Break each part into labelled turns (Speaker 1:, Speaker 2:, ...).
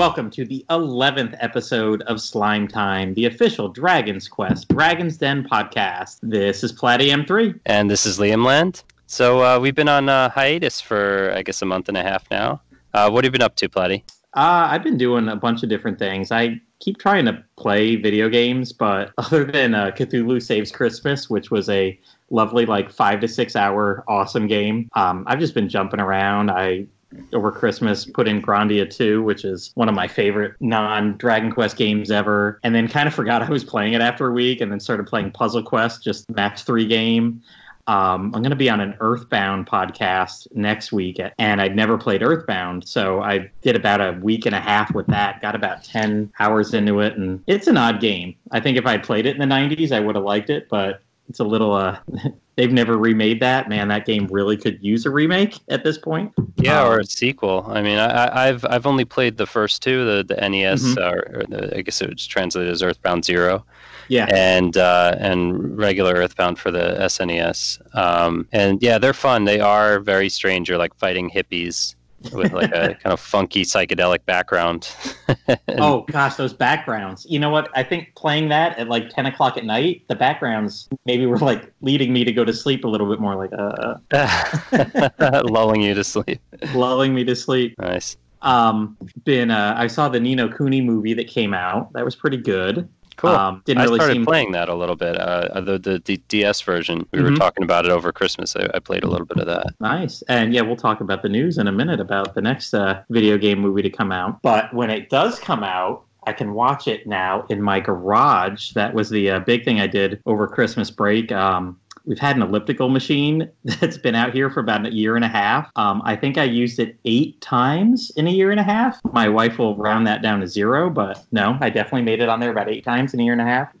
Speaker 1: welcome to the 11th episode of Slime Time, the official Dragon's Quest Dragon's Den podcast. This is Platy M3.
Speaker 2: And this is Liam Land. So uh, we've been on uh, hiatus for, I guess, a month and a half now. Uh, what have you been up to, Platy?
Speaker 1: Uh, I've been doing a bunch of different things. I keep trying to play video games, but other than uh, Cthulhu Saves Christmas, which was a lovely, like, five to six hour awesome game, um, I've just been jumping around. I over Christmas put in Grandia 2, which is one of my favorite non Dragon Quest games ever, and then kind of forgot I was playing it after a week and then started playing Puzzle Quest, just match three game. Um, I'm going to be on an Earthbound podcast next week, and I'd never played Earthbound, so I did about a week and a half with that. Got about ten hours into it, and it's an odd game. I think if I played it in the '90s, I would have liked it, but it's a little. Uh, they've never remade that. Man, that game really could use a remake at this point.
Speaker 2: Yeah, um, or a sequel. I mean, I, have I've only played the first two, the the NES, mm-hmm. or, or the, I guess it was translated as Earthbound Zero.
Speaker 1: Yeah.
Speaker 2: And uh, and regular Earthbound for the SNES. Um, and yeah, they're fun. They are very strange. You're like fighting hippies with like a kind of funky psychedelic background.
Speaker 1: oh gosh, those backgrounds. You know what? I think playing that at like ten o'clock at night, the backgrounds maybe were like leading me to go to sleep a little bit more, like
Speaker 2: uh, lulling you to sleep,
Speaker 1: lulling me to sleep.
Speaker 2: Nice.
Speaker 1: Um, been uh, I saw the Ni no Kuni movie that came out. That was pretty good.
Speaker 2: Cool. Um, didn't I really started seem... playing that a little bit. Uh, the, the, the DS version. We mm-hmm. were talking about it over Christmas. I, I, played a little bit of that.
Speaker 1: Nice. And yeah, we'll talk about the news in a minute about the next uh, video game movie to come out. But when it does come out, I can watch it now in my garage. That was the uh, big thing I did over Christmas break. Um, we've had an elliptical machine that's been out here for about a year and a half. Um, I think I used it eight times in a year and a half. My wife will round that down to zero, but no, I definitely made it on there about eight times in a year and a half.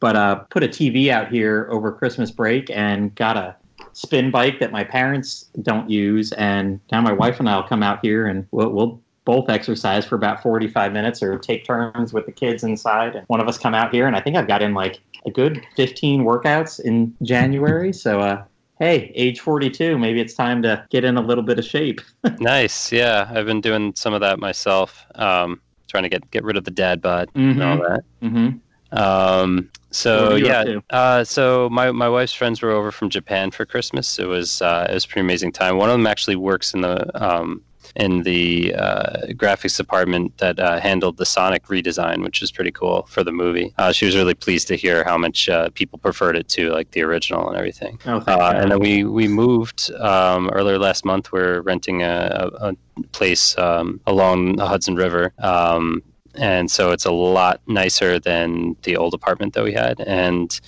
Speaker 1: But uh, put a TV out here over Christmas break and got a spin bike that my parents don't use, and now my wife and I will come out here and we'll, we'll both exercise for about 45 minutes or take turns with the kids inside. And one of us come out here, and I think I've got in like a good 15 workouts in January. So, uh, hey, age 42, maybe it's time to get in a little bit of shape.
Speaker 2: nice. Yeah, I've been doing some of that myself. Um, trying to get get rid of the dad bod mm-hmm. and all mm-hmm. that. Mm-hmm. Um, so yeah, uh, so my, my wife's friends were over from Japan for Christmas. It was uh, it was a pretty amazing time. One of them actually works in the um, in the uh, graphics department that uh, handled the Sonic redesign, which is pretty cool for the movie. Uh, she was really pleased to hear how much uh, people preferred it to like the original and everything.
Speaker 1: Oh, uh,
Speaker 2: and then we we moved um, earlier last month. We're renting a, a, a place um, along the Hudson River. Um, and so it's a lot nicer than the old apartment that we had. And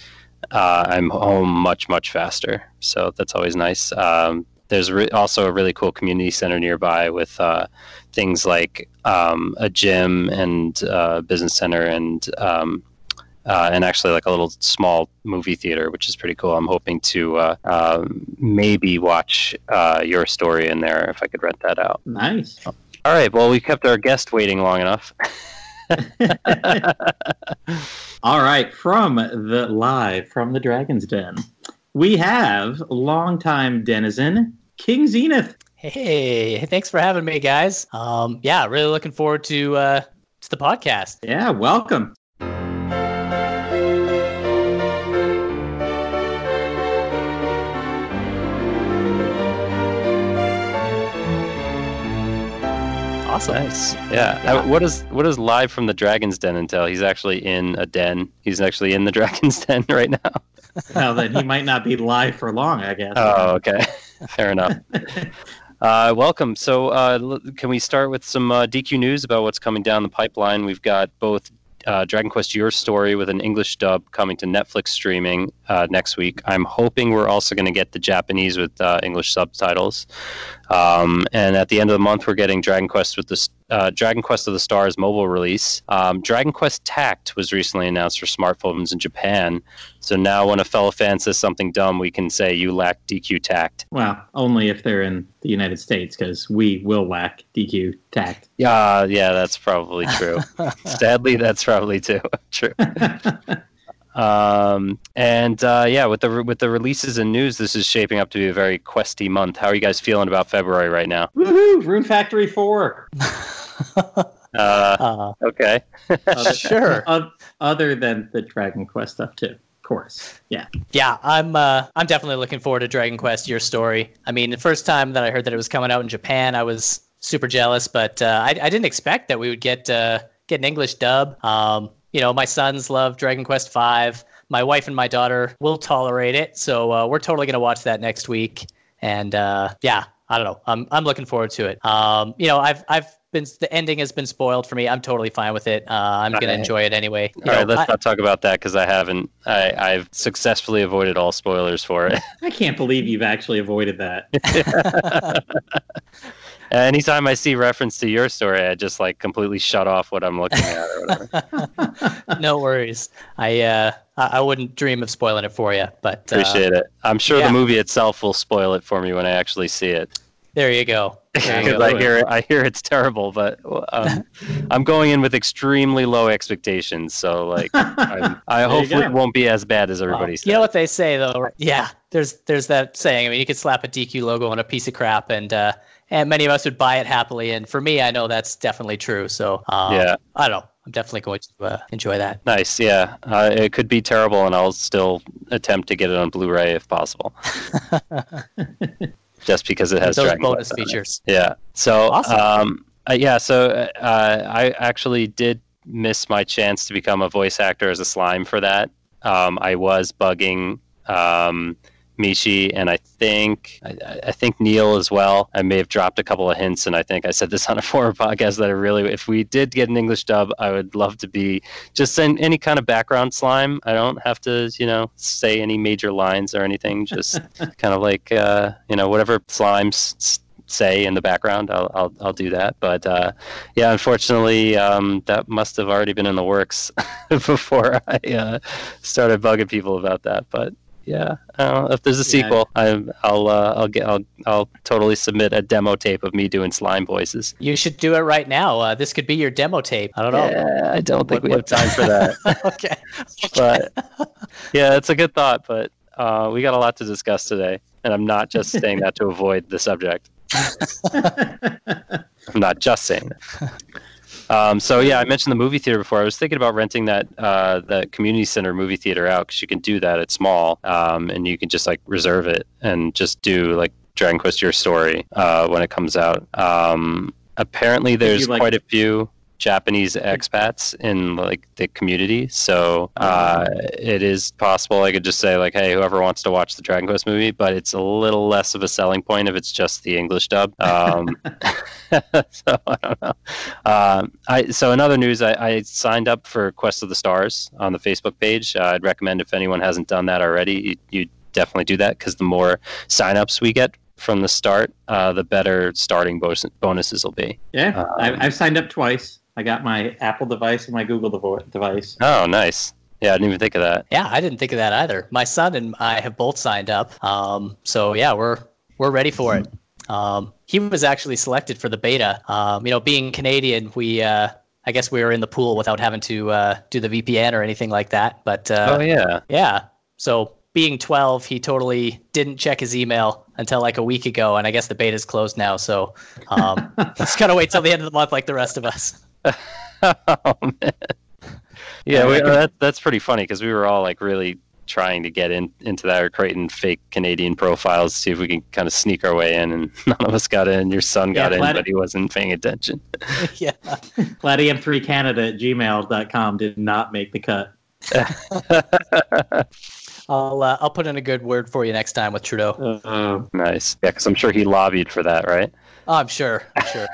Speaker 2: uh, I'm home much, much faster. So that's always nice. Um, there's re- also a really cool community center nearby with uh, things like um, a gym and uh, business center and um, uh, and actually like a little small movie theater, which is pretty cool. I'm hoping to uh, um, maybe watch uh, your story in there if I could rent that out.
Speaker 1: Nice.
Speaker 2: All right. Well, we kept our guest waiting long enough.
Speaker 1: All right, from the live from the Dragon's Den we have a longtime denizen King Zenith.
Speaker 3: Hey, thanks for having me, guys. Um, yeah, really looking forward to uh, to the podcast.
Speaker 1: Yeah, welcome.
Speaker 3: Awesome.
Speaker 2: Nice. Yeah. yeah. Uh, what is what is live from the Dragon's Den entail? He's actually in a den. He's actually in the Dragon's Den right now.
Speaker 1: Well, then he might not be live for long, I guess.
Speaker 2: Oh, okay. Fair enough. Uh, welcome. So, uh, can we start with some uh, DQ news about what's coming down the pipeline? We've got both uh, Dragon Quest Your Story with an English dub coming to Netflix streaming uh, next week. I'm hoping we're also going to get the Japanese with uh, English subtitles. Um, and at the end of the month, we're getting Dragon Quest with the uh, Dragon Quest of the Stars mobile release. Um, Dragon Quest Tact was recently announced for smartphones in Japan. So now, when a fellow fan says something dumb, we can say you lack DQ tact.
Speaker 1: Well, only if they're in the United States, because we will lack DQ tact.
Speaker 2: Yeah, yeah, that's probably true. Sadly, that's probably too true. Um, and uh, yeah, with the with the releases and news, this is shaping up to be a very questy month. How are you guys feeling about February right now?
Speaker 1: Woohoo! Rune Factory Four.
Speaker 2: Uh,
Speaker 3: Uh,
Speaker 2: okay.
Speaker 1: Other,
Speaker 3: sure.
Speaker 1: oth- other than the Dragon Quest stuff too, of course. Yeah.
Speaker 3: Yeah, I'm uh, I'm definitely looking forward to Dragon Quest: Your Story. I mean, the first time that I heard that it was coming out in Japan, I was super jealous, but uh, I, I didn't expect that we would get uh, get an English dub. Um, you know, my sons love Dragon Quest Five. My wife and my daughter will tolerate it, so uh, we're totally gonna watch that next week. And uh, yeah, I don't know. I'm I'm looking forward to it. Um, you know, I've I've been the ending has been spoiled for me. I'm totally fine with it. Uh, I'm gonna
Speaker 2: Okay.
Speaker 3: enjoy it anyway. You
Speaker 2: All right,
Speaker 3: know,
Speaker 2: let's
Speaker 3: I-
Speaker 2: not talk about that because I haven't. I, I've successfully avoided all spoilers for it.
Speaker 1: I can't believe you've actually avoided that.
Speaker 2: Anytime I see reference to your story, I just like completely shut off what I'm looking at or whatever.
Speaker 3: no worries. I uh, I wouldn't dream of spoiling it for you, but uh,
Speaker 2: Appreciate it. I'm sure
Speaker 3: yeah.
Speaker 2: the movie itself will spoil it for me when I actually see it.
Speaker 3: there you go. There you
Speaker 2: Because
Speaker 3: go.
Speaker 2: I hear I hear it's terrible, but um, I'm going in with extremely low expectations. So like, I'm, I hopefully it won't be as bad as
Speaker 3: Well,
Speaker 2: everybody says.
Speaker 3: you know what they say though. Yeah, there's there's that saying. I mean, you could slap a DQ logo on a piece of crap, and uh, and many of us would buy it happily. And for me, I know that's definitely true. So um,
Speaker 2: Yeah.
Speaker 3: I don't know. I'm definitely going to uh, enjoy that.
Speaker 2: Nice, yeah. Uh, it could be terrible, and I'll still attempt to get it on Blu-ray if possible. Just because it has
Speaker 3: Those bonus features.
Speaker 2: Yeah. So,
Speaker 3: Awesome.
Speaker 2: um, uh, yeah. So, uh, I actually did miss my chance to become a voice actor as a slime for that. Um, I was bugging um, Mishi, and I think I, I think Neil as well. I may have dropped a couple of hints, and I think I said this on a former podcast that I really, if we did get an English dub, I would love to be just in any kind of background slime. I don't have to, you know, say any major lines or anything. Just kind of like, uh, you know, whatever slimes say in the background, I'll I'll, I'll do that. But uh, yeah, unfortunately, um, that must have already been in the works before I uh, started bugging people about that. But yeah, uh, if there's a
Speaker 1: Yeah.
Speaker 2: sequel, I, I'll uh, I'll get I'll I'll totally submit a demo tape of me doing slime voices.
Speaker 3: You should do it right now. Uh, this could be your demo tape. I don't know.
Speaker 2: Yeah, I don't think
Speaker 3: What-
Speaker 2: we
Speaker 3: what-
Speaker 2: have time for that.
Speaker 3: okay.
Speaker 2: but yeah, it's a good thought. But uh, we got a lot to discuss today, and I'm not just saying that to avoid the subject. I'm not just saying that. Um, so yeah, I mentioned the movie theater before. I was thinking about renting that uh, the community center movie theater out because you can do that. It's small, um, and you can just like reserve it and just do like Dragon Quest Your Story uh, when it comes out. Um, apparently, there's
Speaker 1: like-
Speaker 2: quite a few Japanese expats in like the community, so uh, it is possible I could just say like, hey, whoever wants to watch the Dragon Quest movie, but it's a little less of a selling point if it's just the English dub. Um, so I don't know. Um, I so in other news, I, I signed up for Quest of the Stars on the Facebook page. Uh, I'd recommend if anyone hasn't done that already, you, you definitely do that because the more signups we get from the start, uh, the better starting bonuses will be.
Speaker 1: yeah,
Speaker 2: Um,
Speaker 1: I've, I've signed up twice. I got my Apple device and my Google devo- device.
Speaker 2: Oh, nice. Yeah, I didn't even think of that.
Speaker 3: Yeah, I didn't think of that either. My son and I have both signed up. Um, so yeah, we're we're ready for it. Um, he was actually selected for the beta. Um, you know, being Canadian, we uh, I guess we were in the pool without having to uh, do the VPN or anything like that. But uh,
Speaker 2: oh yeah.
Speaker 3: yeah, so being 12, he totally didn't check his email until like a week ago, and I guess the beta's closed now. So um, just gotta wait till the end of the month, like the rest of us.
Speaker 2: oh man. Yeah, we, that, that's pretty funny because we were all like really trying to get in into that or creating fake Canadian profiles, to see if we can kind of sneak our way in, and none of us got in. Your son got
Speaker 1: Yeah,
Speaker 2: in,
Speaker 1: Vlad-
Speaker 2: but he wasn't paying attention.
Speaker 3: yeah.
Speaker 1: Gladium3Canada at gmail.com did not make the cut.
Speaker 3: I'll uh, I'll put in a good word for you next time with Trudeau.
Speaker 1: Uh,
Speaker 2: nice. Yeah, because I'm sure he lobbied for that, right?
Speaker 3: Oh, I'm sure. I'm sure.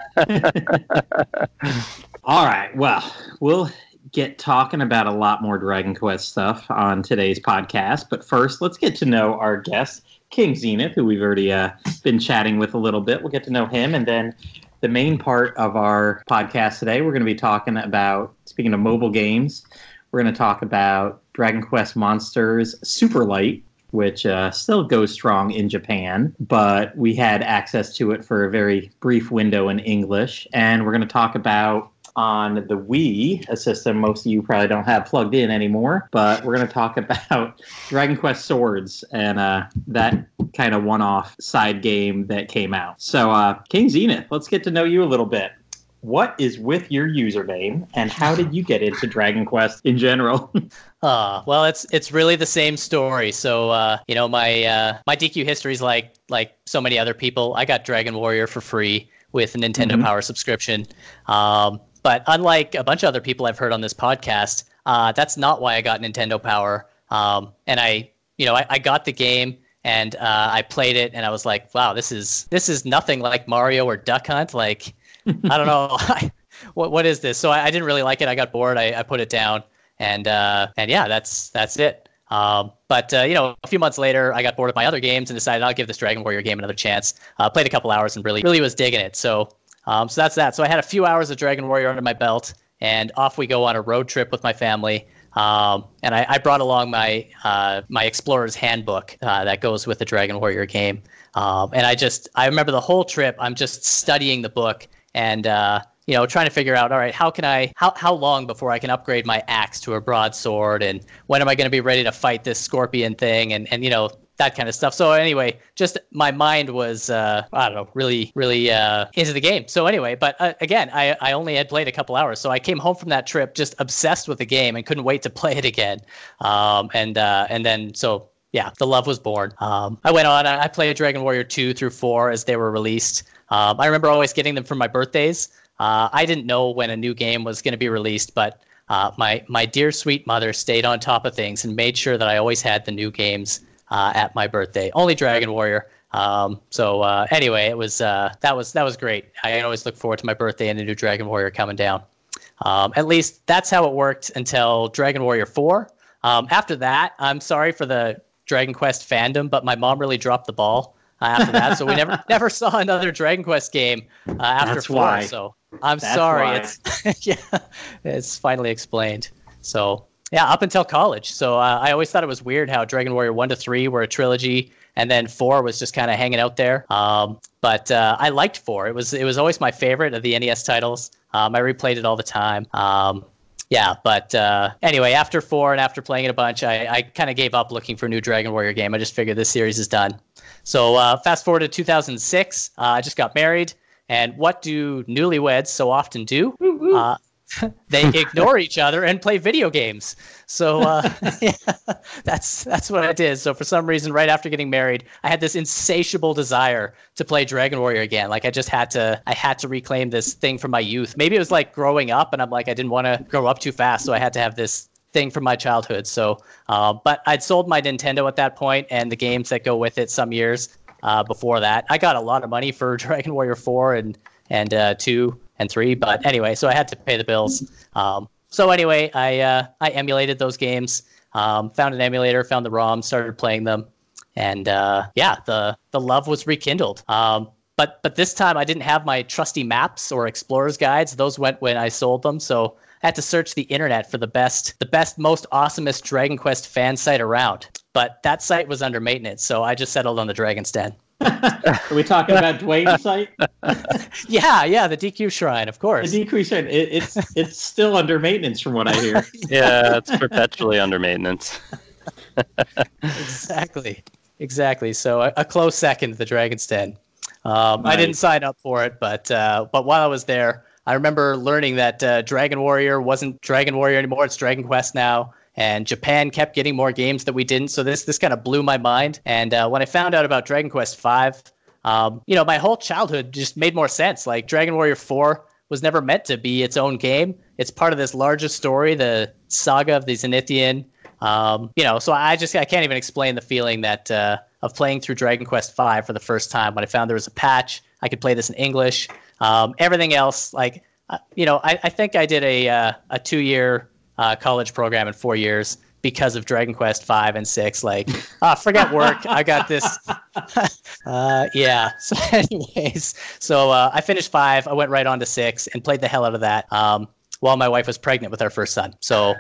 Speaker 1: All right. Well, we'll get talking about a lot more Dragon Quest stuff on today's podcast. But first, let's get to know our guest, King Zenith, who we've already uh, been chatting with a little bit. We'll get to know him. And then the main part of our podcast today, we're going to be talking about, speaking of mobile games, we're going to talk about Dragon Quest Monsters Super Light. Which uh, still goes strong in Japan, but we had access to it for a very brief window in English. And we're going to talk about on the Wii, a system most of you probably don't have plugged in anymore, but we're going to talk about Dragon Quest Swords and uh, that kind of one off side game that came out. So, uh, King Zenith, let's get to know you a little bit. what is with your username, and how did you get into Dragon Quest in general?
Speaker 3: Uh, well, it's it's really the same story. So uh, you know, my uh, my DQ history is like like so many other people. I got Dragon Warrior for free with a Nintendo mm-hmm. Power subscription. Um, but unlike a bunch of other people I've heard on this podcast, uh, that's not why I got Nintendo Power. Um, and I, you know, I, I got the game and uh, I played it, and I was like, wow, this is this is nothing like Mario or Duck Hunt. Like, I don't know, what what is this? So I, I, didn't really like it. I got bored. I, I put it down, and uh, and yeah, that's that's it. Um, but uh, you know, a few months later, I got bored of my other games and decided I'll give this Dragon Warrior game another chance. Uh, played a couple hours and really really was digging it. So um, so that's that. So I had a few hours of Dragon Warrior under my belt, and off we go on a road trip with my family. Um, and I, I, brought along my uh, my Explorer's Handbook uh, that goes with the Dragon Warrior game. Um, and I just I remember the whole trip. I'm just studying the book and uh, you know trying to figure out all right how can I how how long before I can upgrade my axe to a broadsword and when am I going to be ready to fight this scorpion thing and and you know that kind of stuff. So anyway, just my mind was uh, I don't know really really uh, into the game. So anyway, but uh, again, I I only had played a couple hours, so I came home from that trip just obsessed with the game and couldn't wait to play it again. Um, and uh, and then so. Yeah, the love was born. Um, I went on. I played Dragon Warrior 2 through 4 as they were released. Um, I remember always getting them for my birthdays. Uh, I didn't know when a new game was going to be released, but uh, my my dear sweet mother stayed on top of things and made sure that I always had the new games uh, at my birthday. Only Dragon Warrior. Um, so uh, anyway, it was uh, that was that was great. I always look forward to my birthday and a new Dragon Warrior coming down. Um, at least that's how it worked until Dragon Warrior Four. Um, after that, I'm sorry for the Dragon Quest fandom, but my mom really dropped the ball uh, after that, so we never never saw another Dragon Quest game uh, after
Speaker 1: that's
Speaker 3: four.
Speaker 1: Why.
Speaker 3: So I'm that's sorry. Why. It's yeah, it's finally explained. So yeah, up until college. So uh, I always thought it was weird how Dragon Warrior 1 to 3 were a trilogy and then 4 was just kind of hanging out there. Um, but uh, I liked 4. It was it was always my favorite of the NES titles. Um, I replayed it all the time. Um, yeah, but uh, anyway, after 4 and after playing it a bunch, I, I kind of gave up looking for a new Dragon Warrior game. I just figured this series is done. So uh, fast forward to 2006, uh, I just got married. And what do newlyweds so often do? They ignore each other and play video games. So uh, yeah, that's that's what I did. So for some reason, right after getting married, I had this insatiable desire to play Dragon Warrior again. Like I just had to, I had to reclaim this thing from my youth. Maybe it was like growing up, and I'm like, I didn't want to grow up too fast, so I had to have this thing from my childhood. So, uh, but I'd sold my Nintendo at that point, and the games that go with it. Some years uh, before that, I got a lot of money for Dragon Warrior Four and and uh, two and three. But anyway, so I had to pay the bills. Um, so anyway, I uh, I emulated those games. Um, found an emulator, found the ROM, started playing them, and uh, yeah, the the love was rekindled. Um, but but this time I didn't have my trusty maps or explorers guides. Those went when I sold them. So I had to search the internet for the best, the best, most awesomest Dragon Quest fan site around. But that site was under maintenance, so I just settled on the Dragon's Den.
Speaker 1: Are we talking about Dwayne's site?
Speaker 3: yeah, yeah, the DQ Shrine, of course.
Speaker 1: The DQ Shrine. It, it's it's still under maintenance, from what I hear.
Speaker 2: yeah, it's perpetually under maintenance.
Speaker 3: exactly, exactly. So a, a, close second, the Dragon's Den. Um, nice. I didn't sign up for it, but uh, but while I was there, I remember learning that uh, Dragon Warrior wasn't Dragon Warrior anymore. It's Dragon Quest now and Japan kept getting more games that we didn't. So this this kind of blew my mind. And uh, when I found out about Dragon Quest Five, um, you know, my whole childhood just made more sense. Like Dragon Warrior Four was never meant to be its own game. It's part of this larger story, the saga of the Zenithia. Um, you know, so I just I can't even explain the feeling that uh, of playing through Dragon Quest Five for the first time when I found there was a patch. I could play this in English. Um, everything else, like uh, you know, I, I think I did a uh, a two year uh, college program in four years because of Dragon Quest five and six. Like, ah, forget work. I got this. uh, yeah. So, anyways, so uh, I finished five. I went right on to six and played the hell out of that. Um, while my wife was pregnant with our first son. So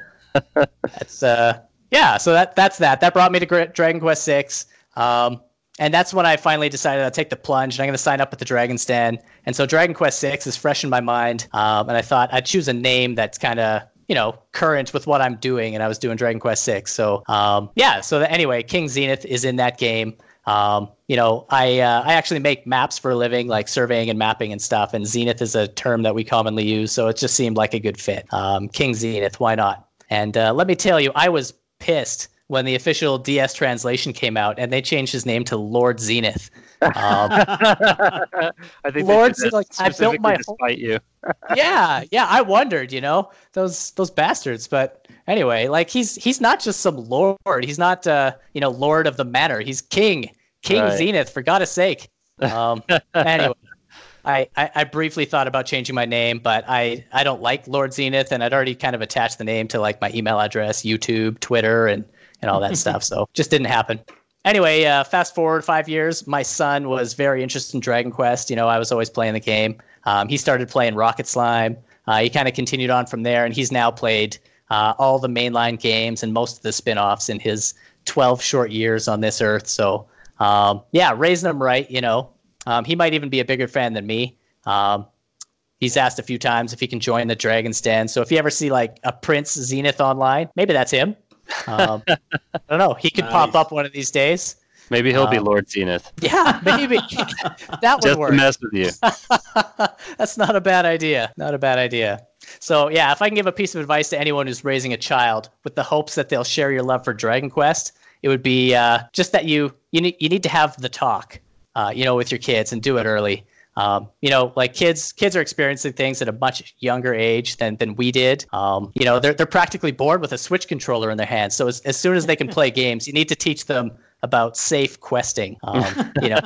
Speaker 3: that's uh, yeah. So that that's that. That brought me to Dragon Quest six. Um, and that's when I finally decided I'd take the plunge and I'm going to sign up with the Dragon's Den. And so Dragon Quest Six is fresh in my mind. Um, and I thought I'd choose a name that's kind of you know current with what I'm doing, and I was doing Dragon Quest Six. So um, yeah. So anyway, King Zenith is in that game. Um, you know, I uh, I actually make maps for a living, like surveying and mapping and stuff. And Zenith is a term that we commonly use, so it just seemed like a good fit. Um, King Zenith, why not? And uh, let me tell you, I was pissed when the official DS translation came out and they changed his name to Lord Zenith. Um,
Speaker 2: I think
Speaker 3: like, I built my whole-
Speaker 2: you.
Speaker 3: yeah, yeah. I wondered, you know, those those bastards. But anyway, like he's he's not just some lord. He's not uh, you know, lord of the manor. He's king, King
Speaker 2: Right.
Speaker 3: Zenith, for God's sake. Um, anyway. I, I, I briefly thought about changing my name, but I, I don't like Lord Zenith, and I'd already kind of attached the name to like my email address, YouTube, Twitter, and, and all that stuff. So just didn't happen. Anyway, uh, fast forward five years, my son was very interested in Dragon Quest. You know, I was always playing the game. Um, he started playing Rocket Slime. Uh, he kind of continued on from there, and he's now played uh, all the mainline games and most of the spin offs in his 12 short years on this earth. So, um, yeah, raising him right, you know. Um, he might even be a bigger fan than me. Um, he's asked a few times if he can join the Dragon's Den. So if you ever see like a Prince Zenith online, maybe that's him. Um, I don't know. He could pop up one of these days.
Speaker 2: Maybe he'll be
Speaker 3: Um,
Speaker 2: Lord Zenith.
Speaker 3: Yeah, maybe that would
Speaker 2: Just
Speaker 3: work.
Speaker 2: to mess with you.
Speaker 3: That's not a bad idea. Not a bad idea. So yeah, if I can give a piece of advice to anyone who's raising a child with the hopes that they'll share your love for Dragon Quest, it would be uh, just that you you need you need to have the talk, uh, you know, with your kids and do it early. Um, you know, like kids kids are experiencing things at a much younger age than than we did. Um, you know, they're they're practically bored with a Switch controller in their hands. So as, as soon as they can play games, you need to teach them about safe questing. Um, you know,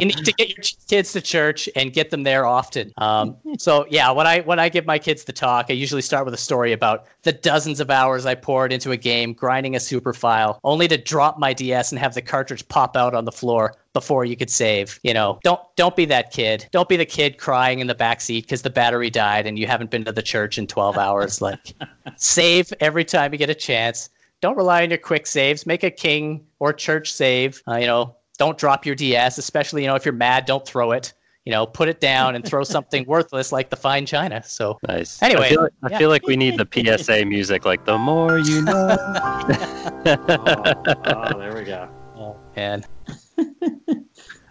Speaker 3: you need to get your kids to church and get them there often. Um, so yeah, when I when I give my kids the talk, I usually start with a story about the dozens of hours I poured into a game grinding a super file, only to drop my DS and have the cartridge pop out on the floor before you could save. You know, don't don't be that kid. Don't be the kid crying in the back seat because the battery died and you haven't been to the church in 12 hours. Like, save every time you get a chance. Don't rely on your quick saves. Make a king or church save. Uh, you know, don't drop your DS, especially you know if you're mad. Don't throw it. You know, put it down and throw something worthless like the fine china. So
Speaker 2: Nice.
Speaker 3: Anyway,
Speaker 2: I feel, like, I
Speaker 3: yeah.
Speaker 2: feel like we need the PSA music, like the more you know.
Speaker 1: oh, oh, there we go.
Speaker 3: and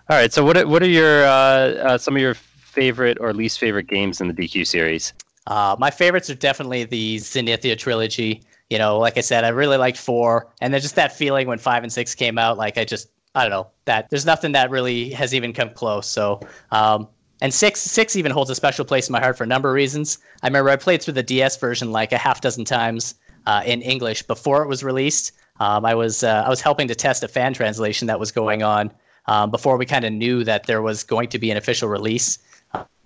Speaker 2: All right. So, what are, what are your uh, uh, some of your favorite or least favorite games in the DQ series?
Speaker 3: Uh, my favorites are definitely the Zenithia trilogy. You know, like I said, I really liked four, and then just that feeling when five and six came out. Like I just, I don't know, that there's nothing that really has even come close. So, um, and six, six even holds a special place in my heart for a number of reasons. I remember I played through the DS version like a half dozen times uh, in English before it was released. Um, I was uh, I was helping to test a fan translation that was going on um, before we kind of knew that there was going to be an official release.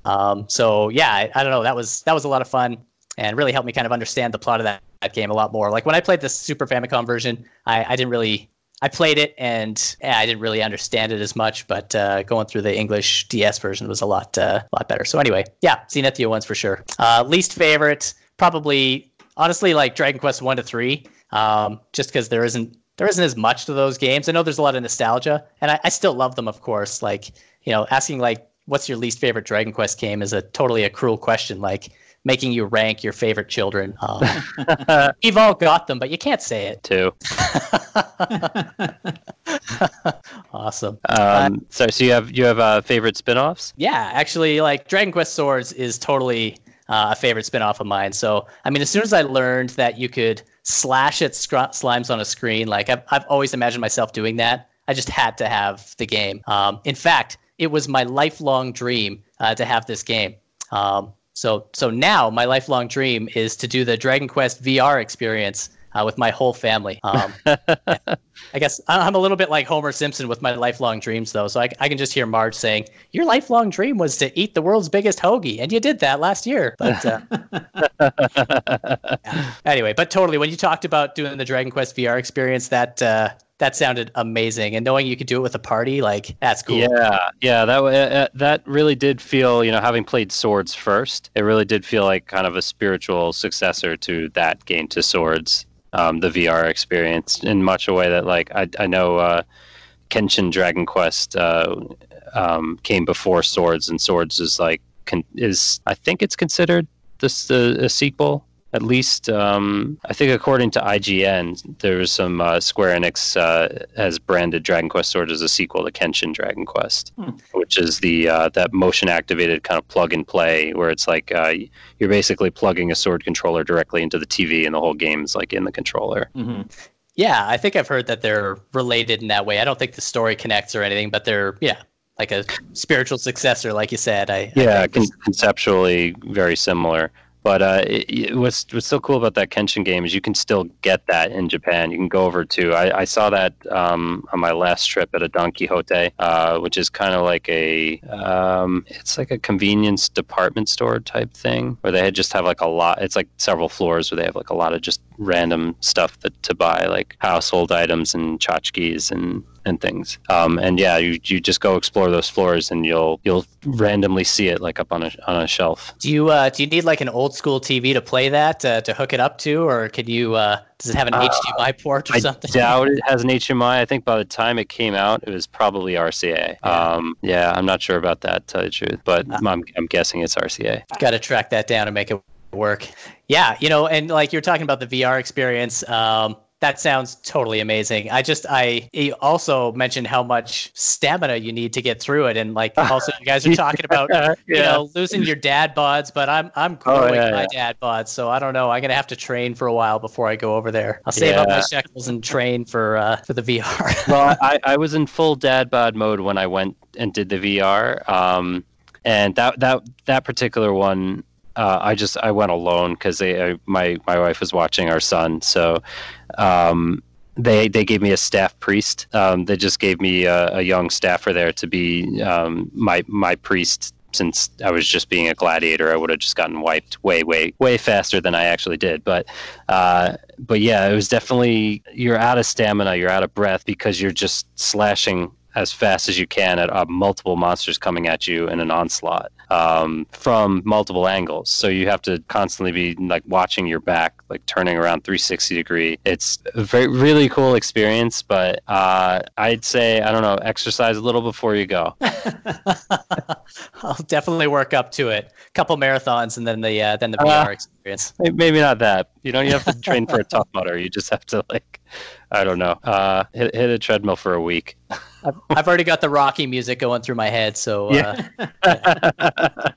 Speaker 3: Um, so yeah, I, I don't know. That was that was a lot of fun and really helped me kind of understand the plot of that, that game a lot more. Like when I played the Super Famicom version, I, I didn't really I played it and yeah, I didn't really understand it as much. But uh, going through the English DS version was a lot uh, lot better. So anyway, yeah, Zenithia ones for sure. Uh, least favorite, probably honestly like Dragon Quest one to three, um, just because there isn't there isn't as much to those games. I know there's a lot of nostalgia, and I, I still love them, of course. Like you know, asking like what's your least favorite Dragon Quest game is a totally a cruel question. Like making you rank your favorite children. Um, we've all got them, but you can't say it.
Speaker 2: too.
Speaker 3: awesome.
Speaker 2: Um, so, so you have you have uh, favorite spin-offs?
Speaker 3: Yeah, actually, like Dragon Quest Swords is totally uh, a favorite spin-off of mine. So, I mean, as soon as I learned that you could slash at scr- slimes on a screen, like I've, I've always imagined myself doing that. I just had to have the game. Um, in fact, it was my lifelong dream uh, to have this game. Um, so, so now my lifelong dream is to do the Dragon Quest VR experience uh, with my whole family. Um, I guess I'm a little bit like Homer Simpson with my lifelong dreams, though. So I, I can just hear Marge saying, "Your lifelong dream was to eat the world's biggest hoagie, and you did that last year." But uh, yeah. anyway, but totally, when you talked about doing the Dragon Quest VR experience, that uh, that sounded amazing, and knowing you could do it with a party, like that's cool.
Speaker 2: Yeah, yeah, that uh, that really did feel, you know, having played Swords first, it really did feel like kind of a spiritual successor to that game to Swords, um, the VR experience, in much a way that, like, I I know uh, Kenshin Dragon Quest uh, um, came before Swords, and Swords is like con- is I think it's considered this a sequel at least um, I think according to IGN, there was some uh, Square Enix uh, has branded Dragon Quest Sword as a sequel to Kenshin Dragon Quest,
Speaker 1: Hmm.
Speaker 2: which is the uh, that motion activated kind of plug and play where it's like uh, you're basically plugging a sword controller directly into the TV and the whole game is like in the controller.
Speaker 1: hmm
Speaker 3: Yeah, I think I've heard that they're related in that way. I don't think the story connects or anything, but they're yeah, like a spiritual successor, like you said. I I
Speaker 2: Yeah,
Speaker 3: think
Speaker 2: con- conceptually very similar. But uh, it, it- what's what's so cool about that Kenshin game is you can still get that in Japan. You can go over to. I, I saw that um, on my last trip at a Don Quixote, uh, which is kind of like a. Um, it's like a convenience department store type thing where they just have like a lot. It's like several floors where they have like a lot of just random stuff that to buy, like household items and tchotchkes and and things. Um, and yeah, you, you just go explore those floors and you'll you'll randomly see it like up on a on a shelf.
Speaker 3: do you uh, do you need like an old school TV to play that uh, to hook it up to, or can you? Uh, does it have an
Speaker 2: Uh,
Speaker 3: HDMI port or
Speaker 2: I
Speaker 3: something?
Speaker 2: doubt it has an HMI. I think by the time it came out, it was probably RCA.
Speaker 3: Yeah.
Speaker 2: Um, yeah, I'm not sure about that, to tell you the truth, but
Speaker 3: Ah.
Speaker 2: I'm, I'm guessing it's RCA.
Speaker 3: Got to track that down and make it work. Yeah, you know, and like you're talking about the VR experience. Um, that sounds totally amazing. I just I he also mentioned how much stamina you need to get through it, and like also you guys are talking about you know losing your dad bods, but I'm I'm
Speaker 2: Oh,
Speaker 3: growing
Speaker 2: yeah,
Speaker 3: my
Speaker 2: yeah.
Speaker 3: dad bods, so I don't know. I'm gonna have to train for a while before I go over there. I'll save up my
Speaker 2: Yeah.
Speaker 3: shekels and train for uh, for the VR.
Speaker 2: well, I, I was in full dad bod mode when I went and did the VR, um, and that that that particular one, uh, I just I went alone because I, my my wife was watching our son, so. Um, they, they gave me a staff priest. Um, they just gave me a, a young staffer there to be um, my my priest. Since I was just being a gladiator, I would have just gotten wiped way, way, way faster than I actually did. But uh, but yeah, it was definitely you're out of stamina, you're out of breath because you're just slashing as fast as you can at uh, multiple monsters coming at you in an onslaught um, from multiple angles. So you have to constantly be like watching your back, like turning around 360 degree. It's a very really cool experience, but uh, I'd say I don't know, exercise a little before you go.
Speaker 3: I'll definitely work up to it. couple marathons and then the uh, then the
Speaker 2: Uh,
Speaker 3: VR experience.
Speaker 2: Maybe not that. You don't. You have to train for a tough mudder. You just have to like, I don't know, uh, hit hit a treadmill for a week.
Speaker 3: I've, I've already got the Rocky music going through my head, so uh,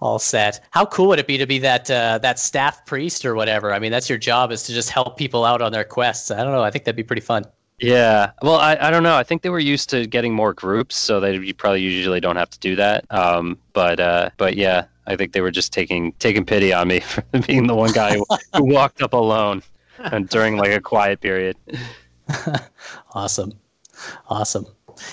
Speaker 3: all set. How cool would it be to be that uh, that staff priest or whatever? I mean, that's your job is to just help people out on their quests. I don't know. I think that'd be pretty fun.
Speaker 2: Yeah. Well, I, I don't know. I think they were used to getting more groups, so they probably usually don't have to do that. Um, but uh, but yeah, I think they were just taking taking pity on me for being the one guy who walked up alone and during like a quiet period.
Speaker 3: Awesome, awesome.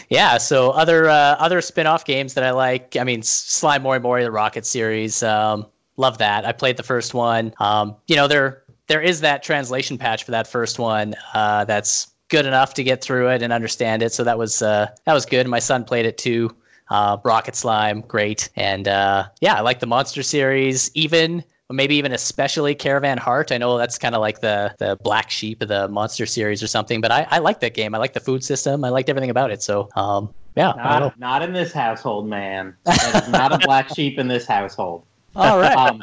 Speaker 3: Yeah. So other uh, other spin-off games that I like. I mean, S- Slime Mori Mori, the Rocket series. Um, love that. I played the first one. Um, you know, there there is that translation patch for that first one. Uh, that's good enough to get through it and understand it. So that was uh, that was good. My son played it too. Uh, Rocket Slime, great. And uh, yeah, I like the Monster series. Even maybe even especially Caravan Heart. I know that's kind of like the the black sheep of the Monster series or something. But I, I like that game. I like the food system. I liked everything about it. So um, yeah.
Speaker 1: Not, not in this household, man. That is not a black sheep in this household.
Speaker 3: All right.
Speaker 1: Um,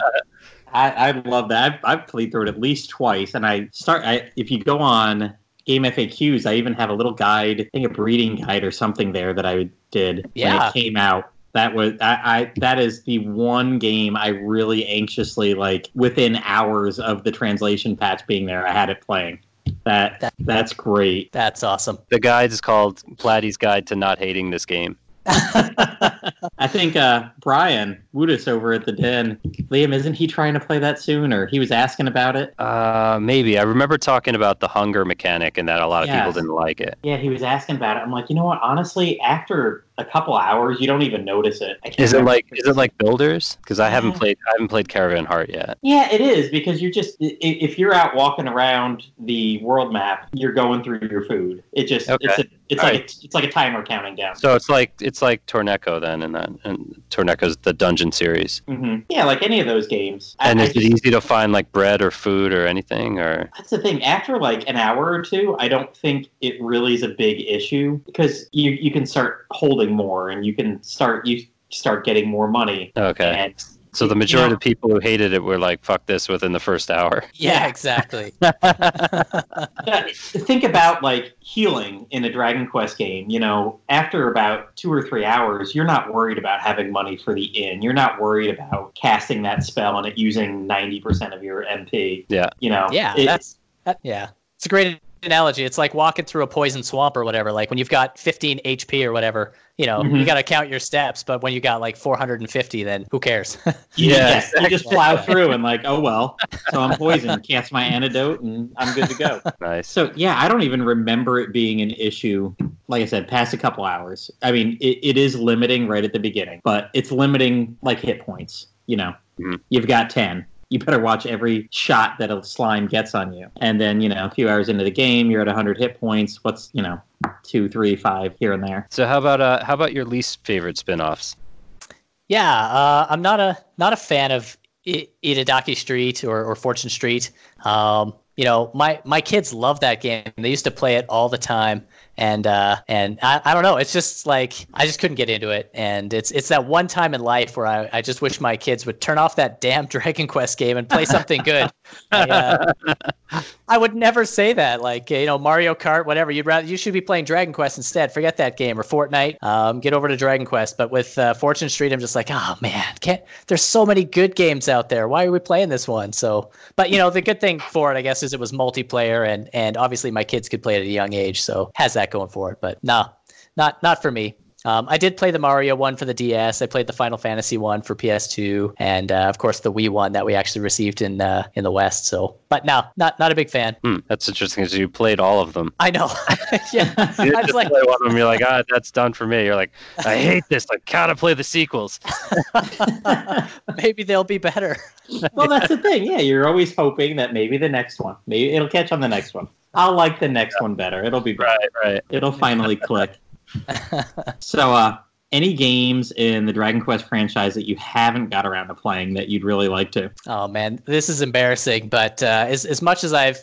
Speaker 1: I, I love that. I've, I've played through it at least twice, and I start. I, if you go on Game FAQs, I even have a little guide, I think a breeding guide or something there that I did when
Speaker 3: Yeah.
Speaker 1: it came out. That was I, I. That is the one game I really anxiously like. Within hours of the translation patch being there, I had it playing. That,
Speaker 3: That-
Speaker 1: that's great.
Speaker 3: That's awesome.
Speaker 2: The guide is called Platy's Guide to Not Hating This Game.
Speaker 1: I think uh, Brian Woodis over at the Den, Liam, isn't he trying to play that soon, or he was asking about it?
Speaker 2: Uh, maybe I remember talking about the hunger mechanic and that a lot of
Speaker 1: Yes.
Speaker 2: people didn't like it.
Speaker 1: Yeah, he was asking about it. I'm like, you know what? Honestly, after a couple hours, you don't even notice it.
Speaker 2: Is I
Speaker 1: it
Speaker 2: like is it like Builders? Because I haven't
Speaker 1: Yeah.
Speaker 2: played I haven't played Caravan Heart yet.
Speaker 1: Yeah, it is because you're just if you're out walking around the world map, you're going through your food. It just
Speaker 2: Okay.
Speaker 1: it's a, it's
Speaker 2: All
Speaker 1: like a, it's like a timer counting down.
Speaker 2: So it's like it's like Torneko then, and that and Torneko's the dungeon series.
Speaker 1: hmm Yeah, like any of those games.
Speaker 2: And
Speaker 1: I
Speaker 2: is it
Speaker 1: just-
Speaker 2: easy to find like bread or food or anything or?
Speaker 1: That's the thing. After like an hour or two, I don't think it really is a big issue because you you can start holding more and you can start you start getting more money
Speaker 2: Okay.
Speaker 1: and
Speaker 2: So the majority
Speaker 1: know-
Speaker 2: of people who hated it were like, "Fuck this!" within the first hour.
Speaker 3: Yeah,
Speaker 1: Yeah.
Speaker 3: exactly.
Speaker 1: Think about like healing in a Dragon Quest game. You know, after about two or three hours, you're not worried about having money for the inn. You're not worried about casting that spell and it using ninety percent of your MP.
Speaker 2: Yeah.
Speaker 1: you know.
Speaker 3: Yeah,
Speaker 1: it-
Speaker 3: that's that, yeah. It's a great analogy. It's like walking through a poison swamp or whatever. Like when you've got 15 HP or whatever, you know, you
Speaker 1: Mhm.
Speaker 3: got to count your steps. But when you got like 450, then who cares?
Speaker 1: you,
Speaker 2: Yeah,
Speaker 1: just- you just plow through and like, oh well, so I'm poisoned. Cast my antidote and I'm good to go.
Speaker 2: Nice.
Speaker 1: So yeah, I don't even remember it being an issue. Like I said, past a couple hours. I mean, it, it is limiting right at the beginning, but it's limiting like hit points. You know,
Speaker 2: Mhm.
Speaker 1: you've got ten. You better watch every shot that a slime gets on you, and then you know, a few hours into the game, you're at 100 hit points. What's you know, two, three, five here and there.
Speaker 2: So how about uh, how about your least favorite spin-offs?
Speaker 3: yeah, uh, I'm not a not a fan of I- Itadaki Street or, or Fortune Street. Um, you know, my my kids love that game. They used to play it all the time, and uh, and I, I don't know. It's just like I just couldn't get into it, and it's it's that one time in life where I, I just wish my kids would turn off that damn Dragon Quest game and play something good. I, uh, I would never say that. Like you know, Mario Kart, whatever. You'd rather you should be playing Dragon Quest instead. Forget that game or Fortnite. Um, get over to Dragon Quest. But with uh, Fortune Street, I'm just like, oh man, can't. There's so many good games out there. Why are we playing this one? So, but you know, the good thing for it, I guess, is it was multiplayer, and and obviously my kids could play it at a young age, so has that going for it. But no, not not for me. Um, I did play the Mario one for the DS. I played the Final Fantasy one for PS2, and uh, of course the Wii one that we actually received in uh, in the West. So, but no, not not a big fan.
Speaker 2: Hmm, that's interesting because you played all of them.
Speaker 3: I know. yeah,
Speaker 2: You
Speaker 3: I
Speaker 2: just
Speaker 3: like,
Speaker 2: play one of them, you're like, ah, that's done for me. You're like, I hate this. I gotta play the sequels.
Speaker 3: maybe they'll be better.
Speaker 1: well, that's the thing. Yeah, you're always hoping that maybe the next one, maybe it'll catch on the next one. I'll like the next one better. It'll be better.
Speaker 2: Right, right.
Speaker 1: It'll finally click. So, uh, any games in the Dragon Quest franchise that you haven't got around to playing that you'd really like to?
Speaker 3: Oh man, this is embarrassing. But uh, as as much as I've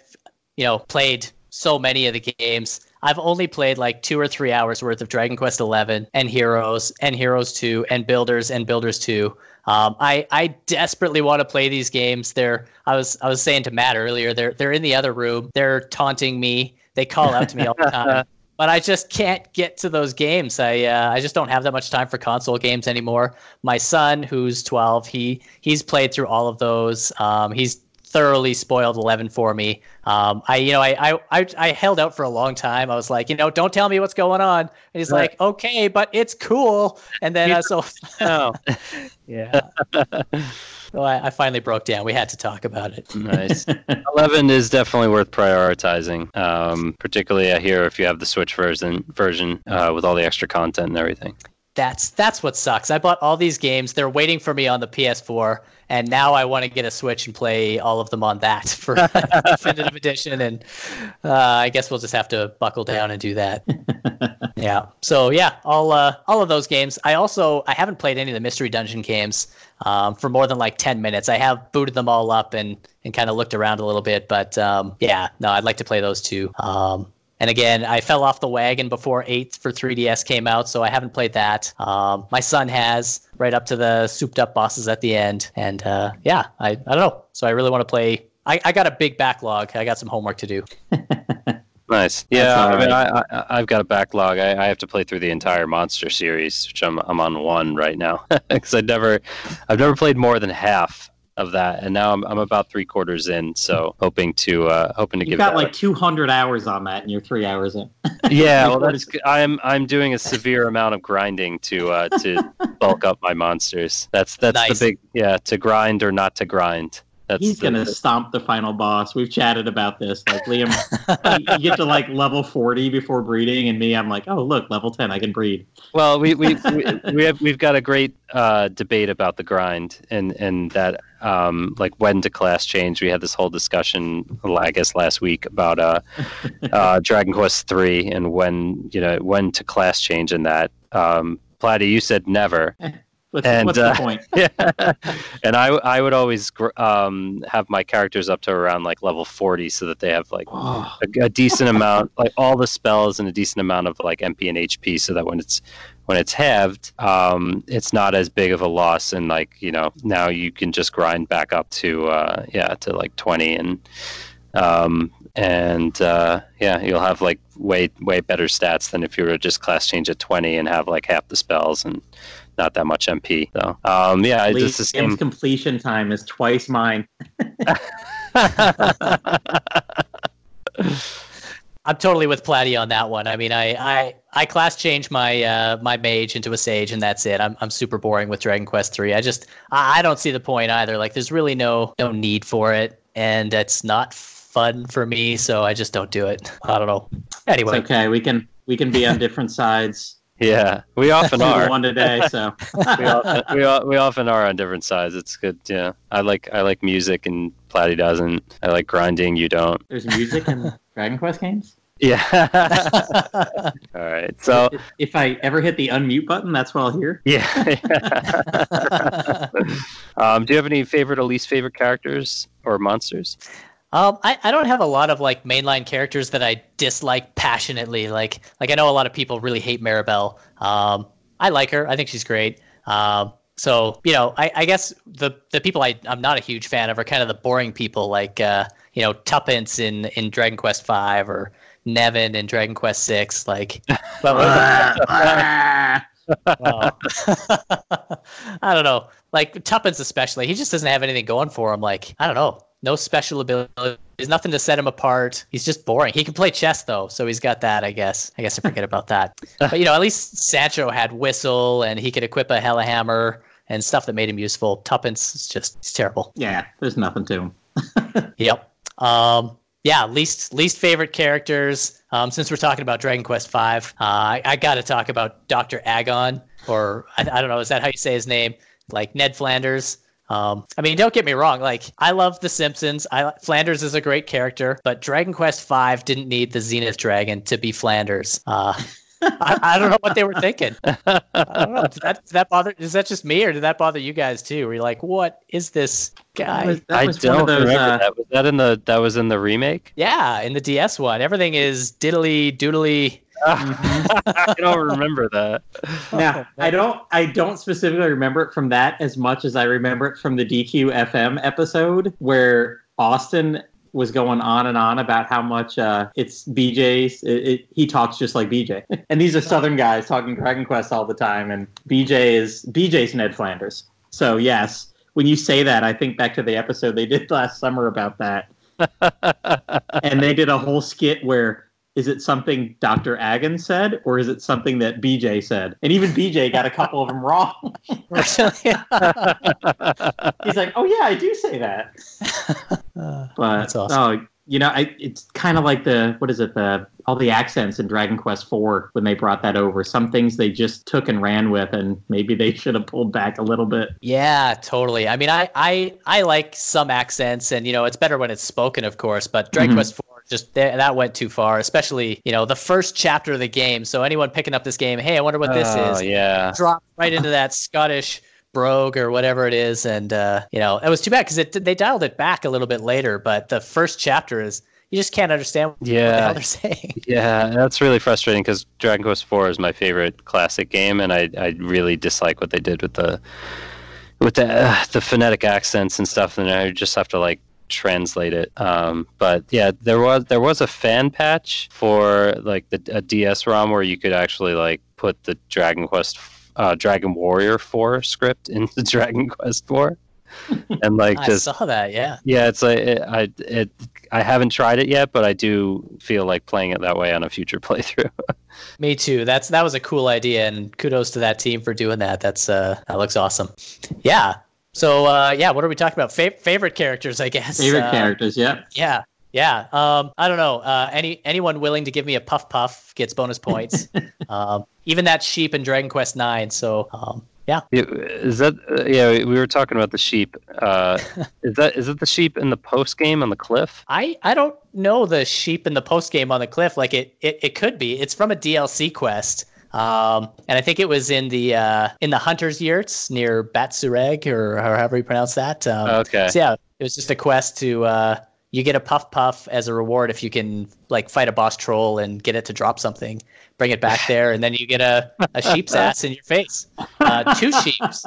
Speaker 3: you know played so many of the games, I've only played like two or three hours worth of Dragon Quest Eleven and Heroes and Heroes Two and Builders and Builders Two. Um, I I desperately want to play these games. They're I was I was saying to Matt earlier. They're they're in the other room. They're taunting me. They call out to me all the time. But I just can't get to those games. I uh, I just don't have that much time for console games anymore. My son, who's 12, he he's played through all of those. Um, he's thoroughly spoiled 11 for me. Um, I you know I, I I held out for a long time. I was like, you know, don't tell me what's going on. And he's
Speaker 2: Right.
Speaker 3: like, okay, but it's cool. And then uh, so
Speaker 2: Oh,
Speaker 3: yeah. So I, I finally broke down. We had to talk about it.
Speaker 2: nice. Eleven is definitely worth prioritizing. Um, particularly, I hear if you have the Switch version, version uh, with all the extra content and everything.
Speaker 3: That's that's what sucks. I bought all these games. They're waiting for me on the PS4, and now I want to get a Switch and play all of them on that for definitive edition. And uh, I guess we'll just have to buckle down and do that. yeah. So yeah, all uh, all of those games. I also I haven't played any of the Mystery Dungeon games um, for more than like ten minutes. I have booted them all up and and kind of looked around a little bit, but um, yeah, no, I'd like to play those too. Um, and again, I fell off the wagon before 8 for 3DS came out, so I haven't played that. Um, my son has, right up to the souped up bosses at the end. And uh, yeah, I, I don't know. So I really want to play. I, I got a big backlog. I got some homework to do.
Speaker 2: Nice. Yeah, I mean,
Speaker 1: right.
Speaker 2: I, I, I've got a backlog. I, I have to play through the entire monster series, which I'm I'm on one right now because I never, I've never played more than half of that, and now I'm I'm about three quarters in. So hoping to uh, hoping to give
Speaker 1: You've
Speaker 2: give
Speaker 1: got like 200 hours on that, and you're three hours in.
Speaker 2: yeah. Well, that's g- I'm I'm doing a severe amount of grinding to uh, to bulk up my monsters. That's that's
Speaker 3: Nice.
Speaker 2: the big yeah to grind or not to grind. That's
Speaker 1: He's
Speaker 2: the-
Speaker 1: gonna stomp the final boss. We've chatted about this. Like Liam, you- you get to like level 40 before breeding, and me, I'm like, oh look, level 10, I can breed.
Speaker 2: Well, we we we, we have we've got a great uh, debate about the grind and and that um, like when to class change. We had this whole discussion, I guess, last week about uh, uh, Dragon Quest three and when you know when to class change in that. Um, Platy, you said never.
Speaker 1: What's,
Speaker 2: And,
Speaker 1: what's
Speaker 2: uh,
Speaker 1: the point?
Speaker 2: and I I would always gr- um, have my characters up to around like level forty so that they have like a, a decent amount, like all the spells and a decent amount of like MP and HP, so that when it's when it's halved, um, it's not as big of a loss, and like you know now you can just grind back up to uh, yeah to like twenty and. Um, and uh, yeah, you'll have like way way better stats than if you were just class change at twenty and have like half the spells and not that much MP. So um, yeah, it's just the same.
Speaker 1: Game's completion time is twice mine.
Speaker 3: I'm totally with Platty on that one. I mean, I I, I class change my uh, my mage into a sage, and that's it. I'm I'm super boring with Dragon Quest three. I just I, I don't see the point either. Like, there's really no no need for it, and it's not fun for me, so I just don't do it. I don't know. Anyway,
Speaker 1: It's okay. We can we can be on different sides.
Speaker 2: Yeah, we often are.
Speaker 1: one today. So
Speaker 2: we, often, we, we often are on different sides. It's good. Yeah, I like I like music, and Platty doesn't. I like grinding. You don't.
Speaker 1: there's music in Dragon Quest games.
Speaker 2: Yeah. All right. So
Speaker 1: If- if I ever hit the unmute button, that's what I'll hear.
Speaker 2: yeah. um, do you have any favorite or least favorite characters or monsters?
Speaker 3: Um, I, I don't have a lot of like mainline characters that I dislike passionately. Like like I know a lot of people really hate Maribel. Um, I like her. I think she's great. Um, so you know, I, I guess the the people I I'm not a huge fan of are kind of the boring people, like uh, you know Tuppence in in Dragon Quest V or Nevin in Dragon Quest Six. Like, Oh. I don't know. Like Tuppence especially, he just doesn't have anything going for him. Like, I don't know. No special ability. There's nothing to set him apart. He's just boring. He can play chess though, so he's got that, I guess. I guess I forget about that. But you know, at least Sancho had whistle and he could equip a Hellhammer and stuff that made him useful. Tuppence is just he's terrible.
Speaker 1: yeah, there's nothing to him.
Speaker 3: Yep. Um, yeah, least least favorite characters. Um, since we're talking about Dragon Quest V, uh, I, I got to talk about Doctor Agon, or I, I don't know, is that how you say his name? Like Ned Flanders. Um, I mean, don't get me wrong. Like, I love The Simpsons. I Flanders is a great character, but Dragon Quest V didn't need the Zenith Dragon to be Flanders. Uh, I, I don't know what they were thinking. I don't know. Did that, did that bother? Is that just me, or did that bother you guys too? Were you like, "What is this
Speaker 1: That
Speaker 3: guy?"
Speaker 1: was, that
Speaker 2: I
Speaker 1: was
Speaker 2: don't
Speaker 1: those.
Speaker 2: remember
Speaker 1: Uh,
Speaker 2: that. Was that in the that was in the remake?
Speaker 3: Yeah, in the DS one, everything is diddly doodly.
Speaker 2: I don't remember that.
Speaker 1: now, I don't. I don't specifically remember it from that as much as I remember it from the DQ FM episode where Austin was going on and on about how much uh, it's BJ's. It, it, he talks just like BJ, and these are Southern guys talking Dragon Quest all the time. And BJ is BJ's Ned Flanders. So yes, when you say that, I think back to the episode they did last summer about that, and they did a whole skit where. Is it something Dr. Agon said, or is it something that BJ said? And even BJ got a couple of them wrong. He's like, "Oh yeah, I do say that."
Speaker 3: Uh,
Speaker 1: But
Speaker 3: That's awesome.
Speaker 1: oh, you know, I, it's kind of like the what is it the all the accents in Dragon Quest IV when they brought that over. Some things they just took and ran with, and maybe they should have pulled back a little bit.
Speaker 3: yeah, totally. I mean, I, I I like some accents, and you know, it's better when it's spoken, of course. But Dragon
Speaker 1: Mhm.
Speaker 3: Quest Four just th- that went too far, especially you know the first chapter of the game. So anyone picking up this game, hey, I wonder what this
Speaker 2: oh,
Speaker 3: is.
Speaker 2: Yeah.
Speaker 3: Drop right into that Scottish brogue or whatever it is, and uh, you know, it was too bad because it they dialed it back a little bit later. But the first chapter is you just can't understand what the hell
Speaker 2: Yeah.
Speaker 3: they're saying.
Speaker 2: Yeah, that's really frustrating because Dragon Quest IV is my favorite classic game, and I, I really dislike what they did with the with the uh, the phonetic accents and stuff, and I just have to like translate it. Um, but yeah, there was there was a fan patch for like the a DS ROM where you could actually like put the Dragon Quest uh, Dragon Warrior 4 script into Dragon Quest 4 and like
Speaker 3: I
Speaker 2: just
Speaker 3: saw that. Yeah.
Speaker 2: yeah, it's like it, I it I haven't tried it yet, but I do feel like playing it that way on a future playthrough.
Speaker 3: Me too. That's that was a cool idea, and kudos to that team for doing that. That's uh, that looks awesome. Yeah. So uh, yeah, what are we talking about? Fa- favorite characters, I guess.
Speaker 1: Favorite
Speaker 3: Uh,
Speaker 1: characters, yeah.
Speaker 3: Yeah. Yeah. Um, I don't know. Uh, any anyone willing to give me a puff puff gets bonus points. um, even that sheep in Dragon Quest Nine. So um, yeah.
Speaker 2: Yeah, Is that uh, yeah? We were talking about the sheep. Uh, is that is it the sheep in the post game on the cliff?
Speaker 3: I, I don't know the sheep in the post game on the cliff. Like it, it, it could be. It's from a DLC quest. Um, and I think it was in the uh, in the Hunter's Yurts near Batsureg or, or however you pronounce that. Um,
Speaker 2: Okay.
Speaker 3: So yeah, it was just a quest to uh, you get a puff puff as a reward if you can like fight a boss troll and get it to drop something. Bring it back there, and then you get a, a sheep's ass in your face. Uh, two sheeps.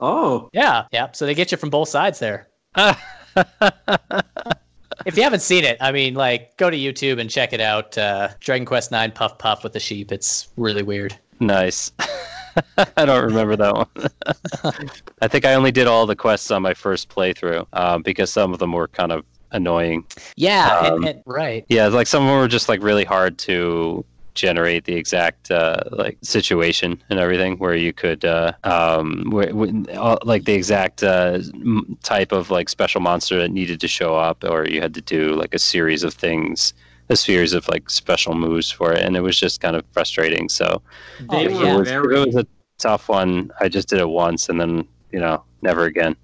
Speaker 1: Oh,
Speaker 3: Yeah, yeah. So they get you from both sides there. If you haven't seen it, I mean, like, go to YouTube and check it out. Uh, Dragon Quest Nine Puff Puff with the sheep. It's really weird.
Speaker 2: nice. I don't remember that one. I think I only did all the quests on my first playthrough um, because some of them were kind of annoying.
Speaker 3: Yeah,
Speaker 2: Um,
Speaker 3: and, and, right.
Speaker 2: Yeah, like some of them were just like really hard to generate the exact uh, like situation and everything where you could uh, um where, when, uh, like the exact uh, m- type of like special monster that needed to show up or you had to do like a series of things a series of like special moves for it. And it was just kind of frustrating. So
Speaker 1: they
Speaker 3: Oh,
Speaker 1: were
Speaker 2: it, was,
Speaker 1: very.
Speaker 2: it was a tough one. I just did it once and then you know never again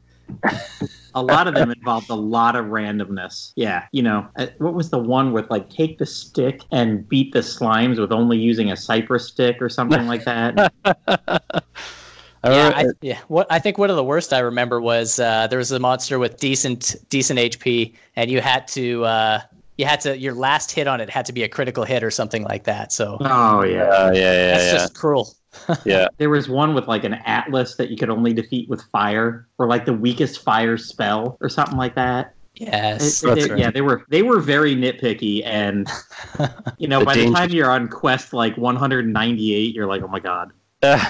Speaker 1: a lot of them involved a lot of randomness. Yeah, you know, uh, what was the one with like take the stick and beat the slimes with only using a cypress stick or something like that?
Speaker 2: I
Speaker 3: Yeah, I, yeah. What I think one of the worst I remember was uh, there was a monster with decent decent HP, and you had to uh, you had to your last hit on it had to be a critical hit or something like that. So
Speaker 1: Oh yeah.
Speaker 2: uh, yeah yeah
Speaker 3: that's
Speaker 2: yeah,
Speaker 3: just cruel.
Speaker 2: Yeah.
Speaker 1: There was one with like an atlas that you could only defeat with fire, or like the weakest fire spell, or something like that.
Speaker 3: Yes,
Speaker 1: It-
Speaker 2: That's
Speaker 1: it-
Speaker 2: right.
Speaker 1: Yeah, they were they were very nitpicky, and you know,
Speaker 2: The
Speaker 1: by the time you're on quest like 198, you're like, oh my god.
Speaker 2: yeah,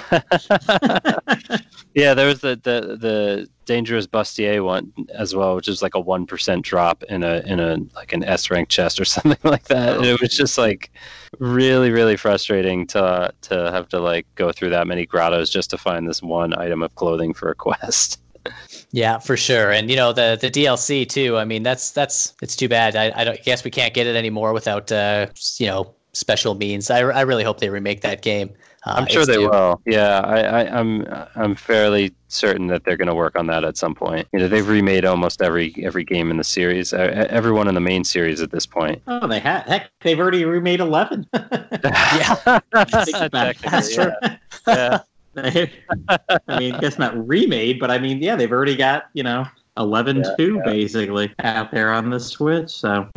Speaker 2: there was the, the the dangerous bustier one as well, which is like a one percent drop in a in a like an S rank chest or something like that.
Speaker 1: Oh,
Speaker 2: it was just like really really frustrating to to have to like go through that many grottos just to find this one item of clothing for a quest.
Speaker 3: yeah, for sure. And you know the the DLC too. I mean, that's that's it's too bad. I I don't, guess we can't get it anymore without uh, you know special means. I I really hope they remake that game. Uh,
Speaker 2: I'm sure they
Speaker 3: due.
Speaker 2: will. Yeah, I, I, I'm I'm fairly certain that they're going to work on that at some point. You know, they've remade almost every every game in the series, uh, everyone in the main series at this point.
Speaker 1: Oh, they have. heck, they've already remade 11.
Speaker 3: Yeah, That's true.
Speaker 2: Yeah.
Speaker 1: They- I mean, I guess not remade, but I mean, yeah, they've already got you know 11
Speaker 2: Yeah,
Speaker 1: 2
Speaker 2: yeah.
Speaker 1: basically out there on the Switch. So,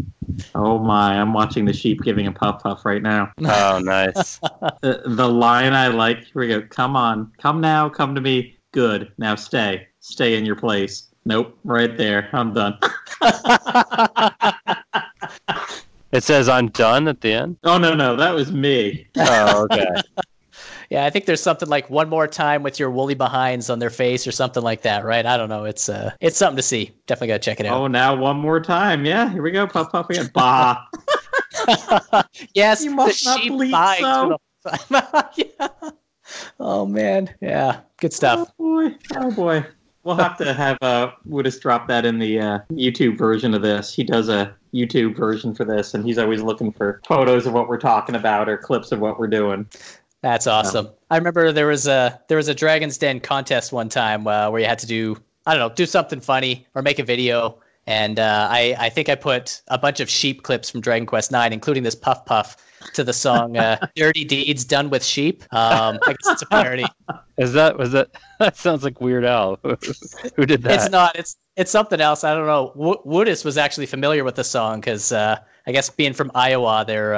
Speaker 1: oh my, I'm watching the sheep giving a puff puff right now.
Speaker 2: Oh, nice.
Speaker 1: The, the line I like. Here we go. Come on, come now, come to me. Good. Now stay, stay in your place. Nope, right there. I'm done.
Speaker 2: It says I'm done at the end.
Speaker 1: Oh no, no, that was me.
Speaker 2: Oh, okay.
Speaker 3: yeah. I think there's something like one more time with your woolly behinds on their face or something like that, right? I don't know. It's uh, it's something to see. Definitely gotta check it out.
Speaker 1: Oh, now one more time. Yeah, here we go. Puff puff again. Bah.
Speaker 3: yes,
Speaker 1: You must
Speaker 3: the
Speaker 1: not
Speaker 3: sheep
Speaker 1: bleed so.
Speaker 3: yeah. Oh man, yeah, good stuff.
Speaker 1: Oh boy. Oh boy. We'll have to have uh Woodus drop that in the uh, YouTube version of this. He does a YouTube version for this, and he's always looking for photos of what we're talking about or clips of what we're doing.
Speaker 3: That's awesome. I remember there was a there was a Dragon's Den contest one time uh, where you had to do I don't know do something funny or make a video, and uh, I I think I put a bunch of sheep clips from Dragon Quest Nine, including this Puff Puff, to the song uh, "Dirty Deeds Done with Sheep." Um, I guess it's a parody.
Speaker 2: Is that was that? That sounds like Weird Al. Who did that?
Speaker 3: It's not. It's it's something else. I don't know. Wo- Woodus was actually familiar with the song because uh, I guess being from Iowa, their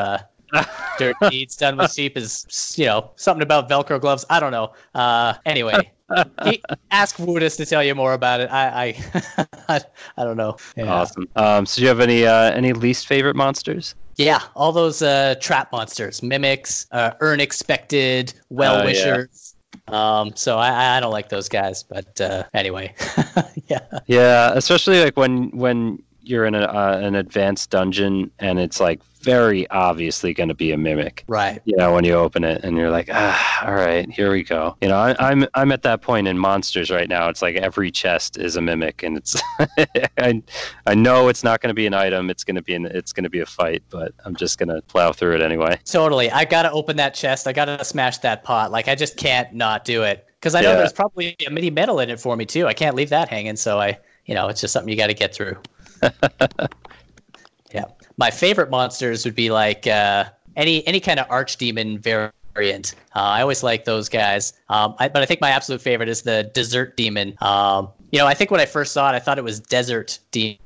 Speaker 3: dirty deeds done with sheep is you know something about Velcro gloves. I don't know. Uh, anyway, he, ask Woodus to tell you more about it. I I, I, I don't know. Yeah.
Speaker 2: Awesome. Um, so do you have any uh, any least favorite monsters?
Speaker 3: Yeah, all those uh, trap monsters, mimics, uh, urnexpected, well wishers. Um, so I, I don't like those guys, but uh, anyway, yeah.
Speaker 2: Yeah, especially like when when you're in a, uh, an advanced dungeon and it's like very obviously going to be a mimic.
Speaker 3: Right.
Speaker 2: You know, when you open it and you're like, ah, all right, here we go. You know, I, I'm I'm at that point in monsters right now. It's like every chest is a mimic, and it's I I know it's not going to be an item. It's going to be an it's going to be a fight, but I'm just going to plow through it anyway.
Speaker 3: Totally. I gotta open that chest. I gotta smash that pot. Like I just can't not do it because I know
Speaker 2: Yeah.
Speaker 3: there's probably a mini medal in it for me too. I can't leave that hanging. So I, you know, it's just something you got to get through. yeah. My favorite monsters would be like uh, any any kind of archdemon variant. Uh, I always like those guys. Um, I, but I think my absolute favorite is the desert demon. Um, you know, I think when I first saw it, I thought it was desert demon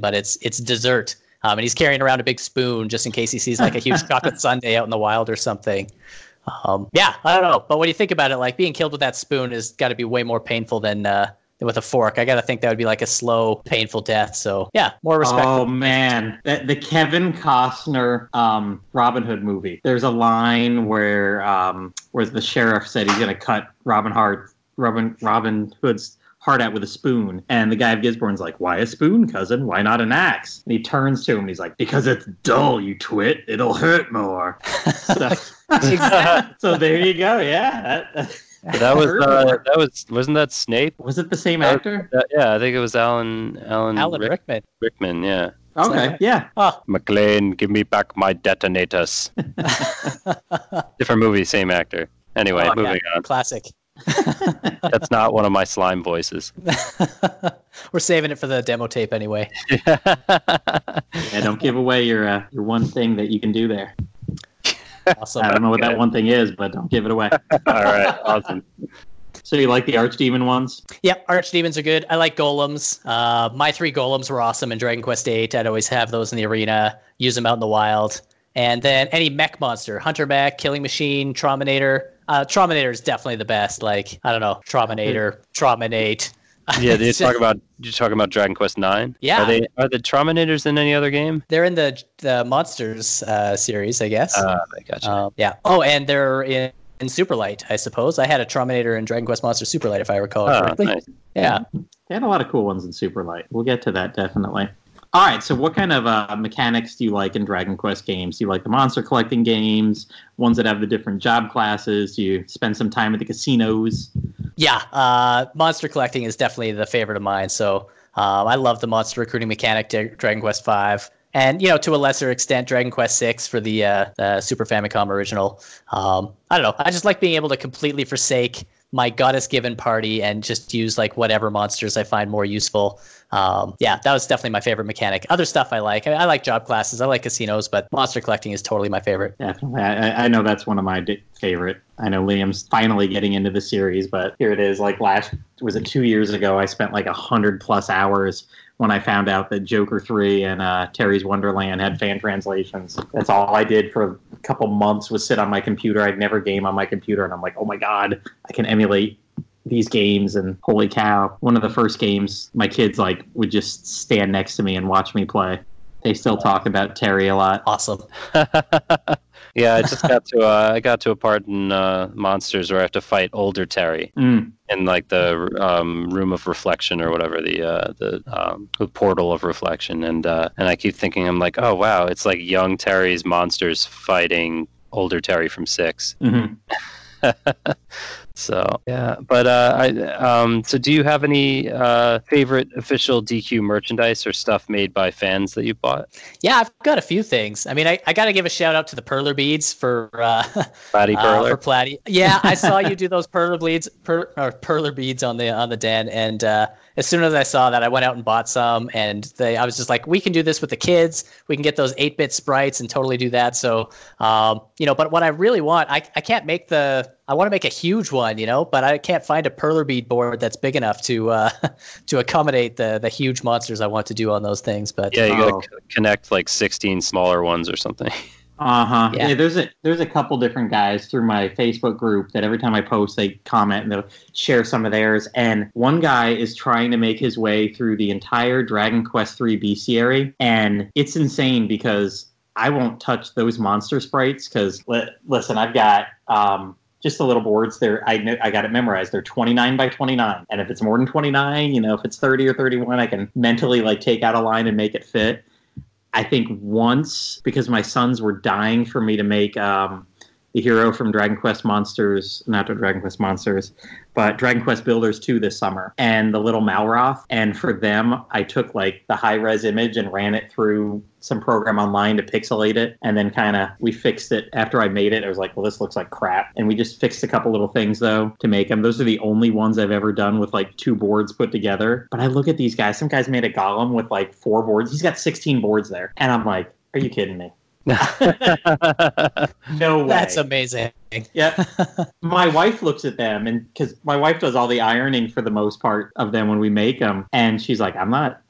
Speaker 3: but it's it's dessert. Um, and he's carrying around a big spoon just in case he sees like a huge chocolate sundae out in the wild or something. Um, yeah, I don't know. But when you think about it, like being killed with that spoon has got to be way more painful than uh, than with a fork. I got to think that would be like a slow, painful death. So yeah, more respect.
Speaker 1: Oh man, the, the Kevin Costner um, Robin Hood movie. There's a line where um, where the sheriff said he's going to cut Robin Hart, Robin Robin Hood's heart out with a spoon. And the guy of Gisborne's like, Why a spoon, cousin? Why not an axe? And he turns to him and he's like, Because it's dull, you twit. It'll hurt more. so, so there you go. Yeah. That,
Speaker 2: that was uh, that was wasn't that Snape?
Speaker 1: Was it the same actor?
Speaker 2: Uh, yeah, I think it was Alan Alan,
Speaker 3: Alan Rick- Rickman.
Speaker 2: Rickman, yeah.
Speaker 1: Okay, yeah.
Speaker 3: Oh,
Speaker 2: McClane, give me back my detonators. Different movie, same actor. Anyway,
Speaker 3: oh,
Speaker 2: moving
Speaker 3: yeah.
Speaker 2: on.
Speaker 3: Classic.
Speaker 2: That's not one of my slime voices.
Speaker 3: We're saving it for the demo tape anyway.
Speaker 1: yeah, don't give away your uh, your one thing that you can do there.
Speaker 3: Awesome.
Speaker 1: I don't know what that one thing is, but don't give it away.
Speaker 2: All right, awesome.
Speaker 1: So you like the Archdemon ones?
Speaker 3: Yep, Archdemons are good. I like golems. Uh, my three golems were awesome in Dragon Quest VIII. I'd always have those in the arena, use them out in the wild. And then any mech monster, Hunter Mech, Killing Machine, Trauminator. Uh, Trauminator is definitely the best. Like, I don't know, Trauminator, Trauminate.
Speaker 2: Yeah, they talk about you talking about Dragon Quest Nine.
Speaker 3: Yeah,
Speaker 2: are they are the Trauminators in any other game?
Speaker 3: They're in the the Monsters uh, series, I guess.
Speaker 2: Uh, I gotcha.
Speaker 3: Um, yeah. Oh, and they're in, in Superlight, I suppose. I had a Trauminator in Dragon Quest Monster Superlight, if I recall
Speaker 2: oh,
Speaker 3: correctly.
Speaker 2: nice.
Speaker 3: Yeah.
Speaker 1: They had a lot of cool ones in Super Superlight. We'll get to that definitely. All right, so what kind of uh, mechanics do you like in Dragon Quest games? Do you like the monster collecting games, ones that have the different job classes? Do you spend some time at the casinos?
Speaker 3: Yeah, uh, monster collecting is definitely the favorite of mine. So um, I love the monster recruiting mechanic to Dragon Quest Five, and you know to a lesser extent Dragon Quest Six for the, uh, Super Famicom original. Um, I don't know. I just like being able to completely forsake my goddess given party and just use like whatever monsters I find more useful. Um, yeah, that was definitely my favorite mechanic. Other stuff I like. I, I, like job classes. I like casinos, but monster collecting is totally my favorite.
Speaker 1: Definitely. I, I know that's one of my di- favorite. I know Liam's finally getting into the series, but here it is. Like last, was it two years ago? I spent like a hundred plus hours when I found out that Joker 3 and uh, Terry's Wonderland had fan translations. That's all I did for a couple months was sit on my computer. I'd never game on my computer, and I'm like, oh my god, I can emulate these games and holy cow one of the first games my kids like would just stand next to me and watch me play. They still talk about terry a lot.
Speaker 3: Awesome.
Speaker 2: yeah, I just got to uh, I got to a part in uh, Monsters where I have to fight older Terry
Speaker 1: mm.
Speaker 2: in like the um, room of reflection or whatever the uh, the, um, the portal of reflection, and uh, and I keep thinking I'm like, oh wow, it's like young Terry's monsters fighting older Terry from 6
Speaker 1: hmm
Speaker 2: So yeah, but uh, I um, so do you have any uh, favorite official DQ merchandise or stuff made by fans that you bought?
Speaker 3: Yeah, I've got a few things. I mean, I, I got to give a shout out to the Perler beads for uh,
Speaker 2: Platy
Speaker 3: uh,
Speaker 2: Perler.
Speaker 3: for Platy. Yeah, I saw you do those Perler beads, per, or Perler beads on the on the den, and uh, as soon as I saw that, I went out and bought some, and they, I was just like, we can do this with the kids. We can get those eight bit sprites and totally do that. So, um, you know, but what I really want, I I can't make the I want to make a huge one, you know, but I can't find a perler bead board that's big enough to uh, to accommodate the the huge monsters I want to do on those things. But
Speaker 2: yeah, you
Speaker 1: Oh.
Speaker 2: gotta c- connect like 16 smaller ones or something.
Speaker 1: Uh-huh.
Speaker 3: Yeah.
Speaker 1: Yeah. there's a there's a couple different guys through my Facebook group that every time I post they comment and they'll share some of theirs. And one guy is trying to make his way through the entire Dragon Quest III bestiary, and it's insane because I won't touch those monster sprites because li- listen, I've got um just the little boards there. I I got it memorized. They're 29 by 29, and if it's more than 29, you know, if it's 30 or 31, I can mentally like take out a line and make it fit. I think once because my sons were dying for me to make um, the hero from Dragon Quest Monsters, not Dragon Quest Monsters, but Dragon Quest Builders 2 this summer, and the little Malroth. And for them, I took like the high res image and ran it through some program online to pixelate it. And then kind of we fixed it after I made it. I was like, well, this looks like crap. And we just fixed a couple little things though to make them. Those are the only ones I've ever done with like two boards put together. But I look at these guys. Some guys made a golem with like four boards. He's got 16 boards there. And I'm like, are you kidding me? No way.
Speaker 3: that's amazing.
Speaker 1: Yeah. my wife looks at them and because my wife does all the ironing for the most part of them when we make them. And she's like, I'm not,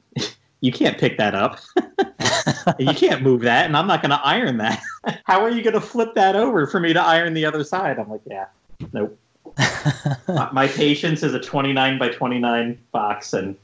Speaker 1: you can't pick that up. you can't move that, and I'm not going to iron that. How are you going to flip that over for me to iron the other side? I'm like, yeah, nope. my patience is a 29 by 29 box, and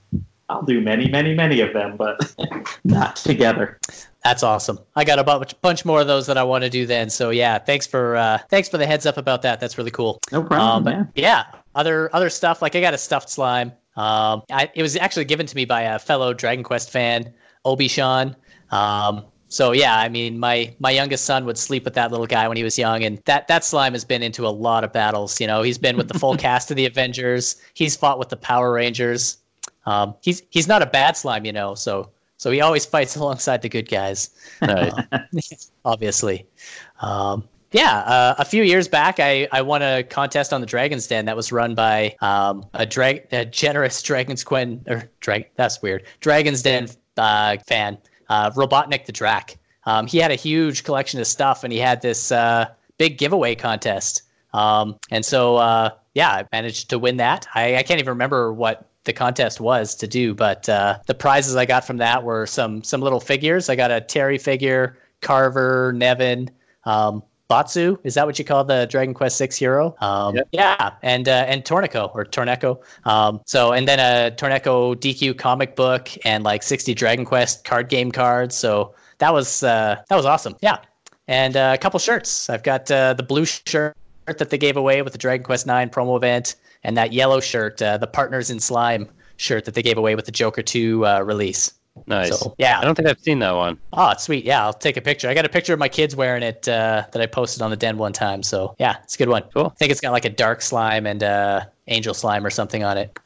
Speaker 1: I'll do many, many, many of them, but not together.
Speaker 3: That's awesome. I got a bunch, bunch more of those that I want to do then. So yeah, thanks for uh, thanks for the heads up about that. That's really cool.
Speaker 1: No problem. Um,
Speaker 3: yeah, other other stuff like I got a stuffed slime. Um, I, it was actually given to me by a fellow Dragon Quest fan, Obi Sean. Um, so yeah, I mean, my my youngest son would sleep with that little guy when he was young, and that that slime has been into a lot of battles. You know, he's been with the full cast of the Avengers. He's fought with the Power Rangers. Um, he's he's not a bad slime, you know. So so he always fights alongside the good guys. Right. Uh, obviously. Um, yeah, uh, a few years back, I, I won a contest on the Dragon's Den that was run by um, a, drag, a generous Dragon's Quinn or. That's weird. Dragon's Den uh, fan, uh, Robotnik the Drac. Um, he had a huge collection of stuff, and he had this uh, big giveaway contest. Um, and so, uh, yeah, I managed to win that. I, I can't even remember what the contest was to do, but uh, the prizes I got from that were some some little figures. I got a Terry figure, Carver, Nevin. Um, Batsu. Is that what you call the Dragon Quest Six hero? Um, yep. Yeah, and uh, and Torneko or Torneko. Um, so and then a Torneko DQ comic book and like sixty Dragon Quest card game cards. So that was uh, that was awesome. Yeah, and uh, a couple shirts. I've got uh, the blue shirt that they gave away with the Dragon Quest Nine promo event, and that yellow shirt, uh, the Partners in Slime shirt that they gave away with the Joker Two uh, release.
Speaker 2: Nice. So, yeah. I don't think I've seen that one.
Speaker 3: Oh, it's sweet. Yeah, I'll take a picture. I got a picture of my kids wearing it uh, that I posted on the den one time. So yeah, it's a good one.
Speaker 2: Cool.
Speaker 3: I think it's got like a dark slime and uh, angel slime or something on it.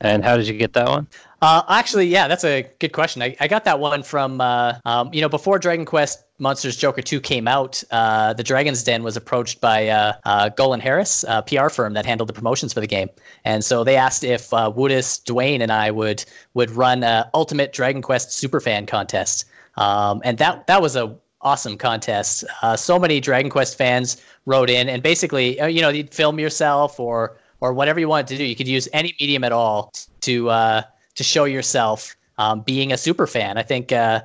Speaker 2: And how did you get that one?
Speaker 3: Uh, actually, yeah, that's a good question. I, I got that one from, uh, um, you know, before Dragon Quest Monsters Joker 2 came out, uh, the Dragon's Den was approached by uh, uh, Golin Harris, a PR firm that handled the promotions for the game. And so they asked if uh, Woodus, Dwayne, and I would would run a Ultimate Dragon Quest Superfan contest. Um, and that that was a awesome contest. Uh, so many Dragon Quest fans wrote in, and basically, uh, you know, you'd film yourself or or whatever you wanted to do. You could use any medium at all to uh, to show yourself um, being a super fan. I think uh,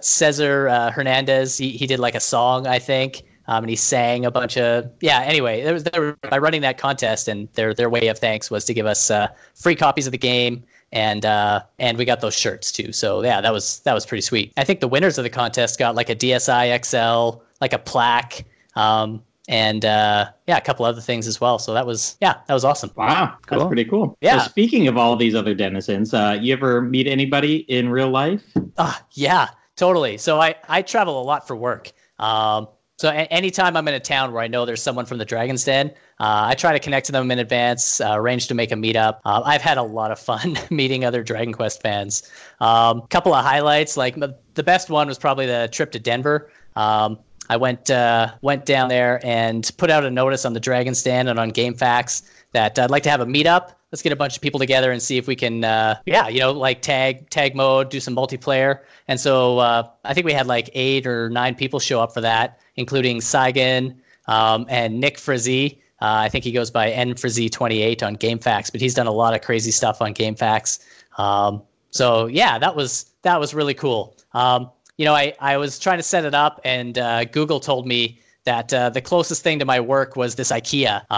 Speaker 3: Cesar uh, Hernandez he, he did like a song I think, um, and he sang a bunch of yeah. Anyway, there was there, by running that contest, and their their way of thanks was to give us uh, free copies of the game. And uh, and we got those shirts too. So yeah, that was that was pretty sweet. I think the winners of the contest got like a DSi XL, like a plaque, um, and uh, yeah, a couple other things as well. So that was yeah, that was awesome.
Speaker 1: Wow, cool. that's pretty cool.
Speaker 3: Yeah.
Speaker 1: So speaking of all these other denizens, uh, you ever meet anybody in real life?
Speaker 3: Uh, yeah, totally. So I I travel a lot for work. Um, so a- anytime I'm in a town where I know there's someone from the Dragon's Den, uh, I try to connect to them in advance, uh, arrange to make a meetup. Uh, I've had a lot of fun meeting other Dragon Quest fans. A um, couple of highlights, like the best one was probably the trip to Denver. Um, I went uh, went down there and put out a notice on the Dragon's Den and on GameFAQs that I'd like to have a meetup. Let's get a bunch of people together and see if we can, uh, yeah, you know, like tag tag mode, do some multiplayer. And so uh, I think we had like eight or nine people show up for that, including Saigon um, and Nick Frizzy. Uh, I think he goes by N Frizzy 28 on GameFAQs, but he's done a lot of crazy stuff on GameFAQs. Um, so yeah, that was that was really cool. Um, you know, I, I was trying to set it up, and uh, Google told me that uh, the closest thing to my work was this IKEA.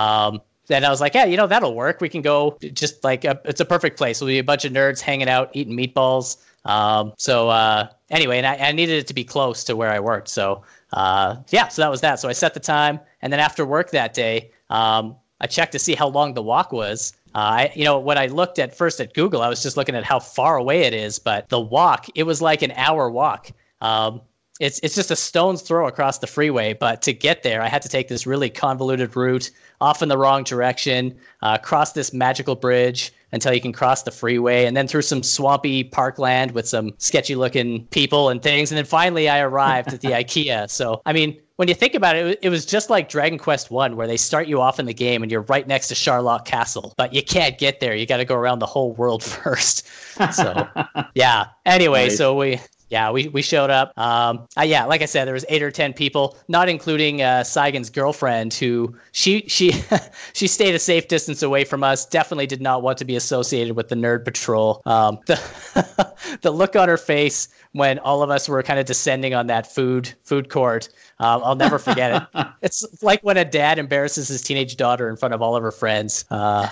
Speaker 3: And I was like, yeah, you know, that'll work. We can go just like a, it's a perfect place. We'll be a bunch of nerds hanging out, eating meatballs. Um, so uh, anyway, and I, I, needed it to be close to where I worked. So uh, yeah, so that was that. So I set the time, and then after work that day, um, I checked to see how long the walk was. Uh, I, you know, when I looked at first at Google, I was just looking at how far away it is, but the walk, it was like an hour walk. Um, it's it's just a stone's throw across the freeway, but to get there, I had to take this really convoluted route off in the wrong direction, uh, cross this magical bridge until you can cross the freeway, and then through some swampy parkland with some sketchy looking people and things, and then finally I arrived at the IKEA. So I mean, when you think about it, it was just like Dragon Quest One, where they start you off in the game and you're right next to Charlock Castle, but you can't get there. You got to go around the whole world first. So, yeah. Anyway, nice. so we yeah, we, we showed up. Um, uh, yeah, like I said, there was eight or ten people, not including uh, Saigon's girlfriend, who she she she stayed a safe distance away from us. Definitely did not want to be associated with the Nerd Patrol. Um, the the look on her face when all of us were kind of descending on that food food court. Uh, I'll never forget it. It's like when a dad embarrasses his teenage daughter in front of all of her friends. Uh,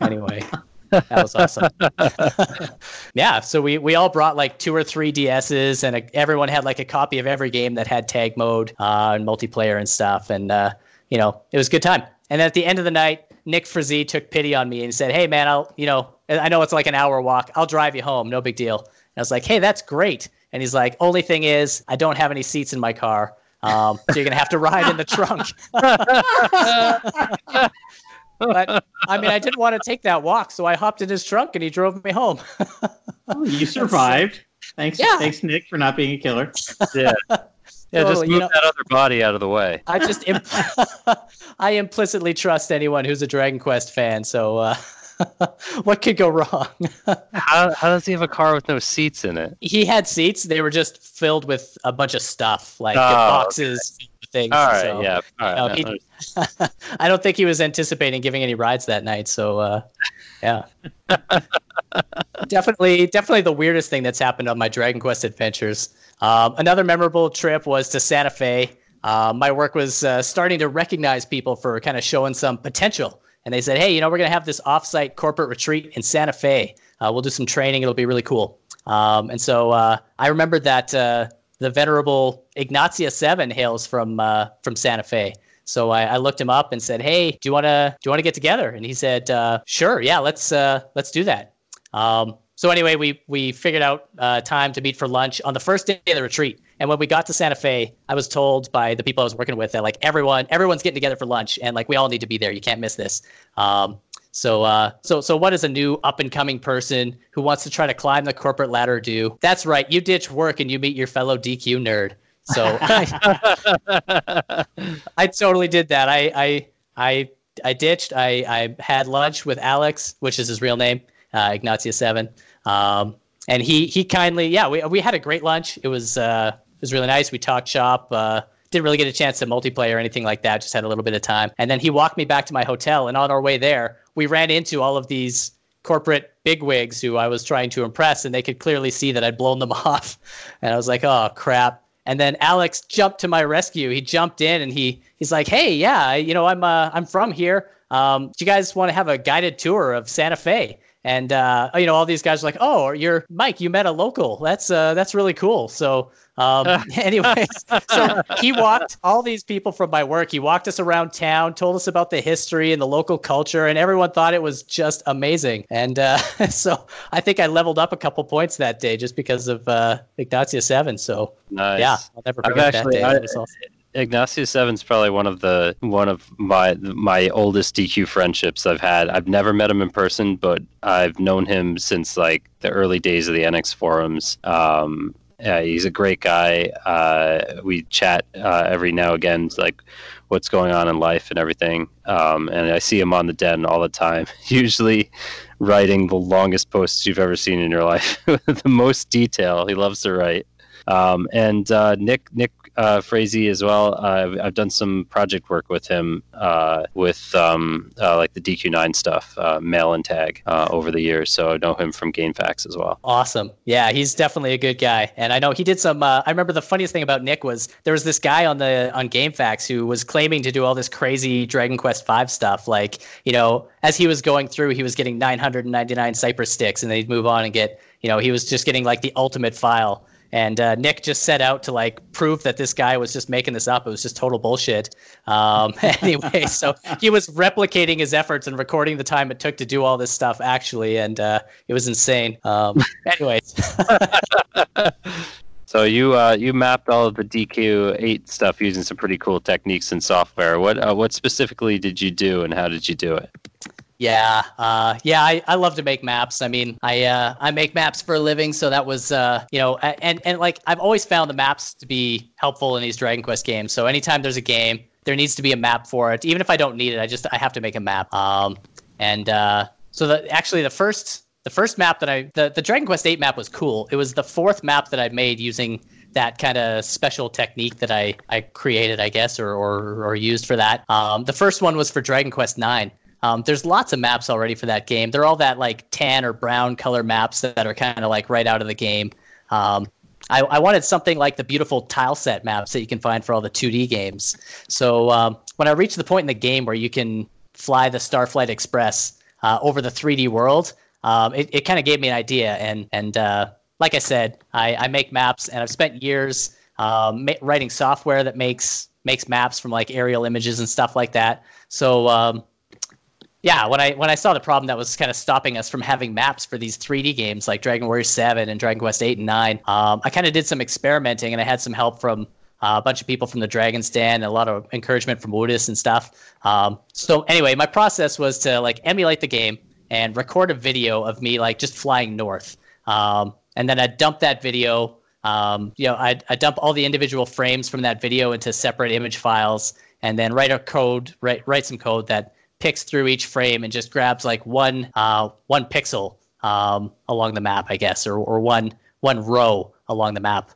Speaker 3: anyway that was awesome. yeah, so we we all brought like two or three DSs, and a, everyone had like a copy of every game that had tag mode uh, and multiplayer and stuff, and uh, you know it was a good time. And at the end of the night, Nick Frazee took pity on me and said, "Hey man, I'll you know I know it's like an hour walk. I'll drive you home, no big deal." And I was like, "Hey, that's great." And he's like, "Only thing is, I don't have any seats in my car." Um, so you're gonna have to ride in the trunk. but I mean, I didn't want to take that walk, so I hopped in his trunk and he drove me home.
Speaker 1: oh, you survived. Thanks, yeah. thanks, Nick, for not being a killer.
Speaker 2: Yeah. Yeah, just move you know, that other body out of the way.
Speaker 3: I just, impl- I implicitly trust anyone who's a Dragon Quest fan. So, uh, what could go wrong?
Speaker 2: how, how does he have a car with no seats in it?
Speaker 3: He had seats. They were just filled with a bunch of stuff, like oh, boxes, okay things.
Speaker 2: All right, so, yeah. All right. he,
Speaker 3: I don't think he was anticipating giving any rides that night. So, uh, yeah. definitely, definitely the weirdest thing that's happened on my Dragon Quest adventures. Um, another memorable trip was to Santa Fe. Uh, my work was uh, starting to recognize people for kind of showing some potential. And they said, hey, you know, we're going to have this offsite corporate retreat in Santa Fe. Uh, we'll do some training. It'll be really cool. Um, and so uh, I remember that uh, the venerable Ignacia Seven hails from uh, from Santa Fe. So I, I, looked him up and said, "Hey, do you want to do you want to get together?" And he said, uh, "Sure, yeah, let's uh, let's do that." Um, so anyway, we we figured out uh, time to meet for lunch on the first day of the retreat. And when we got to Santa Fe, I was told by the people I was working with that like everyone everyone's getting together for lunch, and like we all need to be there. You can't miss this. Um, so, uh, so, so, what does a new up and coming person who wants to try to climb the corporate ladder do? That's right. You ditch work and you meet your fellow DQ nerd. So, I, I totally did that. I, I, I, I ditched. I, I had lunch with Alex, which is his real name, uh, Ignatia Seven. Um, and he, he kindly, yeah, we, we had a great lunch. It was, uh, it was really nice. We talked shop. Uh, didn't really get a chance to multiplayer or anything like that. Just had a little bit of time. And then he walked me back to my hotel. And on our way there, we ran into all of these corporate bigwigs who I was trying to impress, and they could clearly see that I'd blown them off. And I was like, oh crap. And then Alex jumped to my rescue. He jumped in and he he's like, hey, yeah, you know, I'm uh, I'm from here. Um, do you guys want to have a guided tour of Santa Fe? And uh, you know, all these guys are like, "Oh, you're Mike. You met a local. That's uh, that's really cool." So, um, anyways, so he walked all these people from my work. He walked us around town, told us about the history and the local culture, and everyone thought it was just amazing. And uh, so, I think I leveled up a couple points that day just because of uh, Ignatia Seven. So,
Speaker 2: nice.
Speaker 3: yeah, I'll never forget actually, that day. I,
Speaker 2: Ignacio Seven's probably one of the one of my my oldest DQ friendships I've had. I've never met him in person, but I've known him since like the early days of the NX forums. Um, yeah, he's a great guy. Uh, we chat uh, every now and again, like what's going on in life and everything. Um, and I see him on the den all the time, usually writing the longest posts you've ever seen in your life, the most detail. He loves to write. Um, and uh, Nick Nick uh, Frazee as well. Uh, I've done some project work with him uh, with um, uh, like the DQ9 stuff, uh, mail and tag uh, over the years. So I know him from GameFAQs as well.
Speaker 3: Awesome. Yeah, he's definitely a good guy. And I know he did some. I remember the funniest thing about Nick was there was this guy on the on GameFAQs who was claiming to do all this crazy Dragon Quest V stuff. Like you know, as he was going through, he was getting 999 Cypress sticks, and then he'd move on and get you know he was just getting like the ultimate file and uh, Nick just set out to like prove that this guy was just making this up. It was just total bullshit. Um, anyway, so he was replicating his efforts and recording the time it took to do all this stuff actually, and uh, it was insane. Um, anyways.
Speaker 2: so you uh, you mapped all of the DQ eight stuff using some pretty cool techniques and software. What uh, what specifically did you do, and how did you do it?
Speaker 3: Yeah, uh, yeah, I, I love to make maps. I mean, I uh, I make maps for a living, so that was uh, you know, and and like I've always found the maps to be helpful in these Dragon Quest games. So anytime there's a game, there needs to be a map for it. Even if I don't need it, I just I have to make a map. Um, and uh, so the actually the first the first map that I the, the Dragon Quest VIII map was cool. It was the fourth map that I made using that kind of special technique that I, I created, I guess, or, or, or used for that. Um, the first one was for Dragon Quest IX. Um, there's lots of maps already for that game. They're all that like tan or brown color maps that are kind of like right out of the game. Um, I, I, wanted something like the beautiful tile set maps that you can find for all the 2D games. So um, when I reached the point in the game where you can fly the Starflight Express uh, over the 3D world, um, it, it kind of gave me an idea. And and uh, like I said, I, I make maps, and I've spent years um, ma- writing software that makes makes maps from like aerial images and stuff like that. So um, yeah, when I when I saw the problem that was kind of stopping us from having maps for these 3D games like Dragon Warrior 7 and Dragon Quest 8 and 9, um, I kind of did some experimenting, and I had some help from uh, a bunch of people from the Dragon's Den, and a lot of encouragement from Woodus and stuff. Um, so anyway, my process was to like emulate the game and record a video of me like just flying north. Um, and then I'd dump that video. Um, you know, I'd, I'd dump all the individual frames from that video into separate image files, and then write a code, write write some code that picks through each frame and just grabs like one uh, one pixel um, along the map, I guess, or or one one row along the map,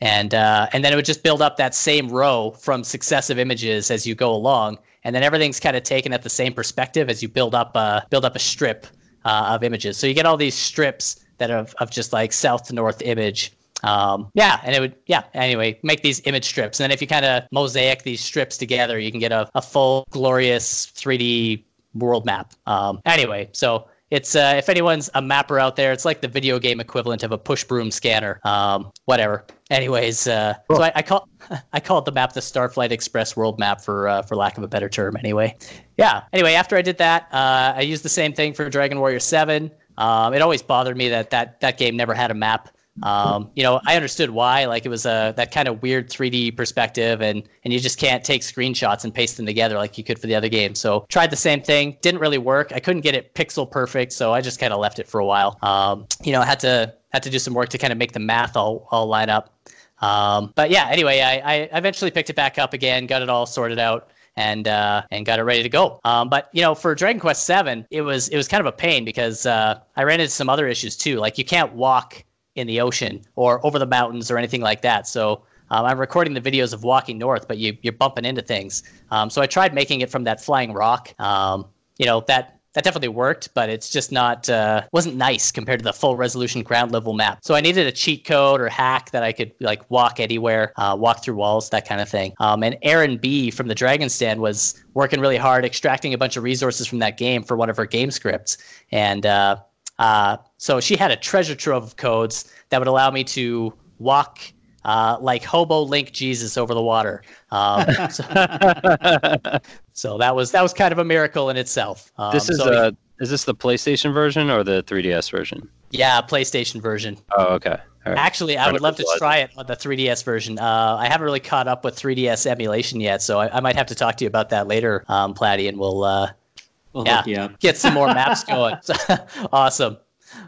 Speaker 3: and uh, and then it would just build up that same row from successive images as you go along, and then everything's kind of taken at the same perspective as you build up uh, build up a strip uh, of images. So you get all these strips that are of just like south to north image. Um, yeah, and it would yeah. Anyway, make these image strips, and then if you kind of mosaic these strips together, you can get a, a full glorious 3D world map. Um, anyway, so it's uh, if anyone's a mapper out there, it's like the video game equivalent of a push broom scanner. Um, whatever. Anyways, uh, cool. so I, I, call I called the map the Starflight Express World Map for uh, for lack of a better term. Anyway, yeah. Anyway, after I did that, uh, I used the same thing for Dragon Warrior Seven. Um, it always bothered me that that that game never had a map. Um, you know, I understood why. Like it was a that kind of weird 3D perspective, and and you just can't take screenshots and paste them together like you could for the other game. So tried the same thing, didn't really work. I couldn't get it pixel perfect, so I just kind of left it for a while. Um, you know, I had to had to do some work to kind of make the math all all line up. Um, but yeah, anyway, I, I eventually picked it back up again, got it all sorted out and uh, and got it ready to go. Um, but you know, for Dragon Quest Seven, it was it was kind of a pain because uh, I ran into some other issues too. Like you can't walk in the ocean or over the mountains or anything like that. So um, I'm recording the videos of walking north, but you, you're bumping into things. Um, so I tried making it from that flying rock. Um, you know that that definitely worked, but it's just not uh, wasn't nice compared to the full resolution ground level map. So I needed a cheat code or hack that I could like walk anywhere, uh, walk through walls, that kind of thing. Um, and Erin B from the Dragon's Den was working really hard, extracting a bunch of resources from that game for one of her game scripts, and uh, uh, so she had a treasure trove of codes that would allow me to walk uh, like hobo link Jesus over the water. Um, so, so, that was that was kind of a miracle in itself.
Speaker 2: Um, this is
Speaker 3: so,
Speaker 2: uh, is this the PlayStation version or the 3DS version?
Speaker 3: Yeah, PlayStation version.
Speaker 2: Oh, okay.
Speaker 3: Right. Actually, I would love to try it on the 3DS version. Uh, I haven't really caught up with 3DS emulation yet, so I, I might have to talk to you about that later, um, Platty, and we'll uh,
Speaker 1: We'll yeah,
Speaker 3: get some more maps going. awesome.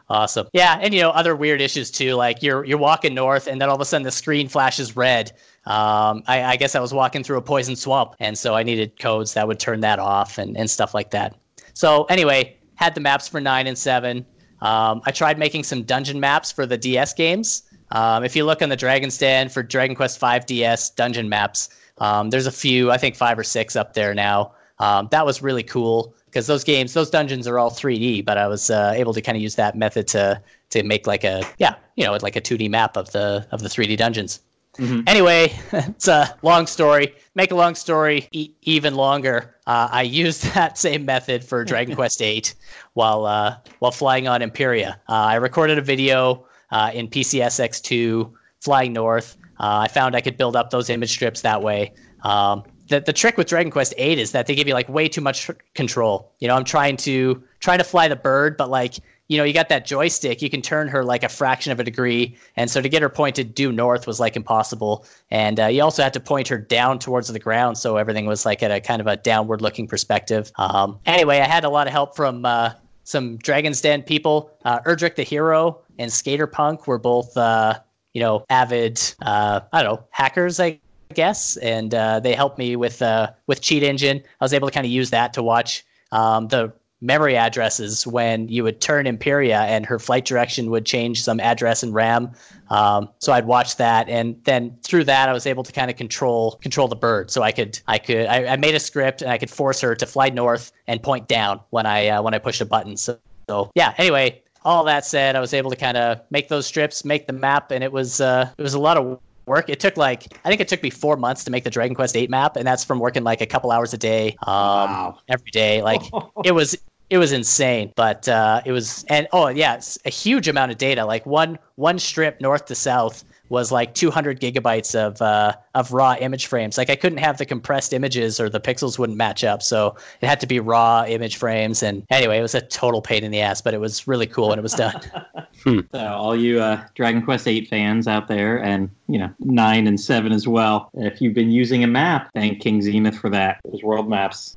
Speaker 3: Awesome. Yeah, and you know other weird issues too. Like you're you're walking north, and then all of a sudden the screen flashes red. Um, I, I guess I was walking through a poison swamp, and so I needed codes that would turn that off and and stuff like that. So anyway, had the maps for nine and seven. Um, I tried making some dungeon maps for the DS games. Um, if you look on the Dragon's Den for Dragon Quest V DS dungeon maps, um, there's a few, I think five or six up there now. Um, that was really cool because those games, those dungeons are all 3D, but I was uh, able to kind of use that method to to make like a yeah, you know, like a 2D map of the of the 3D dungeons. Mm-hmm. Anyway, it's a long story. Make a long story e- even longer. Uh, I used that same method for Dragon Quest VIII while uh, while flying on Empyrea. Uh, I recorded a video uh, in PCSX2 flying north. Uh, I found I could build up those image strips that way. Um, the, the trick with Dragon Quest VIII is that they give you like way too much control. You know, I'm trying to trying to fly the bird, but like you know, you got that joystick, you can turn her like a fraction of a degree, and so to get her pointed due north was like impossible. And uh, you also had to point her down towards the ground, so everything was like at a kind of a downward looking perspective. Um, anyway, I had a lot of help from uh, some Dragon's Den people. Uh, Erdrick the Hero and Skater Punk were both, uh, you know, avid, uh, I don't know, hackers, I guess, and uh, they helped me with uh, with Cheat Engine. I was able to kind of use that to watch um, the memory addresses when you would turn Empyrea and her flight direction would change some address in RAM. Um, so I'd watch that, and then through that, I was able to kind of control control the bird. So I could I could I, I, made a script and I could force her to fly north and point down when I uh, when I pushed a button. So, so yeah. Anyway, all that said, I was able to kind of make those strips, make the map, and it was uh, it was a lot of work. It took like I think it took me four months to make the Dragon Quest VIII map, and that's from working like a couple hours a day, um, wow. every day. Like it was it was insane, but uh, it was and oh yeah, a huge amount of data. Like one one strip north to south was like 200 gigabytes of uh, of raw image frames. Like I couldn't have the compressed images or the pixels wouldn't match up, so it had to be raw image frames. And anyway, it was a total pain in the ass, but it was really cool when it was done.
Speaker 1: hmm. So all you uh, Dragon Quest VIII fans out there, and you know nine and seven as well, if you've been using a map, thank King Zenith for that. Those world maps.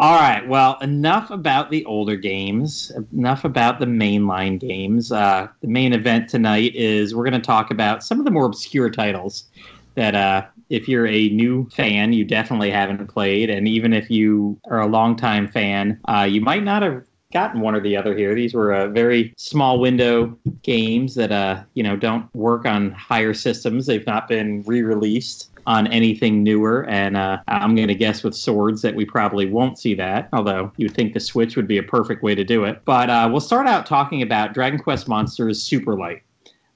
Speaker 1: All right. Well, enough about the older games. Enough about the mainline games. Uh, the main event tonight is we're going to talk about some of the more obscure titles that, uh, if you're a new fan, you definitely haven't played, and even if you are a longtime fan, uh, you might not have gotten one or the other here. These were uh, very small window games that uh, you know don't work on higher systems. They've not been re-released on anything newer. And uh, I'm going to guess with swords that we probably won't see that, although you'd think the Switch would be a perfect way to do it. But uh, we'll start out talking about Dragon Quest Monsters Super Light.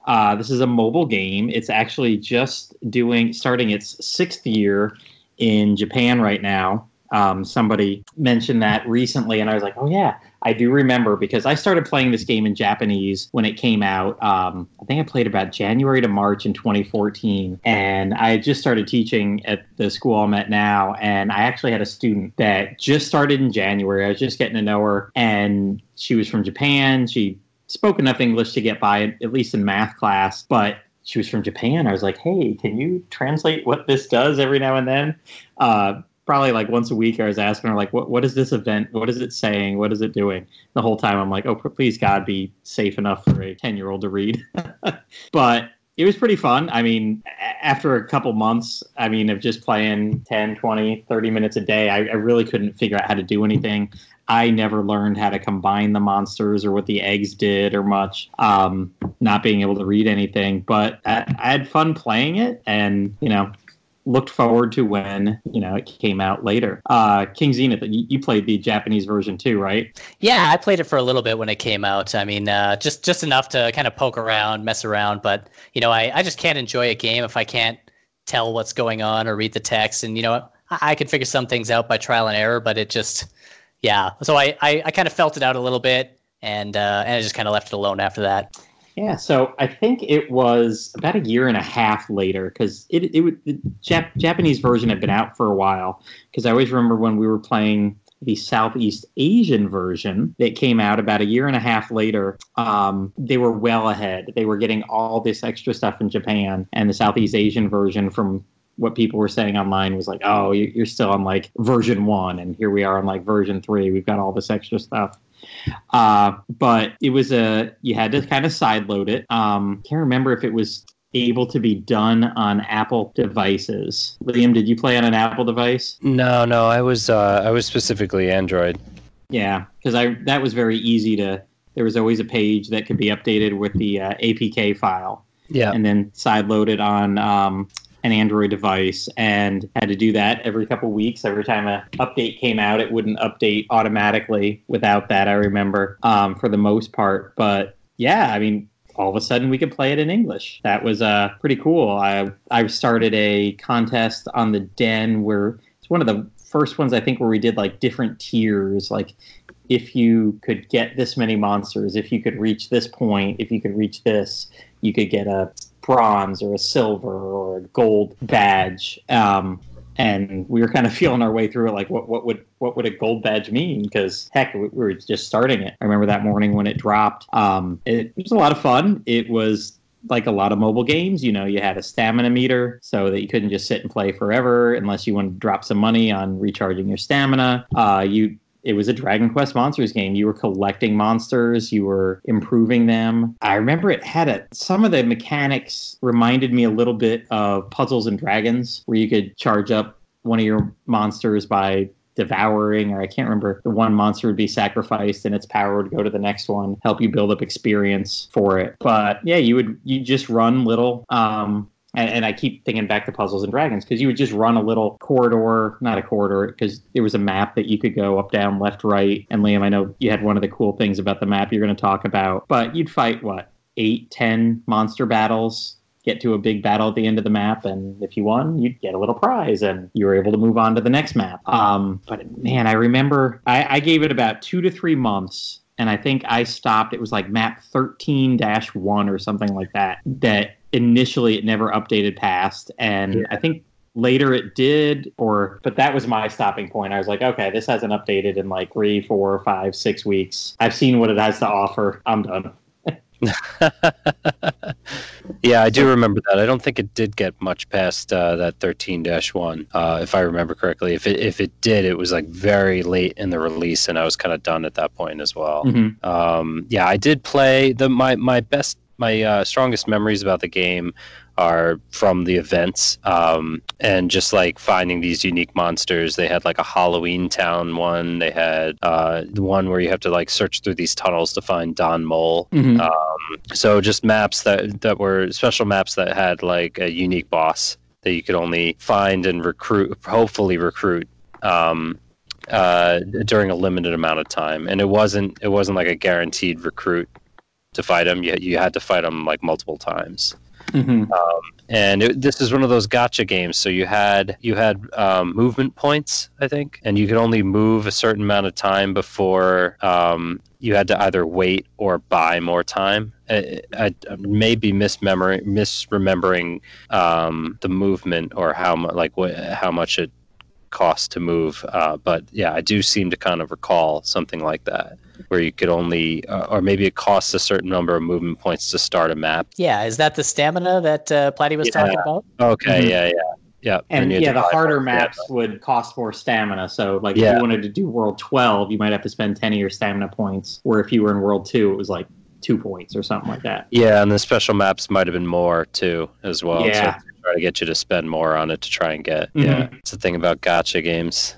Speaker 1: Uh, this is a mobile game. It's actually just doing starting its sixth year in Japan right now. Um, somebody mentioned that recently, and I was like, "Oh yeah, I do remember because I started playing this game in Japanese when it came out. Um, I think I played about January to March in 2014, and I just started teaching at the school I'm at now. And I actually had a student that just started in January. I was just getting to know her, and she was from Japan. She spoke enough English to get by, at least in math class, but she was from Japan. I was like, hey, can you translate what this does every now and then? Uh, probably like once a week I was asking her like what what is this event? What is it saying? What is it doing? The whole time I'm like, "Oh, please God be safe enough for a 10-year-old to read." but it was pretty fun. I mean, after a couple months, I mean, of just playing 10, 20, 30 minutes a day, I, I really couldn't figure out how to do anything. I never learned how to combine the monsters or what the eggs did or much, um, not being able to read anything. But I, I had fun playing it. And, you know, looked forward to when you know it came out later. Uh, King Zenith, you, played the Japanese version too, right?
Speaker 3: Yeah, I played it for a little bit when it came out. I mean, uh, just just enough to kind of poke around, mess around. But you know, I, I just can't enjoy a game if I can't tell what's going on or read the text. And you know, I, I could figure some things out by trial and error, but it just yeah. So I I, I kind of felt it out a little bit, and uh, and I just kind of left it alone after that.
Speaker 1: Yeah, so I think it was about a year and a half later because it it the Jap- Japanese version had been out for a while. Because I always remember when we were playing the Southeast Asian version that came out about a year and a half later. Um, they were well ahead. They were getting all this extra stuff in Japan, and the Southeast Asian version from what people were saying online was like, "Oh, you're still on like version one, and here we are on like version three. We've got all this extra stuff." Uh, but it was a you had to kind of sideload it. Um, can't remember if it was able to be done on Apple devices. Liam, did you play on an Apple device?
Speaker 2: No, no, I was uh, I was specifically Android.
Speaker 1: Yeah, because I that was very easy to. There was always a page that could be updated with the uh, APK file.
Speaker 2: Yeah,
Speaker 1: and then side loaded on um, an Android device and had to do that every couple weeks. Every time a update came out, it wouldn't update automatically without that. I remember um, for the most part, but yeah, I mean, all of a sudden we could play it in English. That was uh, pretty cool. I I started a contest on the Den where it's one of the first ones I think where we did like different tiers, like if you could get this many monsters, if you could reach this point, if you could reach this, you could get a bronze or a silver or a gold badge. Um, and we were kind of feeling our way through it, like what what would what would a gold badge mean? Because heck, we were just starting it. I remember that morning when it dropped. Um, it, was a lot of fun. It was like a lot of mobile games, you know, you had a stamina meter so that you couldn't just sit and play forever unless you wanted to drop some money on recharging your stamina. Uh, you it was a Dragon Quest Monsters game. You were collecting monsters, you were improving them. I remember it had a some of the mechanics reminded me a little bit of Puzzles and Dragons, where you could charge up one of your monsters by devouring, or I can't remember. The one monster would be sacrificed, and its power would go to the next one, help you build up experience for it. But yeah, you would you just run little um, and, and, I keep thinking back to Puzzles and Dragons because you would just run a little corridor, not a corridor, because there was a map that you could go up, down, left, right. And Liam, I know you had one of the cool things about the map you're going to talk about, but you'd fight what eight, ten monster battles. Get to a big battle at the end of the map, and if you won, you'd get a little prize, and you were able to move on to the next map. Um, but man, I remember I, I gave it about two to three months and I think I stopped. It was like map 13 1 or something like that. That initially it never updated past. And yeah. I think later it did, or, but that was my stopping point. I was like, okay, this hasn't updated in like three, four, five, six weeks. I've seen what it has to offer. I'm done.
Speaker 2: yeah, I do remember that. I don't think it did get much past uh, that 13-1, uh, if I remember correctly. If it if it did, it was like very late in the release, and I was kind of done at that point as well. Mm-hmm. Um, yeah, I did play the my my best my uh, strongest memories about the game are from the events um, and just like finding these unique monsters. They had like a Halloween Town one. They had uh, the one where you have to like search through these tunnels to find Don Mole. Mm-hmm. Um, so just maps that that were special maps that had like a unique boss that you could only find and recruit, hopefully recruit. Um, uh, during a limited amount of time, and it wasn't it wasn't like a guaranteed recruit to fight him. You you had to fight him like multiple times. Mm-hmm. Um, and it, this is one of those gotcha games. So you had you had um, movement points, I think, and you could only move a certain amount of time before um, you had to either wait or buy more time. I, I, I may be misremembering um, the movement or how much like what, how much it cost to move. Uh, but yeah, I do seem to kind of recall something like that where you could only, uh, or maybe it costs a certain number of movement points to start a map.
Speaker 3: Yeah, is that the stamina that uh, Platty was
Speaker 2: yeah.
Speaker 3: talking about?
Speaker 2: Okay, mm-hmm. yeah, yeah. Yeah,
Speaker 1: and, and yeah, the harder maps yeah. would cost more stamina. So, like, yeah. if you wanted to do World 12, you might have to spend 10 of your stamina points. Where if you were in World 2, it was like two points or something like that.
Speaker 2: Yeah, and the special maps might have been more too, as well. Yeah. So try to get you to spend more on it to try and get. Mm-hmm. Yeah, it's the thing about gotcha games.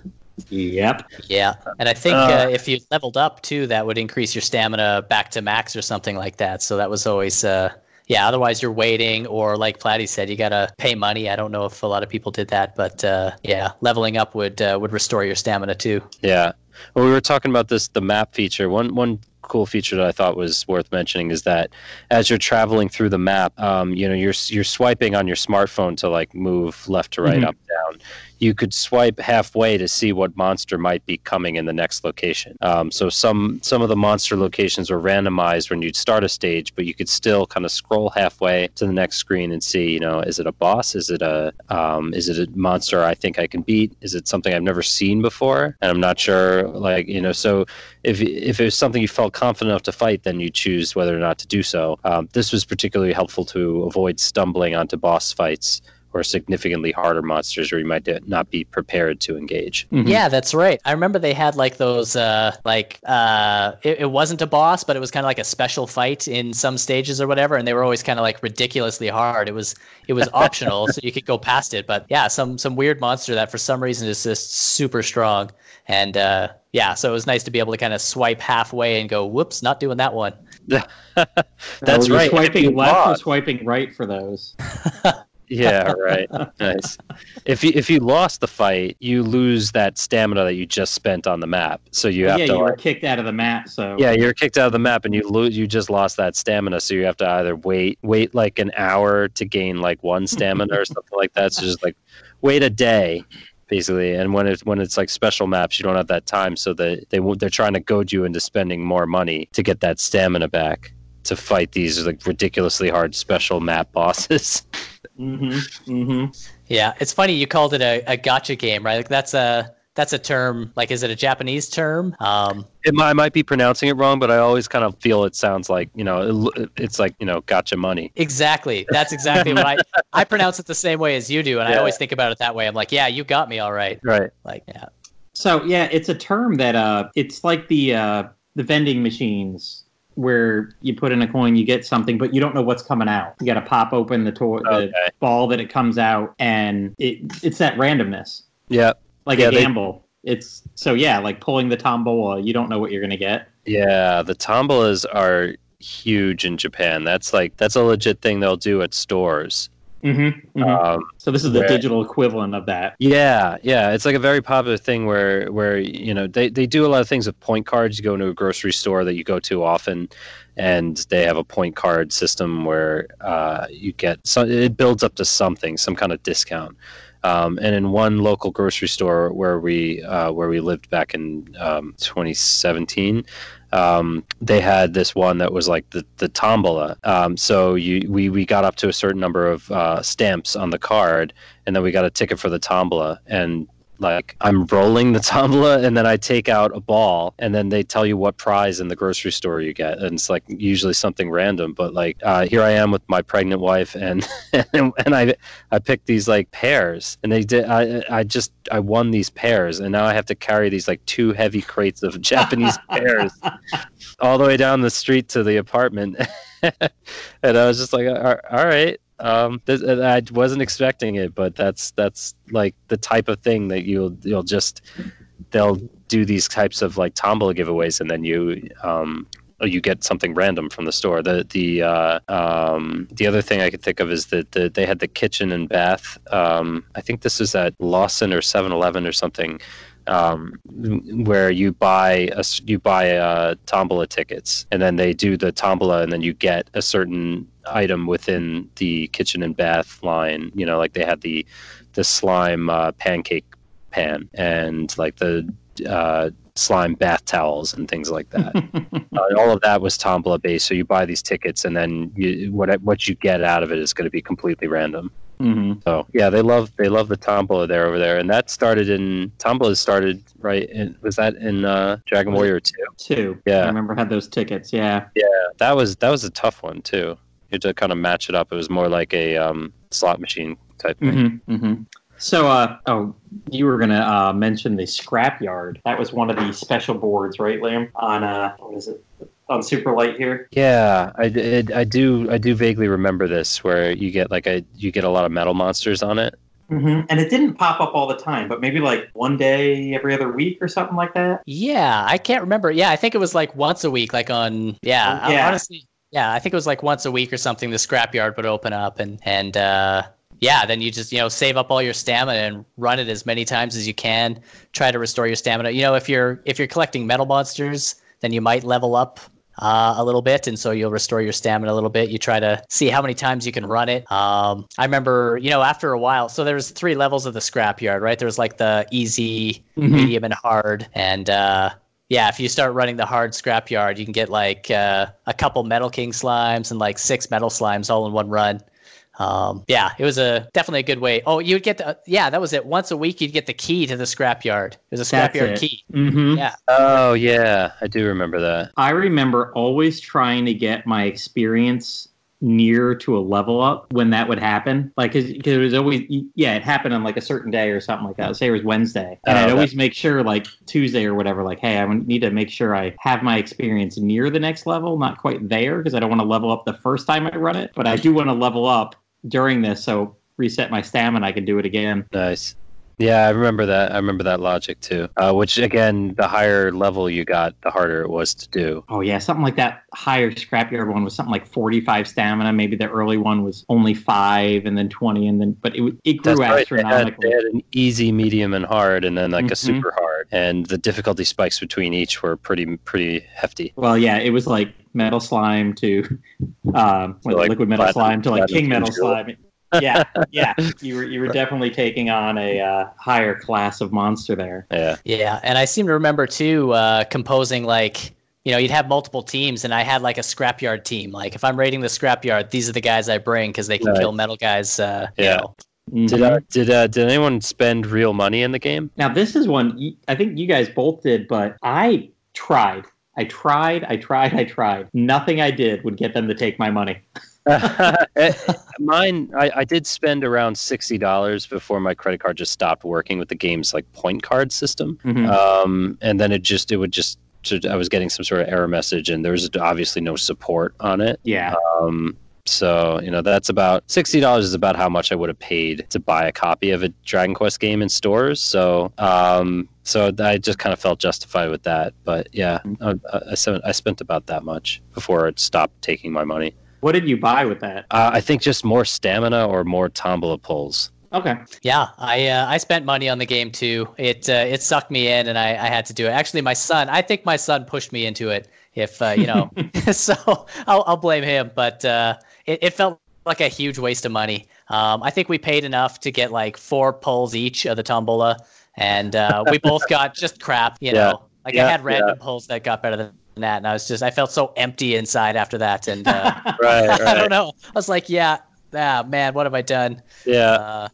Speaker 1: Yep.
Speaker 3: Yeah, and I think uh, uh, if you leveled up too, that would increase your stamina back to max or something like that. So that was always, uh, yeah. Otherwise, you're waiting, or like Platty said, you gotta pay money. I don't know if a lot of people did that, but uh, yeah, leveling up would uh, would restore your stamina too.
Speaker 2: Yeah. Well, we were talking about this the map feature. One one cool feature that I thought was worth mentioning is that as you're traveling through the map, um, you know, you're you're swiping on your smartphone to like move left to right, mm-hmm. up down you could swipe halfway to see what monster might be coming in the next location. Um, so some some of the monster locations were randomized when you'd start a stage, but you could still kind of scroll halfway to the next screen and see, you know, is it a boss? Is it a um, is it a monster I think I can beat? Is it something I've never seen before? And I'm not sure. Like you know, so if if it was something you felt confident enough to fight, then you choose whether or not to do so. Um, this was particularly helpful to avoid stumbling onto boss fights or significantly harder monsters where you might not be prepared to engage.
Speaker 3: Mm-hmm. Yeah, that's right. I remember they had like those, uh, like, uh, it, it wasn't a boss, but it was kind of like a special fight in some stages or whatever. And they were always kind of like ridiculously hard. It was, it was optional, so you could go past it. But yeah, some, some weird monster that for some reason is just super strong. And, uh, yeah, so it was nice to be able to kind of swipe halfway and go, whoops, not doing that one.
Speaker 2: That's right.
Speaker 1: Swiping left or swiping right for those.
Speaker 2: yeah, right. nice. If you if you lost the fight, you lose that stamina that you just spent on the map. So you have
Speaker 1: yeah,
Speaker 2: to.
Speaker 1: Yeah, you were kicked out of the map. So
Speaker 2: yeah, you're kicked out of the map, and you lose. You just lost that stamina, so you have to either wait wait like an hour to gain like one stamina or something like that. So just like wait a day basically. And when it's when it's like special maps, you don't have that time, so that they they're trying to goad you into spending more money to get that stamina back to fight these like ridiculously hard special map bosses.
Speaker 1: Mm-hmm. Mm-hmm.
Speaker 3: Yeah, it's funny you called it a, a gotcha game, right? Like that's a that's a term. Like, is it a Japanese term? Um,
Speaker 2: it might, I might be pronouncing it wrong, but I always kind of feel it sounds like you know, it, it's like you know, gotcha money.
Speaker 3: Exactly. That's exactly what I I pronounce it the same way as you do, and yeah. I always think about it that way. I'm like, yeah, you got me all right.
Speaker 2: Right.
Speaker 3: Like, yeah.
Speaker 1: So yeah, it's a term that uh, it's like the uh, the vending machines where you put in a coin, you get something, but you don't know what's coming out. You got to pop open the, to- okay. the ball that it comes out, and it it's that randomness.
Speaker 2: Yeah,
Speaker 1: like
Speaker 2: yeah,
Speaker 1: a gamble. it's so yeah, like pulling the tombola, you don't know what you're gonna get.
Speaker 2: Yeah, the tombolas are huge in Japan. That's like that's a legit thing they'll do at stores.
Speaker 1: Mm-hmm,
Speaker 2: Um,
Speaker 1: so this is the
Speaker 2: where-
Speaker 1: digital equivalent of that.
Speaker 2: yeah, yeah, it's like a very popular thing where where you know they, they do a lot of things with point cards. You go into a grocery store that you go to often, and they have a point card system where uh, you get so it builds up to something, some kind of discount. Um, and in one local grocery store where we uh, where we lived back in um, 2017, um, they had this one that was like the, the tombola. Um, so you we, we got up to a certain number of uh, stamps on the card, and then we got a ticket for the tombola. And like I'm rolling the tombola, and then I take out a ball, and then they tell you what prize in the grocery store you get, and it's like usually something random. But like uh, here I am with my pregnant wife, and and, I I picked these like pears, and they did. I I just I won these pears, and now I have to carry these like two heavy crates of Japanese pears all the way down the street to the apartment. and I was just like, all all right. Um, this, I wasn't expecting it, but that's that's like the type of thing that you'll you'll just they'll do these types of like tombola giveaways, and then you um, you get something random from the store. The the uh, um, the other thing I could think of is that the, they had the kitchen and bath. Um, I think this is at Lawson or 7-Eleven or something um, where you buy a, you buy uh, tombola tickets, and then they do the tombola, and then you get a certain item within the kitchen and bath line. You know, like they had the the slime uh, pancake pan and like the uh, slime bath towels and things like that. uh, all of that was tombola based. So you buy these tickets, and then you, what what you get out of it is going to be completely random.
Speaker 1: hmm
Speaker 2: So yeah, they love they love the tombola there over there, and that started in tombola started right. In, was that in uh, Dragon Warrior two?
Speaker 1: Two.
Speaker 2: Yeah.
Speaker 1: I remember had those tickets. Yeah. Yeah.
Speaker 2: That was that was a tough one too. You had to kind of match it up. It was more like a um, slot machine type thing.
Speaker 1: hmm hmm So, uh, oh, you were gonna uh, mention the scrapyard. That was one of the special boards, right, Liam? On uh, what is it? On Super Light here.
Speaker 2: Yeah, I, did- I do I do vaguely remember this where you get like a you get a lot of metal monsters on it.
Speaker 1: hmm And it didn't pop up all the time, but maybe like one day every other week or something like that.
Speaker 3: Yeah, I can't remember. Yeah, I think it was like once a week, like on yeah,
Speaker 1: yeah.
Speaker 3: honestly, yeah, I think it was like once a week or something. The scrapyard would open up and and uh, yeah, then you just you know save up all your stamina and run it as many times as you can. Try to restore your stamina. You know, if you're if you're collecting metal monsters, then you might level up uh, a little bit, and so you'll restore your stamina a little bit. You try to see how many times you can run it. Um, I remember, you know, after a while, so there's three levels of the scrapyard, right? There's like the easy,
Speaker 1: Mhm.
Speaker 3: medium, and hard, and uh, yeah, if you start running the hard scrapyard, you can get like uh, a couple Metal King slimes and like six metal slimes all in one run. Um, yeah, it was a definitely a good way. Oh, you would get the yeah, that was it. Once a week, you'd get the key to the scrapyard. It was a
Speaker 1: That's
Speaker 3: scrapyard
Speaker 1: it.
Speaker 3: key.
Speaker 1: hmm
Speaker 3: Yeah.
Speaker 2: Oh yeah, I do remember that.
Speaker 1: I remember always trying to get my experience near to a level up when that would happen. Like, because it was always, yeah, it happened on like a certain day or something like that. Say it was Wednesday. And
Speaker 2: Oh,
Speaker 1: I'd always make sure, like Tuesday or whatever, like, hey, I need to make sure I have my experience near the next level, not quite there, because I don't want to level up the first time I run it. But I do want to level up during this. So reset my stamina, I can do it again.
Speaker 2: Nice. Yeah, I remember that. I remember that logic too. Uh, which again, the higher level you got, the harder it was to do.
Speaker 1: Oh yeah, something like that. Higher scrapyard one was something like forty-five stamina. Maybe the early one was only five, and then twenty, and then but it it grew
Speaker 2: right. They had,
Speaker 1: astronomically.
Speaker 2: they had an easy, medium, and hard, and then like a
Speaker 1: Mhm.
Speaker 2: super hard, and the difficulty spikes between each were pretty pretty hefty.
Speaker 1: Well, yeah, it was like metal slime to um, what,
Speaker 2: like
Speaker 1: liquid metal
Speaker 2: platinum-
Speaker 1: slime to like king metal slime. Yeah, yeah, you were you were definitely taking on a uh, higher class of monster there.
Speaker 2: Yeah.
Speaker 3: Yeah, and I seem to remember too uh, composing like you know you'd have multiple teams, and I had like a scrapyard team. Like if I'm raiding the scrapyard, these are the guys I bring because they can
Speaker 2: Nice.
Speaker 3: kill metal guys. Uh, you
Speaker 2: Yeah.
Speaker 3: know.
Speaker 2: Did
Speaker 1: Mhm.
Speaker 2: uh, did uh, did anyone spend real money in the game?
Speaker 1: Now this is one I think you guys both did, but I tried. I tried. I tried. I tried. Nothing I did would get them to take my money.
Speaker 2: Eh, Mine, I, I did spend around sixty dollars before my credit card just stopped working with the game's like point card system.
Speaker 1: Mhm.
Speaker 2: um, and then it just it would just I was getting some sort of error message, and there was obviously no support on it.
Speaker 1: yeah.
Speaker 2: Um, So you know that's about sixty dollars is about how much I would have paid to buy a copy of a Dragon Quest game in stores. So um, so I just kind of felt justified with that. But yeah, I, I, I spent about that much before it stopped taking my money.
Speaker 1: What did you buy with that?
Speaker 2: Uh, I think just more stamina or more tombola pulls.
Speaker 1: Okay.
Speaker 3: Yeah, I uh, I spent money on the game too. It uh, it sucked me in, and I, I had to do it. Actually, my son, I think my son pushed me into it. If uh, you know, so I'll I'll blame him. But uh, it it felt like a huge waste of money. Um, I think we paid enough to get like four pulls each of the tombola, and uh, we both got just crap. You know, like
Speaker 2: Yeah,
Speaker 3: I had random
Speaker 2: yeah.
Speaker 3: pulls that got better than that, and I was just I felt so empty inside after that, and uh,
Speaker 2: Right,
Speaker 3: I don't know. I was like, yeah, ah, man, what have I done?
Speaker 2: Yeah,
Speaker 3: Uh,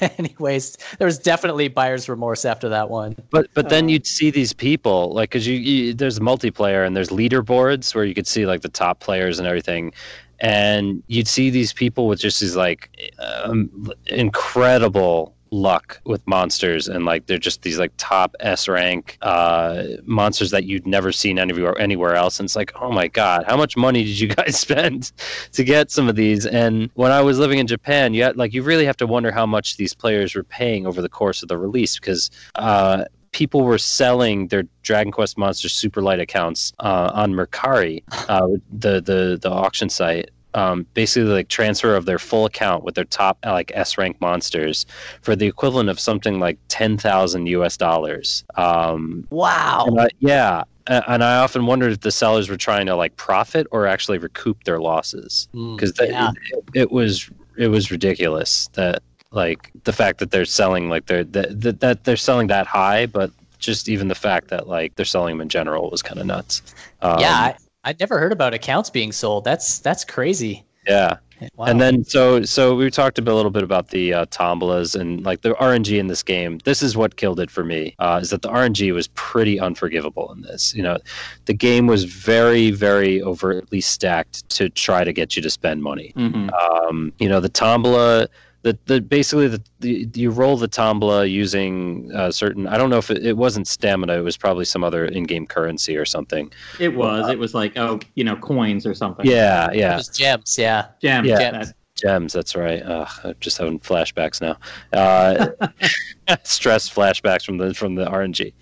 Speaker 3: anyways, there was definitely buyer's remorse after that one.
Speaker 2: but but then
Speaker 1: Oh.
Speaker 2: you'd see these people like because you, you there's multiplayer and there's leaderboards where you could see like the top players and everything, and you'd see these people with just these like um, incredible luck with monsters and like they're just these like top S rank uh monsters that you'd never seen anywhere anywhere else and it's like oh my god how much money did you guys spend to get some of these and when I was living in Japan you had, like you really have to wonder how much these players were paying over the course of the release because uh people were selling their Dragon Quest Monster Super Light accounts uh, on Mercari, uh, the the the auction site. Um, basically, like transfer of their full account with their top like S rank monsters for the equivalent of something like ten thousand U.S. dollars. Um,
Speaker 3: Wow.
Speaker 2: and I, yeah, and I often wondered if the sellers were trying to like profit or actually recoup their losses
Speaker 3: Mm,
Speaker 2: because
Speaker 3: yeah.
Speaker 2: it, it was it was ridiculous that like the fact that they're selling like they're that, that, that they're selling that high but just even the fact that like they're selling them in general was kind of nuts um,
Speaker 3: yeah, I, I'd never heard about accounts being sold. That's that's crazy.
Speaker 2: yeah
Speaker 3: Wow.
Speaker 2: and then so so we talked a, little bit about the uh, tombolas and like the RNG in this game. This is what killed it for me. Uh, is that the RNG was pretty unforgivable in this. You know, the game was very very overtly stacked to try to get you to spend money.
Speaker 1: Mhm.
Speaker 2: um, you know the tombola the, the basically the, the you roll the tombola using uh, certain i don't know if it, it wasn't stamina it was probably some other in-game currency or something
Speaker 1: It was. It was like oh, you know, coins or something.
Speaker 2: yeah
Speaker 3: It
Speaker 2: yeah
Speaker 3: was gems. Yeah.
Speaker 1: Gems.
Speaker 2: Yeah.
Speaker 3: Gems.
Speaker 2: gems that's right Ugh, i'm just having flashbacks now uh, stress flashbacks from the from the rng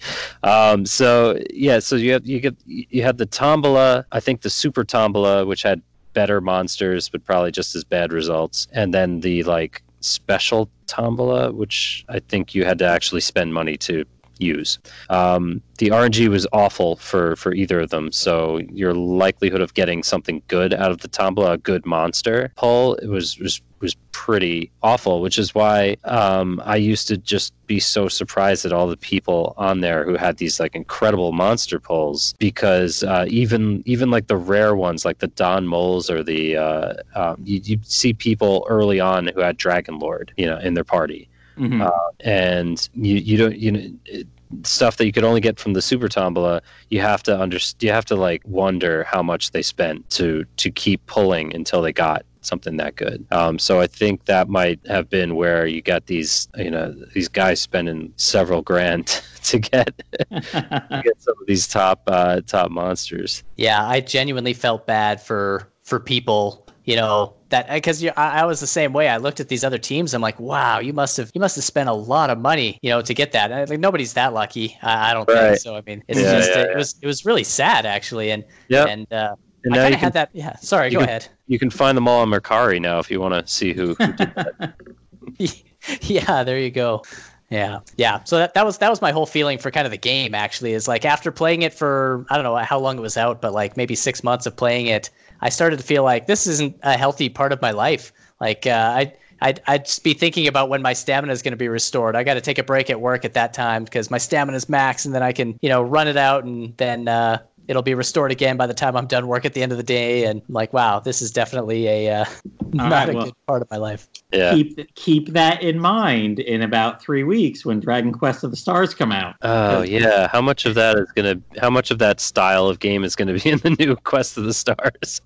Speaker 2: um, so yeah so you have you get you had the tombola i think the super tombola which had better monsters but probably just as bad results and then the like special tombola which i think you had to actually spend money to use. Um, the rng was awful for for either of them. So your likelihood of getting something good out of the tombola a good monster pull it was was was pretty awful which is why um, i used to just be so surprised at all the people on there who had these like incredible monster pulls because uh, even even like the rare ones like the don moles or the uh, um, you, you see people early on who had dragon lord you know in their party
Speaker 1: Mhm.
Speaker 2: and you you don't you know stuff that you could only get from the super tombola you have to under you have to like wonder how much they spent to to keep pulling until they got something that good um, so i think that might have been where you got these you know these guys spending several grand to get to get some of these top uh, top monsters
Speaker 3: Yeah, I genuinely felt bad for for people, you know, that because I, I was the same way. I looked at these other teams. I'm like, wow, you must have you must have spent a lot of money, you know, to get that. And, like nobody's that lucky. I, I don't think so. I mean, it's
Speaker 2: Yeah,
Speaker 3: just
Speaker 2: yeah,
Speaker 3: it
Speaker 2: yeah.
Speaker 3: was it was really sad actually, and
Speaker 2: Yep.
Speaker 3: and uh,
Speaker 2: and
Speaker 3: I kind of had that. Yeah, sorry, go
Speaker 2: can-
Speaker 3: ahead.
Speaker 2: you can find them all on mercari now if you want to see who, who did that.
Speaker 3: yeah, there you go. Yeah, yeah. So that, that was that was my whole feeling for kind of the game. Actually, is like after playing it for I don't know how long it was out, but like maybe six months of playing it, I started to feel like this isn't a healthy part of my life. Like uh, I. I'd, I'd just be thinking about when my stamina is going to be restored. I got to take a break at work at that time because my stamina is max, and then I can, you know, run it out, and then uh, it'll be restored again by the time I'm done work at the end of the day. And I'm like, wow, this is definitely a uh, not
Speaker 1: right,
Speaker 3: a
Speaker 1: well-
Speaker 3: good part of my life.
Speaker 2: yeah
Speaker 1: keep keep that in mind in about three weeks when Dragon Quest of the Stars come out.
Speaker 2: Oh yeah, how much of that is gonna? How much of that style of game is gonna be in the new Quest of the Stars?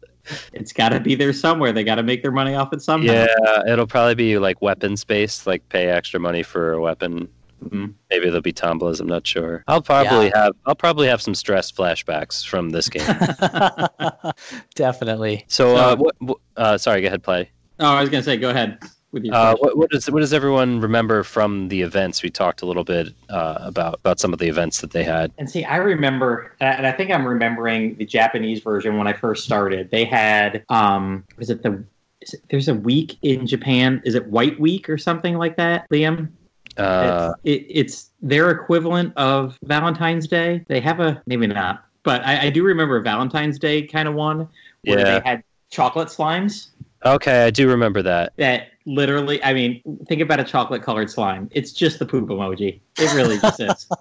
Speaker 1: It's got to be there somewhere. They got to make their money off it somehow.
Speaker 2: Yeah, it'll probably be like weapons based, like pay extra money for a weapon
Speaker 1: Mhm.
Speaker 2: Maybe there'll be Tombolas. I'm not sure. I'll probably have I'll probably have some stress flashbacks from this game.
Speaker 3: Definitely.
Speaker 2: So, uh, what, what, uh, sorry, go ahead, play.
Speaker 1: Oh, I was gonna say, go ahead with your.
Speaker 2: Uh, what, what does what does everyone remember from the events? We talked a little bit uh, about about some of the events that they had.
Speaker 1: And see, I remember, and I think I'm remembering the Japanese version when I first started. They had, um, was it the? Is it, there's a week in Japan. Is it White Week or something like that, Liam?
Speaker 2: Uh,
Speaker 1: it's, it, it's their equivalent of Valentine's Day. They have a maybe not, but I, I do remember Valentine's Day kind of one where
Speaker 2: Yeah.
Speaker 1: they had chocolate slimes
Speaker 2: okay, I do remember that.
Speaker 1: that literally. I mean, think about a chocolate colored slime. It's just the poop emoji. It really just is.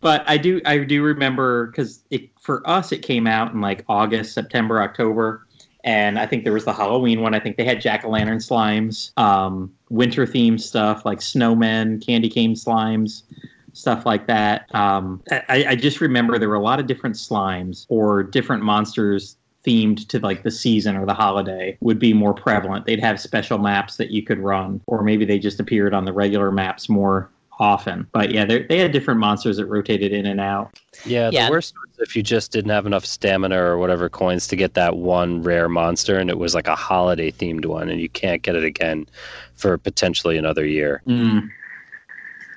Speaker 1: but I do I do remember because for us it came out in like August, September, October, and I think there was the Halloween one. I think they had jack o' lantern slimes, um, winter themed stuff like snowmen, candy cane slimes, stuff like that. Um, I, I just remember there were a lot of different slimes or different monsters themed to like the season or the holiday would be more prevalent. They'd have special maps that you could run, or maybe they just appeared on the regular maps more often. But yeah, they they had different monsters that rotated in and out.
Speaker 2: Yeah, the
Speaker 3: Yeah.
Speaker 2: worst was if you just didn't have enough stamina or whatever coins to get that one rare monster, and it was like a holiday themed one, and you can't get it again for potentially another year. Mm.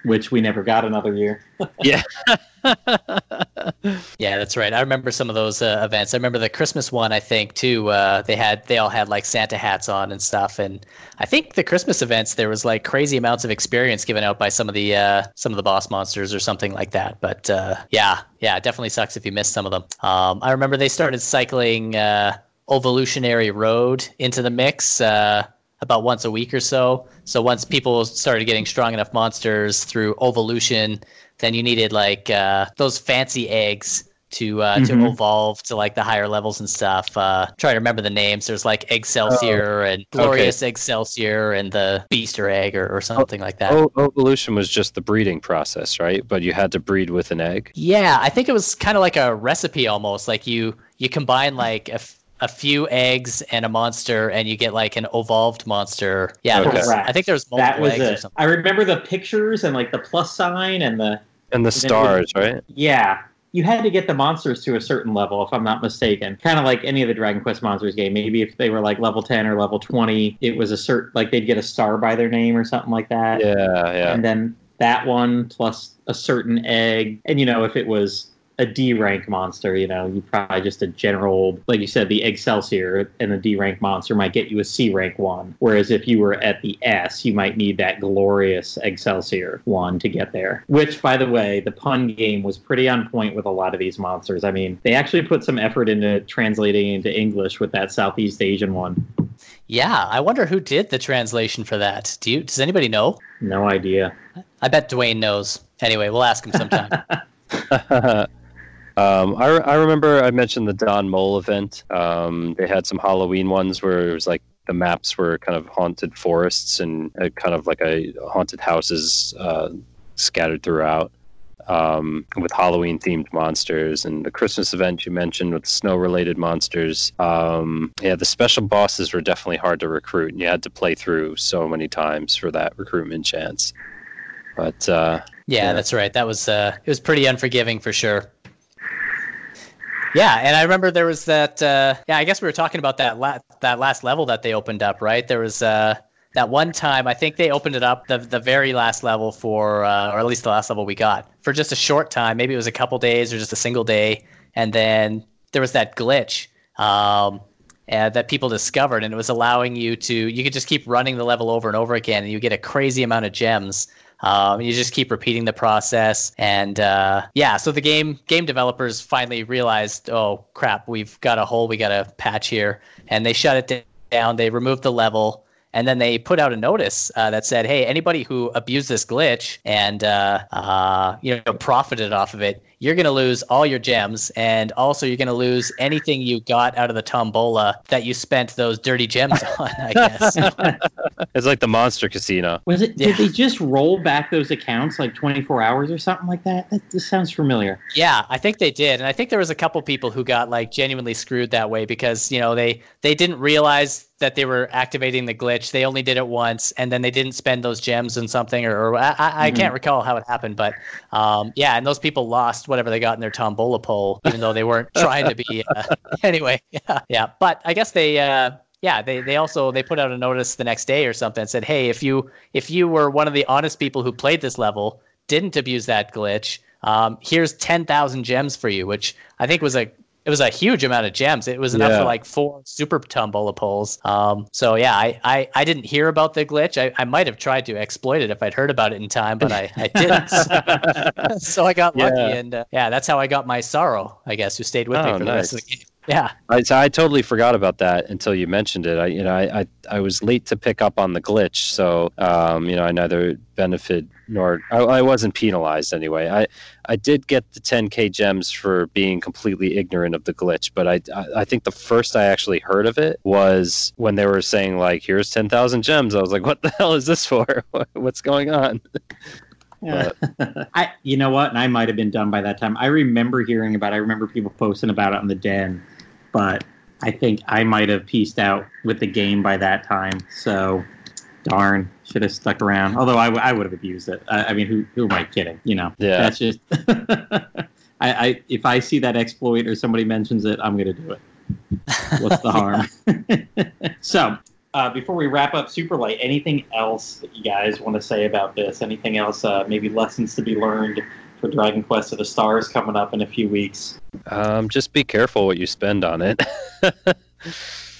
Speaker 1: Which we never got another year.
Speaker 3: Yeah, that's right. I remember some of those uh, events. I remember the Christmas one. I think too. Uh, they had they all had like Santa hats on and stuff. And I think the Christmas events there was like crazy amounts of experience given out by some of the uh, some of the boss monsters or something like that. But uh, yeah, yeah, it definitely sucks if you miss some of them. Um, I remember they started cycling uh, Evolutionary Road into the mix. Uh, about once a week or so. So once people started getting strong enough monsters through evolution, then you needed like uh, those fancy eggs to uh, to
Speaker 1: Mhm.
Speaker 3: evolve to like the higher levels and stuff. Uh, try to remember the names. There's like Excelsior and Glorious Excelsior and the Beaster Egg or, or something like that.
Speaker 2: O- evolution was just the breeding process, right? But you had to breed with an egg.
Speaker 3: Yeah, I think it was kind of like a recipe almost. Like you you combine like a, f- a few eggs and a monster, and you get like an evolved monster. Yeah,
Speaker 2: Okay.
Speaker 3: was- I think there was multiple
Speaker 1: That was
Speaker 3: eggs or
Speaker 1: it.
Speaker 3: something.
Speaker 1: I remember the pictures and like the plus sign and the
Speaker 2: And the stars, right?
Speaker 1: yeah. You had to get the monsters to a certain level, if I'm not mistaken. Kind of like any of the Dragon Quest monsters game. Maybe if they were like level 10 or level 20, it was a certain like they'd get a star by their name or something like that.
Speaker 2: Yeah, yeah.
Speaker 1: and then that one plus a certain egg and you know if it was a D rank monster, you know, you probably just a general, like you said, the Excelsior and the D rank monster might get you a C rank one. Whereas if you were at the S, you might need that glorious Excelsior one to get there. Which, by the way, the pun game was pretty on point with a lot of these monsters. I mean, they actually put some effort into translating into English with that Southeast Asian one.
Speaker 3: Yeah, I wonder who did the translation for that. Do you? Does anybody know?
Speaker 1: No idea.
Speaker 3: I bet Dwayne knows. Anyway, we'll ask him sometime.
Speaker 2: um, I, I remember I mentioned the Don Mole event. Um, they had some Halloween ones where it was like the maps were kind of haunted forests and uh, kind of like a haunted houses uh, scattered throughout um, with Halloween themed monsters. And the Christmas event you mentioned with snow related monsters. Um, yeah, the special bosses were definitely hard to recruit, and you had to play through so many times for that recruitment chance. But uh,
Speaker 3: Yeah,
Speaker 2: Yeah.
Speaker 3: that's right. That was uh, it was pretty unforgiving for sure. Yeah, and I remember there was that. Uh, yeah, I guess we were talking about that la- that last level that they opened up, right? There was uh, that one time. I think they opened it up the the very last level for, uh, or at least the last level we got for just a short time. Maybe it was a couple days or just a single day, and then there was that glitch. Um, uh, that people discovered, and it was allowing you to you could just keep running the level over and over again, and you get a crazy amount of gems. Um, you just keep repeating the process, and uh, yeah. So the game game developers finally realized, oh crap, we've got a hole, we got a patch here, and they shut it down. They removed the level, and then they put out a notice uh, that said, hey, anybody who abused this glitch and uh, uh, you know profited off of it, you're gonna lose all your gems, and also you're gonna lose anything you got out of the tombola that you spent those dirty gems on. I guess.
Speaker 2: it's like the Monster Casino.
Speaker 1: Was it?
Speaker 3: Yeah.
Speaker 1: Did they just roll back those accounts like 24 hours or something like that? That this sounds familiar.
Speaker 3: Yeah, I think they did, and I think there was a couple people who got like genuinely screwed that way because you know they they didn't realize that they were activating the glitch. They only did it once, and then they didn't spend those gems in something, or, or I, I
Speaker 1: Mhm.
Speaker 3: can't recall how it happened. But um, yeah, and those people lost whatever they got in their tombola poll, even though they weren't trying to be. Uh, anyway, yeah, yeah. But I guess they. Uh, yeah, they, they also they put out a notice the next day or something and said, hey, if you if you were one of the honest people who played this level, didn't abuse that glitch, um, here's ten thousand gems for you, which I think was a it was a huge amount of gems. It was enough
Speaker 2: Yeah.
Speaker 3: for like four super tombola poles. Um, so yeah, I, I, I didn't hear about the glitch. I, I might have tried to exploit it if I'd heard about it in time, but I, I didn't. so I got lucky,
Speaker 2: Yeah.
Speaker 3: and uh, yeah, that's how I got my sorrow. I guess who stayed with me
Speaker 2: Oh,
Speaker 3: for the rest of the game. Yeah,
Speaker 2: I, I totally forgot about that until you mentioned it. I, you know, I, I, I was late to pick up on the glitch, so um, you know, I neither benefit nor I, I wasn't penalized anyway. I, I did get the 10k gems for being completely ignorant of the glitch, but I, I, I think the first I actually heard of it was when they were saying like, "Here's 10,000 gems." I was like, "What the hell is this for? What's going on?"
Speaker 1: Yeah. I, you know what? And I might have been done by that time. I remember hearing about. it. I remember people posting about it on the den, but I think I might have pieced out with the game by that time. So, darn, should have stuck around. Although I, w- I would have abused it. I, I mean, who who am I kidding? You know,
Speaker 2: Yeah.
Speaker 1: that's just. I, I if I see that exploit or somebody mentions it, I'm gonna do it. What's the harm? so, uh, before we wrap up Superlight, anything else that you guys want to say about this? Anything else? Uh, maybe lessons to be learned for Dragon Quest of the Stars coming up in a few weeks.
Speaker 2: Um, just be careful what you spend on it.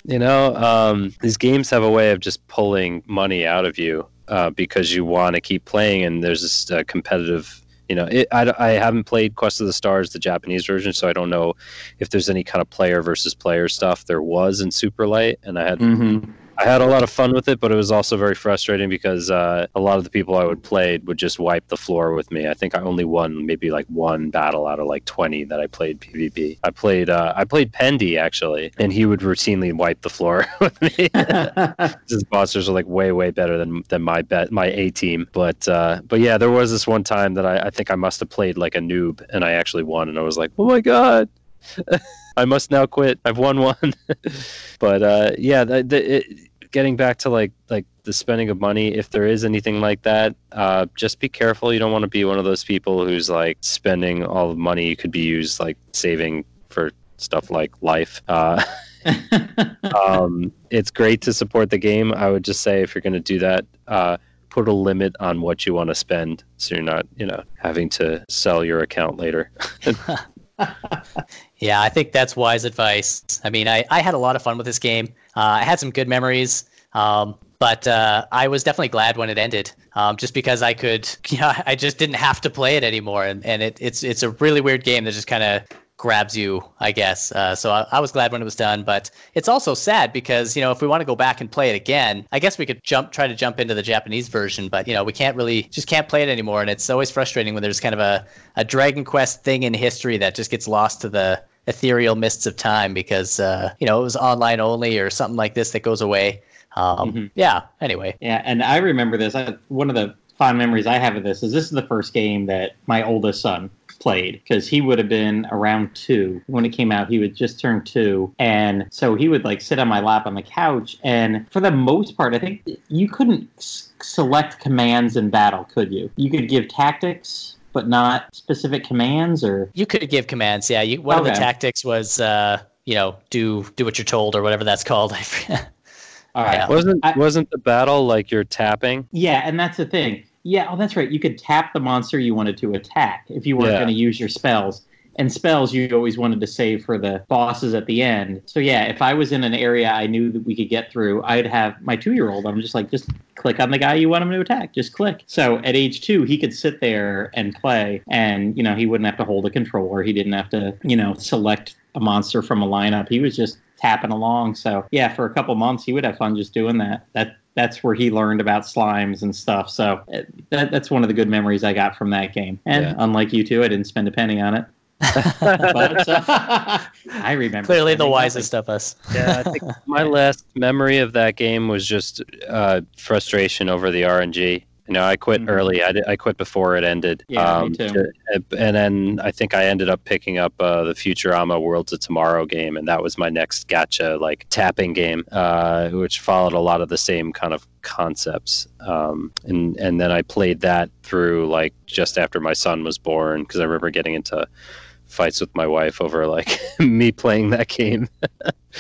Speaker 2: You know, um, these games have a way of just pulling money out of you uh, because you want to keep playing, and there's this uh, competitive. You know, it, I, I haven't played Quest of the Stars, the Japanese version, so I don't know if there's any kind of player versus player stuff. There was in Super Light, and I had
Speaker 1: Mm-hmm.
Speaker 2: I had a lot of fun with it, but it was also very frustrating because uh, a lot of the people I would play would just wipe the floor with me. I think I only won maybe like one battle out of like twenty that I played PvP. I played uh, I played Pendy actually, and he would routinely wipe the floor with me. His bosses are like way way better than than my bet my A team. But uh, but yeah, there was this one time that I, I think I must have played like a noob, and I actually won, and I was like, oh my god. I must now quit. I've won one. but uh, yeah, the, the, it, getting back to like like the spending of money, if there is anything like that, uh, just be careful. You don't want to be one of those people who's like spending all the money you could be used like saving for stuff like life. Uh, um, it's great to support the game. I would just say if you're going to do that, uh, put a limit on what you want to spend, so you're not you know having to sell your account later.
Speaker 3: Yeah, I think that's wise advice. I mean, I, I had a lot of fun with this game. Uh, I had some good memories, um, but uh, I was definitely glad when it ended, um, just because I could, you know, I just didn't have to play it anymore. And, and it, it's it's a really weird game that just kind of grabs you, I guess. Uh, so I, I was glad when it was done, but it's also sad because you know if we want to go back and play it again, I guess we could jump try to jump into the Japanese version, but you know we can't really just can't play it anymore, and it's always frustrating when there's kind of a a Dragon Quest thing in history that just gets lost to the ethereal mists of time because uh, you know it was online only or something like this that goes away. Um,
Speaker 1: Mhm.
Speaker 3: Yeah. Anyway.
Speaker 1: Yeah, and I remember this. I, one of the fond memories I have of this is this is the first game that my oldest son played because he would have been around two when it came out. He would just turn two, and so he would like sit on my lap on the couch. And for the most part, I think you couldn't s- select commands in battle, could you? You could give tactics, but not specific commands, or
Speaker 3: You could give commands. Yeah. You, one of the tactics was uh, you know do do what you're told or whatever that's called.
Speaker 1: All right.
Speaker 3: Yeah.
Speaker 2: wasn't
Speaker 1: I-
Speaker 2: wasn't the battle like you're tapping?
Speaker 1: Yeah, and that's the thing. Yeah, oh, that's right. You could tap the monster you wanted to attack if you weren't
Speaker 2: Yeah.
Speaker 1: going to use your spells. And spells you always wanted to save for the bosses at the end. So yeah, if I was in an area I knew that we could get through, I'd have my two-year-old. I'm just like, just click on the guy you want him to attack. Just click. So at age two, he could sit there and play, and you know he wouldn't have to hold a controller. He didn't have to, you know, select a monster from a lineup. He was just tapping along. So yeah, for a couple months, he would have fun just doing that. That that's where he learned about slimes and stuff. So that, that's one of the good memories I got from that game. And
Speaker 2: Yeah.
Speaker 1: unlike you two, I didn't spend a penny on it. But uh, I remember
Speaker 3: Clearly the
Speaker 1: spending
Speaker 3: wisest of us.
Speaker 2: Yeah, I think my last memory of that game was just uh, frustration over the RNG. You know, I quit
Speaker 1: Mhm.
Speaker 2: early. I, did, I quit before it ended.
Speaker 1: Yeah, me too.
Speaker 2: to- and then I think I ended up picking up uh, the Futurama Worlds of Tomorrow game, and that was my next gotcha like tapping game, uh, which followed a lot of the same kind of concepts. Um, and and then I played that through like just after my son was born because I remember getting into fights with my wife over like me playing that game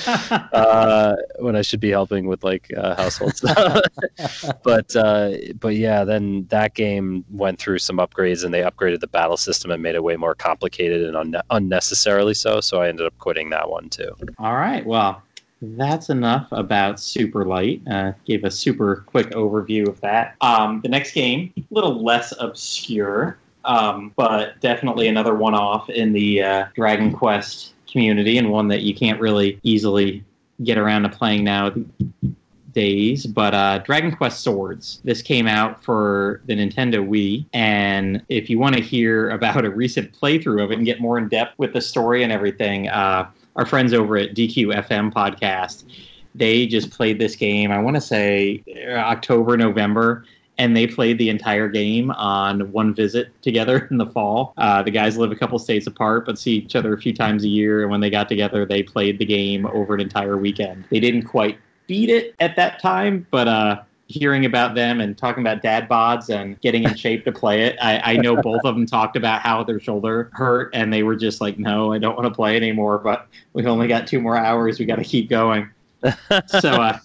Speaker 2: uh, when I should be helping with like uh, household stuff. but uh, but yeah, then that game went through some upgrades and they upgraded the battle system and made it way more complicated and unne- unnecessarily so. So I ended up quitting that one too.
Speaker 1: All right. Well, that's enough about Super Light. Uh, gave a super quick overview of that. Um, the next game, a little less obscure, um, but definitely another one off in the uh, Dragon Quest community and one that you can't really easily get around to playing now days, But uh, Dragon Quest Swords. This came out for the Nintendo Wii, and if you want to hear about a recent playthrough of it and get more in depth with the story and everything, uh, our friends over at DQFM podcast, they just played this game. I want to say uh, October, November, and they played the entire game on one visit together in the fall. Uh, the guys live a couple states apart, but see each other a few times a year. And when they got together, they played the game over an entire weekend. They didn't quite beat it at that time, but uh, hearing about them and talking about dad bods and getting in shape to play it, I, I know both of them talked about how their shoulder hurt, and they were just like, "No, I don't want to play anymore." But we've only got two more hours. We got to keep going. so, uh,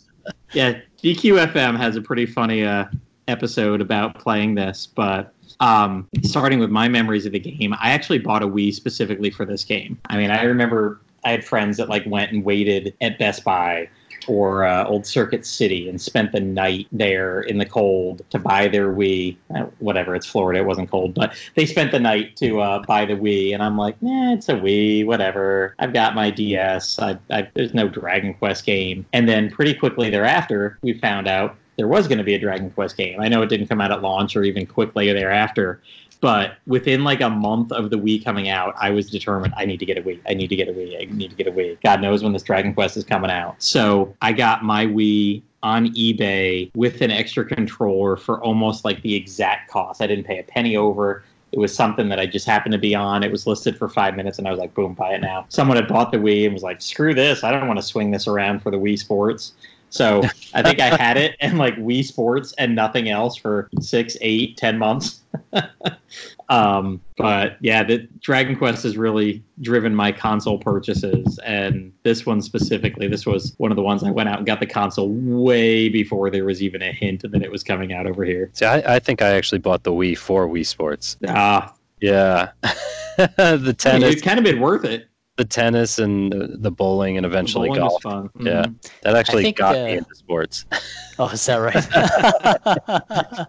Speaker 1: yeah, DQFM has a pretty funny uh, episode about playing this, but. Um, starting with my memories of the game, I actually bought a Wii specifically for this game. I mean, I remember I had friends that like went and waited at Best Buy or uh, Old Circuit City and spent the night there in the cold to buy their Wii. Uh, whatever, it's Florida, it wasn't cold, but they spent the night to uh, buy the Wii, and I'm like, nah, it's a Wii, whatever. I've got my DS. I, I, there's no Dragon Quest game. And then pretty quickly thereafter, we found out there was going to be a Dragon Quest game. I know it didn't come out at launch or even quickly thereafter, but within like a month of the Wii coming out, I was determined I need to get a Wii. I need to get a Wii. I need to get a Wii. God knows when this Dragon Quest is coming out. So I got my Wii on eBay with an extra controller for almost like the exact cost. I didn't pay a penny over. It was something that I just happened to be on. It was listed for five minutes, and I was like, boom, buy it now. Someone had bought the Wii and was like, screw this. I don't want to swing this around for the Wii Sports. So I think I had it and like Wii Sports and nothing else for six, eight, ten months. um, but yeah, the Dragon Quest has really driven my console purchases, and this one specifically, this was one of the ones I went out and got the console way before there was even a hint that it was coming out over here.
Speaker 2: See, I, I think I actually bought the Wii for Wii Sports.
Speaker 1: Ah,
Speaker 2: Yeah, the
Speaker 1: I mean,
Speaker 2: tennis,
Speaker 1: it's kind of been worth it.
Speaker 2: The tennis, and the, the bowling, and eventually
Speaker 1: Bowling was
Speaker 2: golf.
Speaker 1: fun.
Speaker 2: Yeah. That actually
Speaker 3: think,
Speaker 2: got
Speaker 3: uh,
Speaker 2: me into sports.
Speaker 3: Oh, is that right?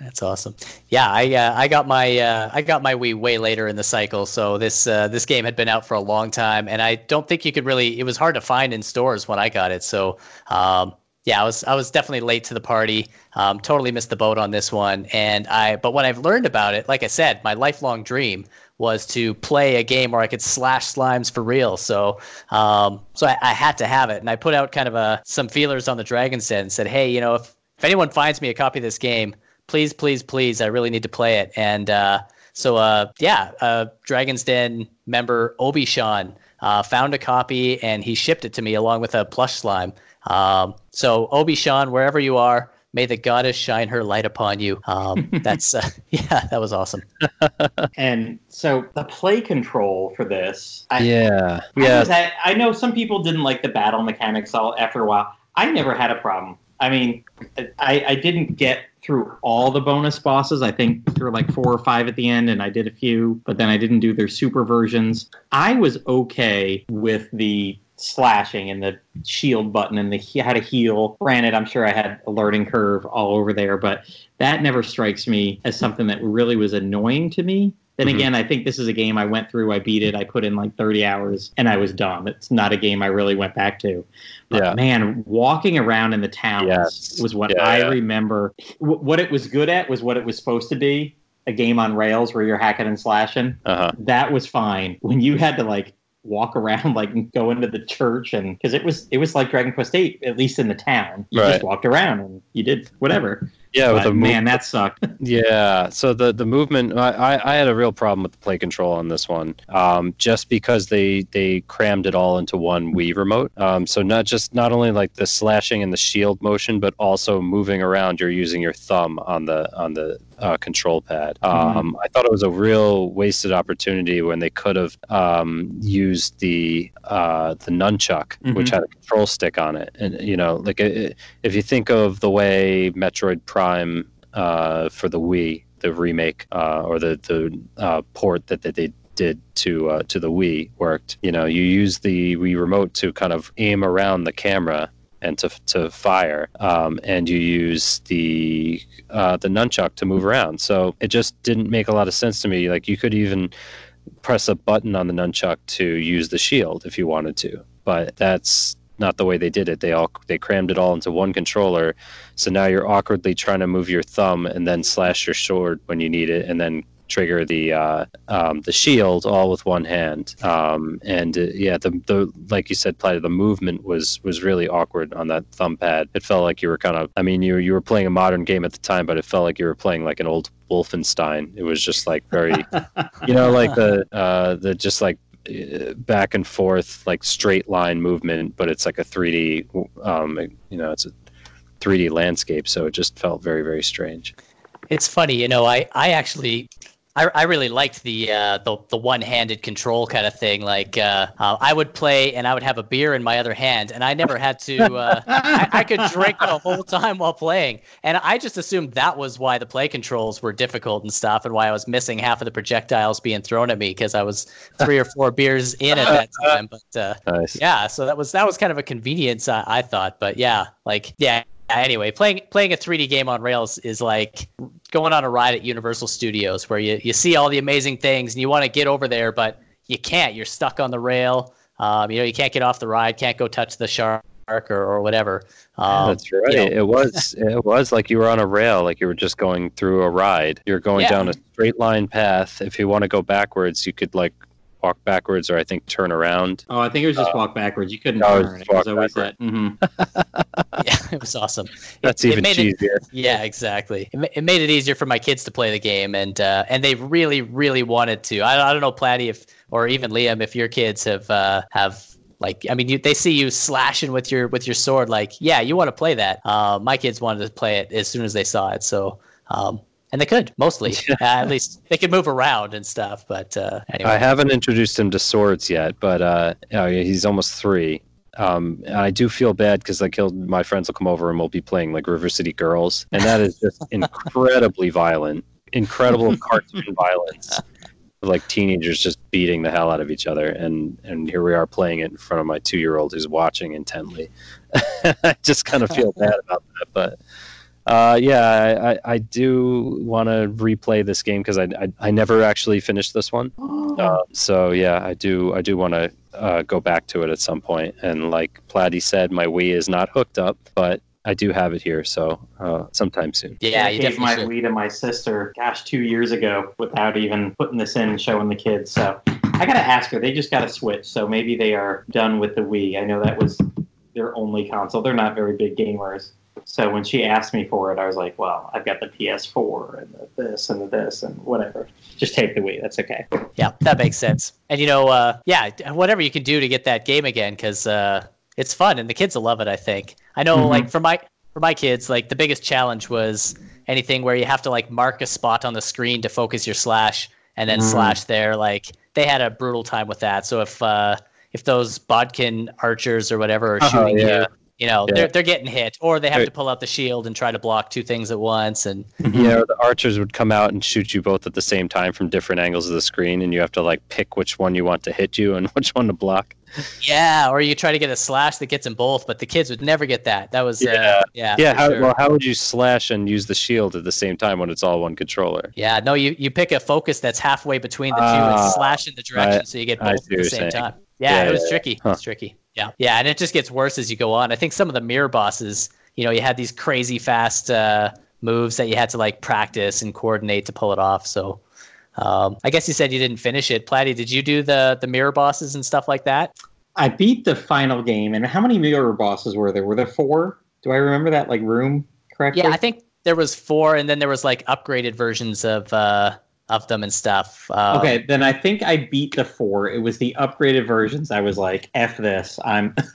Speaker 3: That's awesome. Yeah, I uh, I got my uh, I got my Wii way later in the cycle, so this uh, this game had been out for a long time, and I don't think you could really. It was hard to find in stores when I got it, so um, yeah, I was I was definitely late to the party. Um, totally missed the boat on this one, and I. But what I've learned about it, like I said, my lifelong dream was to play a game where I could slash slimes for real. So, um, so I, I had to have it, and I put out kind of a some feelers on the Dragon's Den and said, hey, you know, if if anyone finds me a copy of this game, please, please, please, I really need to play it. And uh, so, uh, yeah, uh, Dragon's Den member Obi Sean uh, found a copy and he shipped it to me along with a plush slime. Um, so, Obi Sean, wherever you are, may the goddess shine her light upon you. Um, that's uh, yeah, that was awesome.
Speaker 1: And so the play control for this, I,
Speaker 2: yeah,
Speaker 1: I,
Speaker 2: yeah.
Speaker 1: was at- I know some people didn't like the battle mechanics all after a while. I never had a problem. I mean, I, I didn't get through all the bonus bosses. I think there were like four or five at the end, and I did a few, but then I didn't do their super versions. I was okay with the slashing and the shield button and the he- how to heal. Granted, I'm sure I had a learning curve all over there, but that never strikes me as something that really was annoying to me. Then
Speaker 2: Mhm.
Speaker 1: again, I think this is a game I went through, I beat it, I put in like 30 hours, and I was done. It's not a game I really went back to. But
Speaker 2: Yeah.
Speaker 1: man, walking around in the towns
Speaker 2: Yes.
Speaker 1: was what
Speaker 2: Yeah,
Speaker 1: I
Speaker 2: yeah.
Speaker 1: remember. W- what it was good at was what it was supposed to be a game on rails where you're hacking and slashing.
Speaker 2: Uh-huh.
Speaker 1: That was fine. When you had to like walk around like go into the church and because it was it was like Dragon Quest 8 at least in the town you
Speaker 2: Right.
Speaker 1: just walked around and you did whatever
Speaker 2: Yeah, with
Speaker 1: But
Speaker 2: the
Speaker 1: man, that sucked.
Speaker 2: Yeah, so the the movement, I, I I had a real problem with the play control on this one, um, just because they they crammed it all into one Wii remote. Um, so not just not only like the slashing and the shield motion, but also moving around. You're using your thumb on the on the uh, control pad. Um, I thought it was a real wasted opportunity when they could have um, used the uh, the nunchuck, which
Speaker 1: Mhm.
Speaker 2: had a control stick on it, and you know, like it, if you think of the way Metroid Prime uh, for the Wii, the remake uh, or the the uh, port that, that they did to uh, to the Wii worked. You know, you use the Wii remote to kind of aim around the camera and to to fire, um, and you use the uh, the nunchuck to move around. So it just didn't make a lot of sense to me. Like you could even press a button on the nunchuck to use the shield if you wanted to, but that's not the way they did it. They all they crammed it all into one controller. So now you're awkwardly trying to move your thumb and then slash your sword when you need it, and then trigger the uh, um, the shield all with one hand. Um, and uh, yeah, the the like you said, Platy, the movement was was really awkward on that thumb pad. It felt like you were kind of. I mean, you you were playing a modern game at the time, but it felt like you were playing like an old Wolfenstein. It was just like very, you know, like the uh, the just like uh, back and forth like straight line movement, but it's like a 3D. Um, you know, it's a 3D landscape, so it just felt very very strange.
Speaker 3: It's funny, you know. I I actually. I, I really liked the uh, the the one-handed control kind of thing. Like uh, uh, I would play and I would have a beer in my other hand, and I never had to. Uh, I, I could drink the whole time while playing, and I just assumed that was why the play controls were difficult and stuff, and why I was missing half of the projectiles being thrown at me because I was three or four beers in at that time. But uh,
Speaker 2: Nice.
Speaker 3: yeah, so that was that was kind of a convenience I, I thought. But yeah, like yeah. Anyway, playing playing a 3D game on rails is like going on a ride at Universal Studios where you, you see all the amazing things and you want to get over there, but you can't. You're stuck on the rail. Um, you know, you can't get off the ride, can't go touch the shark or, or whatever. Um,
Speaker 2: That's right.
Speaker 3: you know,
Speaker 2: it was it was like you were on a rail, like you were just going through a ride. You're going
Speaker 3: Yeah.
Speaker 2: down a straight line path. If you want to go backwards, you could like walk backwards or I think turn around.
Speaker 1: Oh, I think it was just walk backwards. You couldn't
Speaker 2: no, it was
Speaker 1: turn. It
Speaker 2: walk
Speaker 1: was always
Speaker 2: backward.
Speaker 1: that. hmm
Speaker 3: yeah, it was awesome.
Speaker 2: That's
Speaker 3: it
Speaker 2: even
Speaker 3: it-
Speaker 2: cheesier.
Speaker 3: Yeah, exactly. It, it made it easier for my kids to play the game, and uh, and they really, really wanted to. I, I don't know, Platty, if or even Liam, if your kids have uh, have like, I mean, you, they see you slashing with your with your sword. Like, yeah, you want to play that. Uh, my kids wanted to play it as soon as they saw it, so um, and they could mostly. uh, at least they could move around and stuff. But uh, anyway,
Speaker 2: I haven't introduced him to swords yet, but uh, know, he's almost three. Um, and I do feel bad because like he'll, my friends will come over and we'll be playing like River City Girls, and that is just incredibly violent, incredible cartoon violence, like teenagers just beating the hell out of each other, and and here we are playing it in front of my two year old who's watching intently. I just kind of feel bad about that, but. Uh, yeah, I, I, I do want to replay this game because I, I I never actually finished this one. Uh, so yeah, I do I do want to uh, go back to it at some point. And like Platty said, my Wii is not hooked up, but I do have it here, so uh, sometime soon.
Speaker 3: yeah,
Speaker 1: I
Speaker 3: you
Speaker 1: gave my
Speaker 3: definitely should.
Speaker 1: Wii to my sister, gosh, two years ago without even putting this in and showing the kids. So I got to ask her. They just got a Switch, so maybe they are done with the Wii. I know that was their only console. They're not very big gamers. So when she asked me for it, I was like, well, I've got the PS4 and the this and the this and whatever. Just take the Wii. That's okay.
Speaker 3: Yeah, that makes sense. And you know, uh, yeah, whatever you can do to get that game again, because uh, it's fun and the kids will love it. I think. I know,
Speaker 1: Mhm.
Speaker 3: like for my for my kids, like the biggest challenge was anything where you have to like mark a spot on the screen to focus your slash and then
Speaker 1: Mm.
Speaker 3: slash there. Like they had a brutal time with that. So if uh, if those bodkin archers or whatever are
Speaker 2: Oh,
Speaker 3: shooting
Speaker 2: yeah.
Speaker 3: you. You know,
Speaker 2: Yeah.
Speaker 3: they're they're getting hit, or they have
Speaker 2: They're-
Speaker 3: to pull out the shield and try to block two things at once. And
Speaker 2: Yeah, or the archers would come out and shoot you both at the same time from different angles of the screen, and you have to like pick which one you want to hit you and which one to block.
Speaker 3: yeah, or you try to get a slash that gets them both, but the kids would never get that. That was
Speaker 2: Yeah.
Speaker 3: uh, yeah,
Speaker 2: yeah, how,
Speaker 3: sure.
Speaker 2: well, how would you slash and use the shield at the same time when it's all one controller?
Speaker 3: Yeah, no, you, you pick a focus that's halfway between the two
Speaker 2: Ah,
Speaker 3: and slash in the direction
Speaker 2: I-
Speaker 3: so you get both at the same
Speaker 2: saying.
Speaker 3: time. Yeah,
Speaker 2: Yeah,
Speaker 3: it was tricky.
Speaker 2: Huh.
Speaker 3: It's tricky. Yeah. Yeah, and it just gets worse as you go on. I think some of the mirror bosses, you know, you had these crazy fast uh, moves that you had to like practice and coordinate to pull it off. So um, I guess you said you didn't finish it. Platty, did you do the the mirror bosses and stuff like that?
Speaker 1: I beat the final game, and how many mirror bosses were there? Were there four? Do I remember that like room correctly?
Speaker 3: Yeah, I think there was four, and then there was like upgraded versions of uh, of them and stuff. Um,
Speaker 1: Okay, then I think I beat the four. It was the upgraded versions. I was like, "F this." I'm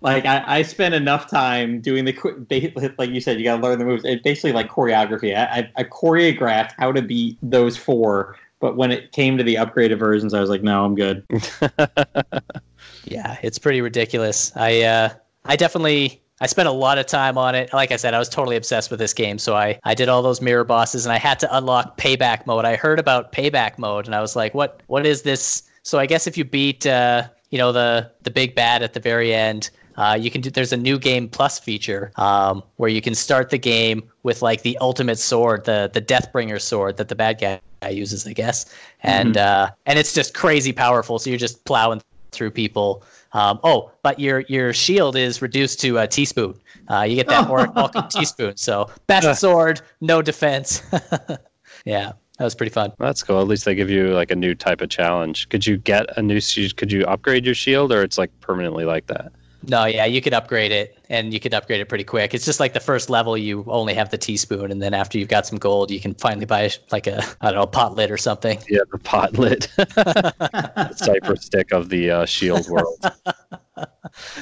Speaker 1: like, I, I spent enough time doing the like you said, you got to learn the moves. It's basically like choreography. I, I, I choreographed how to beat those four, but when it came to the upgraded versions, I was like, "No, I'm good."
Speaker 3: yeah, it's pretty ridiculous. I uh, I definitely I spent a lot of time on it. Like I said, I was totally obsessed with this game, so I I did all those mirror bosses, and I had to unlock payback mode. I heard about payback mode, and I was like, what What is this? So I guess if you beat uh, you know the the big bad at the very end. Uh, you can do. There's a new game plus feature um, where you can start the game with like the ultimate sword, the the Deathbringer sword that the bad guy uses, I guess, and uh, and it's just crazy powerful. So you're just plowing through people. Um, oh, but your your shield is reduced to a teaspoon. Uh, you get that more welcome teaspoon. So best sword, no defense. yeah, that was pretty fun.
Speaker 2: That's cool. At least they give you like a new type of challenge. Could you get a new? Could you upgrade your shield, or it's like permanently like that?
Speaker 3: No, yeah, you could upgrade it, and you could upgrade it pretty quick. It's just like the first level, you only have the teaspoon, and then after you've got some gold, you can finally buy like a I don't know pot lid or something.
Speaker 2: Yeah, the pot lid, cipher stick of the uh, shield world.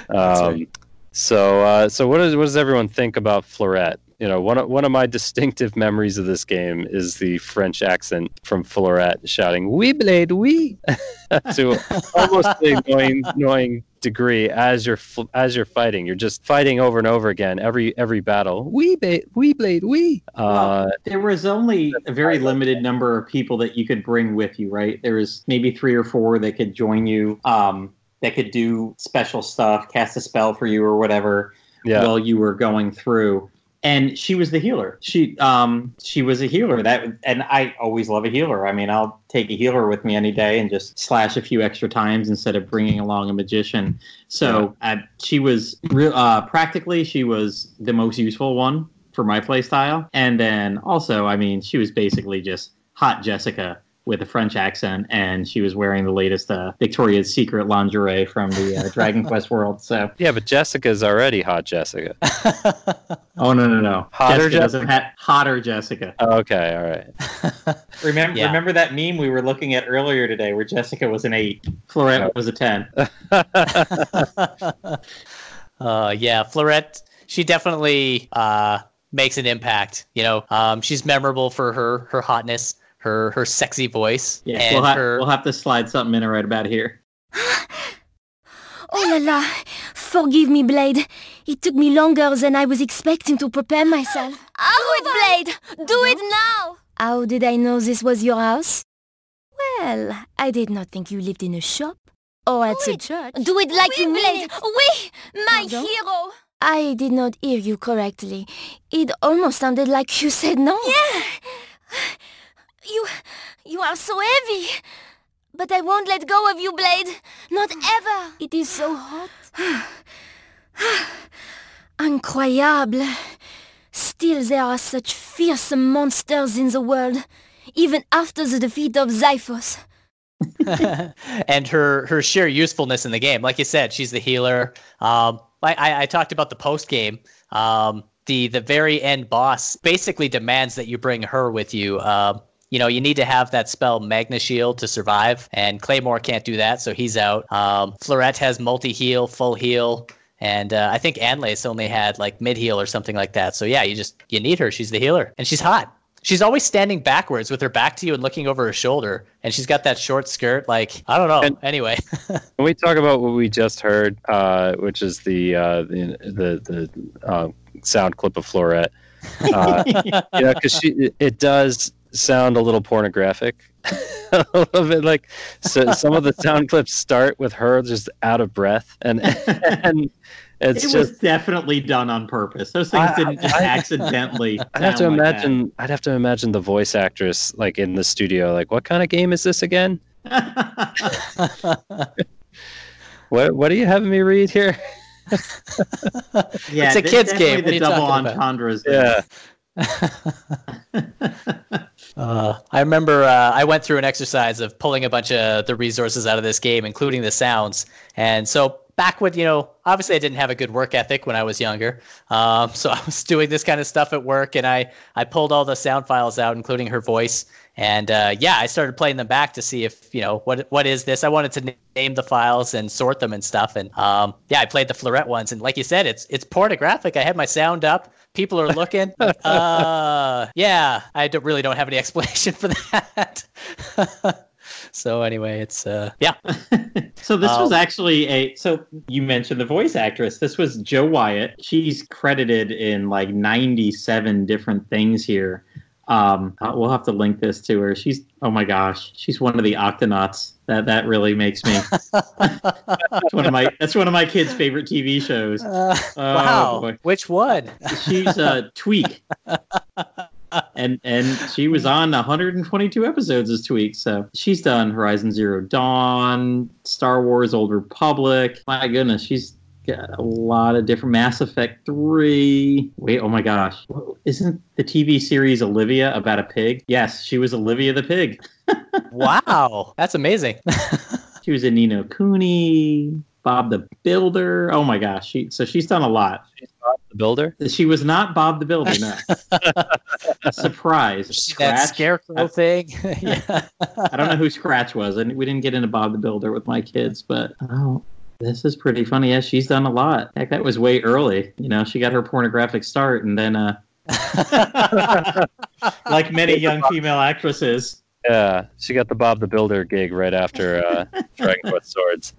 Speaker 2: Um, so, uh, so what, is, what does everyone think about Fleurette? You know, one of, one of my distinctive memories of this game is the French accent from Fleurette shouting "We blade, we" to almost the annoying, annoying degree as you're as you're fighting. You're just fighting over and over again every every battle. We blade, we blade, we. Uh,
Speaker 1: There was only a very limited number of people that you could bring with you, right? There was maybe three or four that could join you, um, that could do special stuff, cast a spell for you or whatever
Speaker 2: yeah.
Speaker 1: while you were going through. And she was the healer. She um she was a healer. That and I always love a healer. I mean, I'll take a healer with me any day and just slash a few extra times instead of bringing along a magician. So uh, she was real. Uh, practically, she was the most useful one for my playstyle. And then also, I mean, she was basically just hot Jessica with a French accent, and she was wearing the latest uh, Victoria's Secret lingerie from the uh, Dragon Quest world. So,
Speaker 2: yeah, but Jessica's already hot, Jessica.
Speaker 1: oh no, no, no,
Speaker 2: Hotter
Speaker 1: Jessica doesn't ha- hotter Jessica.
Speaker 2: Okay, all right.
Speaker 1: Remember,
Speaker 3: Yeah.
Speaker 1: remember that meme we were looking at earlier today, where Jessica was an eight, Fleurette was a ten.
Speaker 3: uh, yeah, Fleurette, she definitely uh, makes an impact. You know, um, she's memorable for her her hotness, her her sexy voice,
Speaker 1: Yeah,
Speaker 3: and
Speaker 1: we'll, ha-
Speaker 3: her.
Speaker 1: we'll have to slide something in right about here.
Speaker 4: Oh la la! Forgive me, Blade. It took me longer than I was expecting to prepare myself. Do it, Blade! Do it now! How did I know this was your house? Well, I did not think you lived in a shop or at a church.
Speaker 5: Do it like you mean it. Oui, my
Speaker 4: Pardon?
Speaker 5: hero.
Speaker 4: I did not hear you correctly. It almost sounded like you said no.
Speaker 5: Yeah. You, you are so heavy. But I won't let go of you, Blade. Not ever.
Speaker 4: It is so hot. Incroyable. Still there are such fearsome monsters in the world, even after the defeat of Xiphos.
Speaker 3: and her her sheer usefulness in the game. Like you said, she's the healer. Um, I, I, I talked about the post game. Um, the the very end boss basically demands that you bring her with you. Um, you know, you need to have that spell Magna Shield to survive, and Claymore can't do that, so he's out. Um, Fleurette has multi heal, full heal, and uh, I think Anlace only had like mid heal or something like that. So yeah, you just you need her. She's the healer, and she's hot. She's always standing backwards with her back to you and looking over her shoulder, and she's got that short skirt. Like I don't know.
Speaker 2: And-
Speaker 3: anyway,
Speaker 2: Can we talk about what we just heard, uh, which is the uh, the the, the uh, sound clip of Florette? Uh, know, because she it does sound a little pornographic, a little bit like so. Some of the sound clips start with her just out of breath, and and it's
Speaker 1: it
Speaker 2: just
Speaker 1: was definitely done on purpose. Those things
Speaker 2: I-
Speaker 1: didn't just
Speaker 2: I-
Speaker 1: accidentally.
Speaker 2: I'd have to
Speaker 1: like that.
Speaker 2: imagine. I'd have to imagine the voice actress like in the studio, like, what kind of game is this again? What What are you having me read here?
Speaker 1: yeah,
Speaker 3: It's a kid's game.
Speaker 1: The double entendres.
Speaker 2: Yeah,
Speaker 3: Uh, I remember uh, I went through an exercise of pulling a bunch of the resources out of this game, including the sounds. And so back when you know, obviously I didn't have a good work ethic when I was younger. Um, so I was doing this kind of stuff at work, and I I pulled all the sound files out, including her voice, and uh, yeah, I started playing them back to see if you know what what is this. I wanted to name the files and sort them and stuff, and um, yeah, I played the Fleurette ones, and like you said, it's it's pornographic. I had my sound up. People are looking. uh, yeah, I don't, really don't have any explanation for that. so anyway, it's uh, yeah.
Speaker 1: so this um, was actually a. So you mentioned the voice actress. This was Jo Wyatt. She's credited in like ninety-seven different things here. Um, uh, we'll have to link this to her. She's oh my gosh, she's one of the Octonauts. That that really makes me. that's one of my that's one of my kids' favorite TV shows. Uh,
Speaker 3: oh, wow, boy. which one?
Speaker 1: She's a Tweak. and and she was on 122 episodes as Tweak. So she's done Horizon Zero Dawn, Star Wars: Old Republic. My goodness, she's got a lot of different Mass Effect 3. Wait, oh my gosh. Isn't the TV series Olivia about a pig? Yes, she was Olivia the pig.
Speaker 3: Wow, that's amazing.
Speaker 1: she was in Nino Cooney, Bob the Builder. Oh my gosh, she so she's done a lot.
Speaker 2: She's Bob the Builder?
Speaker 1: She was not Bob the Builder, no. Surprise.
Speaker 3: Scratch. That scarecrow thing. yeah.
Speaker 1: I don't know who Scratch was, and we didn't get into Bob the Builder with my kids, but oh this is pretty funny. Yeah, she's done a lot. Heck, that was way early. You know, she got her pornographic start, and then, uh, like many young female actresses.
Speaker 2: Yeah, she got the Bob the Builder gig right after uh, Dragon Quest Swords.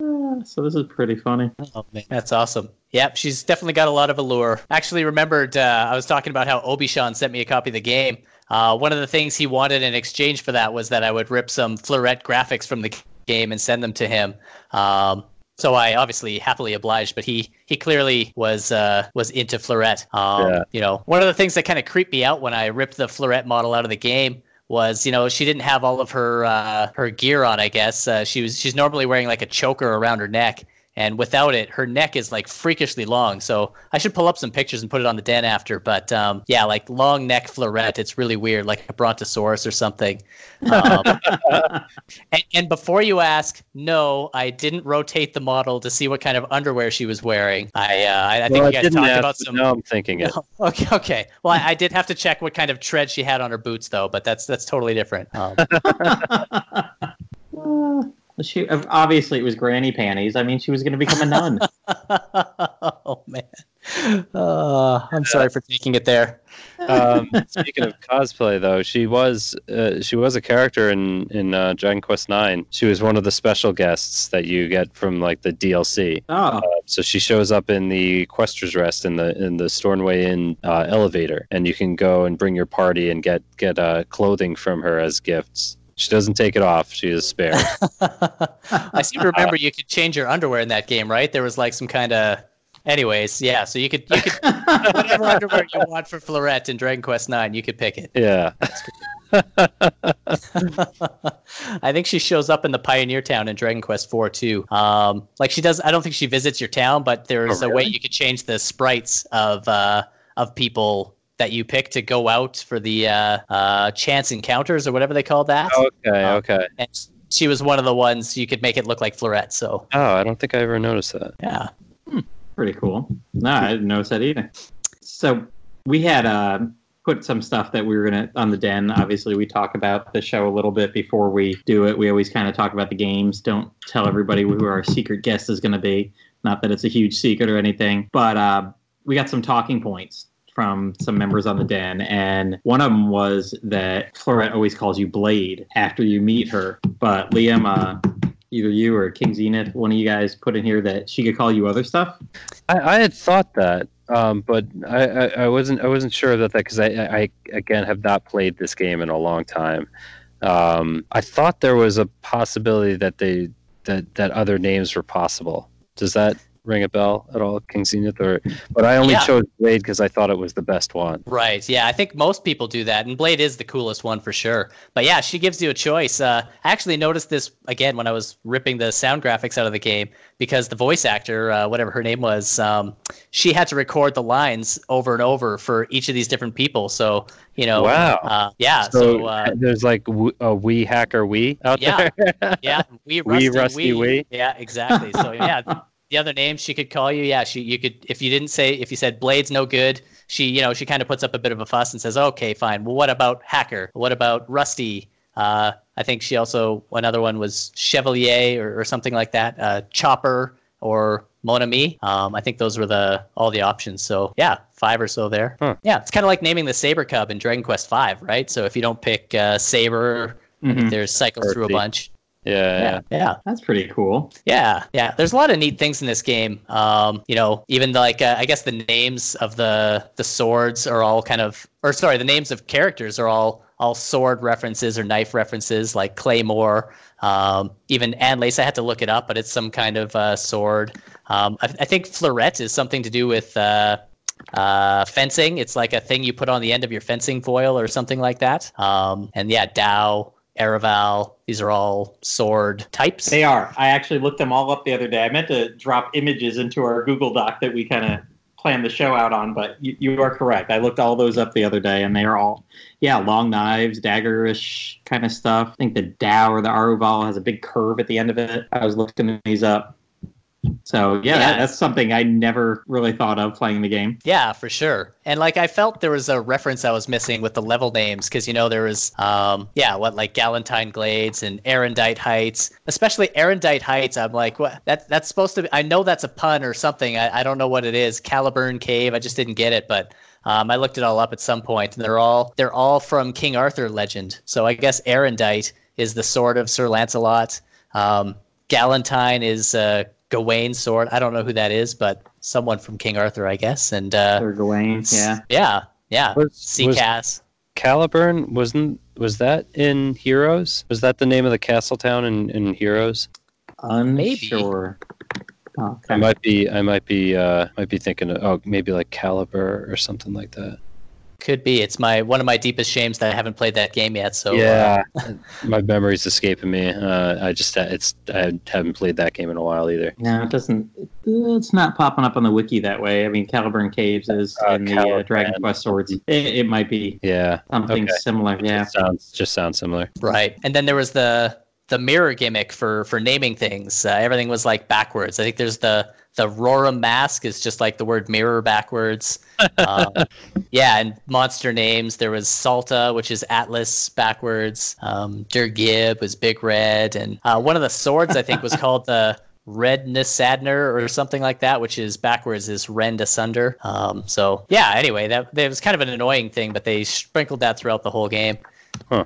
Speaker 1: So this is pretty funny.
Speaker 3: Oh man, that's awesome. Yep, she's definitely got a lot of allure. Actually, remembered uh, I was talking about how Obi-Shan sent me a copy of the game. Uh, one of the things he wanted in exchange for that was that I would rip some Fleurette graphics from the game and send them to him. Um, so I obviously happily obliged, but he he clearly was uh, was into Fleurette. Um, yeah. You know, one of the things that kind of creeped me out when I ripped the Fleurette model out of the game was you know she didn't have all of her uh, her gear on. I guess uh, she was she's normally wearing like a choker around her neck, and without it, her neck is like freakishly long. So I should pull up some pictures and put it on the den after. But um, yeah, like long neck Fleurette, it's really weird, like a brontosaurus or something. Um, and, and, before you ask, no, I didn't rotate the model to see what kind of underwear she was wearing. I uh, I, I, think well, you guys talked about some.
Speaker 2: No, I'm thinking it.
Speaker 3: okay, okay. Well, I, I, did have to check what kind of tread she had on her boots, though. But that's that's totally different. Um,
Speaker 1: She obviously it was granny panties. I mean, she was going to become a nun.
Speaker 3: oh man, uh, I'm sorry for taking it there.
Speaker 2: Um, speaking of cosplay, though, she was uh, she was a character in in uh, Dragon Quest Nine. She was one of the special guests that you get from like the DLC.
Speaker 1: Oh, uh,
Speaker 2: so she shows up in the Quester's Rest in the in the Stornway Inn uh, elevator, and you can go and bring your party and get get uh, clothing from her as gifts. She doesn't take it off. She is spare.
Speaker 3: I seem to remember you could change your underwear in that game, right? There was like some kind of. Anyways, yeah. So you could you could whatever underwear you want for Fleurette in Dragon Quest Nine, you could pick it.
Speaker 2: Yeah.
Speaker 3: I think she shows up in the Pioneer Town in Dragon Quest Four too. Um, like she does. I don't think she visits your town, but there's oh, really? a way you could change the sprites of uh, of people that you pick to go out for the uh, uh, chance encounters or whatever they call that.
Speaker 2: Okay, um, okay.
Speaker 3: And she was one of the ones you could make it look like Fleurette. So.
Speaker 2: Oh, I don't think I ever noticed that.
Speaker 3: Yeah.
Speaker 1: Hmm, pretty cool. No, I didn't notice that either. So we had uh, put some stuff that we were gonna on the den. Obviously, we talk about the show a little bit before we do it. We always kind of talk about the games. Don't tell everybody who our secret guest is going to be. Not that it's a huge secret or anything, but uh, we got some talking points from some members on the den, and one of them was that Fleurette always calls you Blade after you meet her. But Liam, uh, either you or King Zenith, one of you guys put in here that she could call you other stuff.
Speaker 2: I, I had thought that, um, but I, I, I, wasn't I wasn't sure about that because I, I again have not played this game in a long time. Um, I thought there was a possibility that they that that other names were possible. Does that ring a bell at all, King Zenith? Or but I only yeah. chose Blade because I thought it was the best one.
Speaker 3: Right. Yeah, I think most people do that, and Blade is the coolest one for sure. But yeah, she gives you a choice. Uh, I actually noticed this again when I was ripping the sound graphics out of the game because the voice actor, uh, whatever her name was, um, she had to record the lines over and over for each of these different people. So you know,
Speaker 2: wow,
Speaker 3: uh, yeah.
Speaker 2: So, so uh, there's like a wee hacker wee out
Speaker 3: yeah,
Speaker 2: there.
Speaker 3: yeah, we rusty,
Speaker 2: wee rusty wee.
Speaker 3: Yeah, exactly. So yeah the other names she could call you, yeah, she you could if you didn't say if you said Blade's no good, she you know she kind of puts up a bit of a fuss and says, okay, fine. Well, what about Hacker? What about Rusty? Uh, I think she also another one was Chevalier or, or something like that. Uh, Chopper or Mon Ami. Um, I think those were the all the options. So yeah, five or so there.
Speaker 2: Huh.
Speaker 3: Yeah, it's kind of like naming the Saber Cub in Dragon Quest Five, right? So if you don't pick uh, Saber,
Speaker 1: Mhm.
Speaker 3: there's cycles through a bunch.
Speaker 2: Yeah,
Speaker 3: Yeah, yeah.
Speaker 1: That's pretty cool.
Speaker 3: Yeah, yeah. There's a lot of neat things in this game. Um, you know, even like uh, I guess the names of the the swords are all kind of, or sorry, the names of characters are all all sword references or knife references, like Claymore. Um, even Anlace, I had to look it up, but it's some kind of uh, sword. Um, I, I think fleuret is something to do with uh, uh, fencing. It's like a thing you put on the end of your fencing foil or something like that. Um, and yeah, Dow, Aruval, these are all sword types.
Speaker 1: They are. I actually looked them all up the other day. I meant to drop images into our Google Doc that we kind of planned the show out on, but you, you are correct. I looked all those up the other day, and they are all, yeah, long knives, daggerish kind of stuff. I think the Dow or the Aruval has a big curve at the end of it. I was looking these up. So yeah,
Speaker 3: Yeah.
Speaker 1: That, that's something I never really thought of playing the game.
Speaker 3: Yeah, for sure. And like I felt there was a reference I was missing with the level names because you know there was um yeah what like Galantine Glades and Arondight Heights, especially Arondight Heights. I'm like what that that's supposed to be. I know that's a pun or something. I, I don't know what it is. Caliburn Cave. I just didn't get it, but. Um, I looked it all up at some point, and they're all they're all from King Arthur legend. So I guess Arondight is the sword of Sir Lancelot. Um, Galantine is uh, Gawain's sword. I don't know who that is, but someone from King Arthur, I guess. And uh,
Speaker 1: Sir Gawain, yeah.
Speaker 3: yeah, yeah.
Speaker 2: Was, was
Speaker 3: Seacass.
Speaker 2: Caliburn wasn't was that in Heroes? Was that the name of the castle town in, in Heroes?
Speaker 1: Unsure. Oh,
Speaker 2: I might be I might be uh might be thinking of, oh maybe like Caliber or something like that.
Speaker 3: Could be. It's my one of my deepest shames that I haven't played that game yet. So uh,
Speaker 2: yeah, my memory's escaping me. Uh, I just it's I haven't played that game in a while either.
Speaker 1: No, it doesn't. It's not popping up on the wiki that way. I mean, Caliburn Caves is
Speaker 2: Uh,
Speaker 1: in the uh, Dragon Quest swords. It, it might be
Speaker 2: Yeah,
Speaker 1: something
Speaker 2: Okay.
Speaker 1: similar. Yeah.
Speaker 2: Just sounds just sounds similar.
Speaker 3: right. And then there was the the mirror gimmick for for naming things. Uh, everything was like backwards. I think there's the the Roram mask is just like the word mirror backwards. um, yeah, and monster names. There was Salta, which is Atlas backwards. Um, Durgib was Big Red, and uh, one of the swords I think was called the Red Nisadner or something like that, which is backwards is Rend Asunder. Um, so yeah. Anyway, that that was kind of an annoying thing, but they sprinkled that throughout the whole game.
Speaker 2: Huh.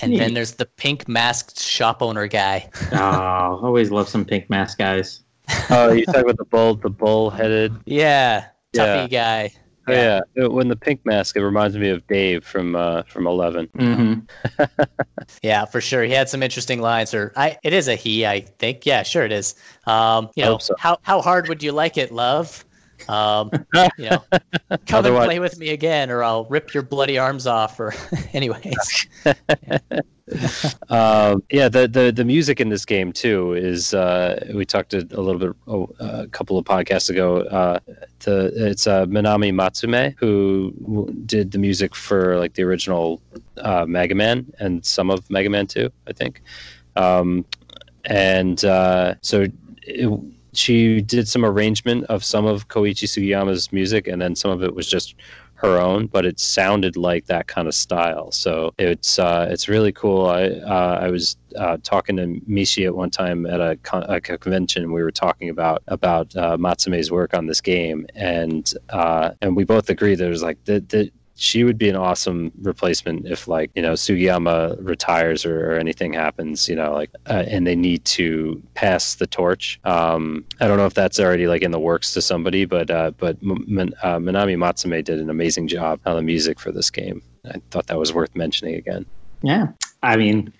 Speaker 3: And then there's the pink masked shop owner guy.
Speaker 1: oh, always love some pink mask guys.
Speaker 2: Oh, you talk about the bull, the bull-headed.
Speaker 3: Yeah,
Speaker 2: Yeah.
Speaker 3: tuffy guy.
Speaker 2: Oh, yeah, Uh, when the pink mask, it reminds me of Dave from uh, from Eleven.
Speaker 1: hmm
Speaker 3: Yeah, for sure. He had some interesting lines. Or I, it is a he, I think. Yeah, sure it is. Um, you know,
Speaker 2: so.
Speaker 3: how how hard would you like it, love? Um, you know, come and play with me again, or I'll rip your bloody arms off. Or, anyways,
Speaker 2: Um, yeah, the, the the music in this game too is uh, we talked a, a little bit oh, a couple of podcasts ago. Uh, the it's uh, Manami Matsumae who w- did the music for like the original uh, Mega Man and some of Mega Man Two, I think. Um, and uh, so it, she did some arrangement of some of Koichi Sugiyama's music, and then some of it was just her own, but it sounded like that kind of style. So it's uh, it's really cool. I uh, I was uh, talking to Mishi at one time at a, con- a convention. We were talking about about uh, Matsumae's work on this game, and uh, and we both agreed that it was like the, the she would be an awesome replacement if like you know Sugiyama retires or, or anything happens you know like uh, and they need to pass the torch. Um, I don't know if that's already like in the works to somebody but uh, but uh, Manami Matsumae did an amazing job on the music for this game. I thought that was worth mentioning again.
Speaker 1: Yeah. I mean,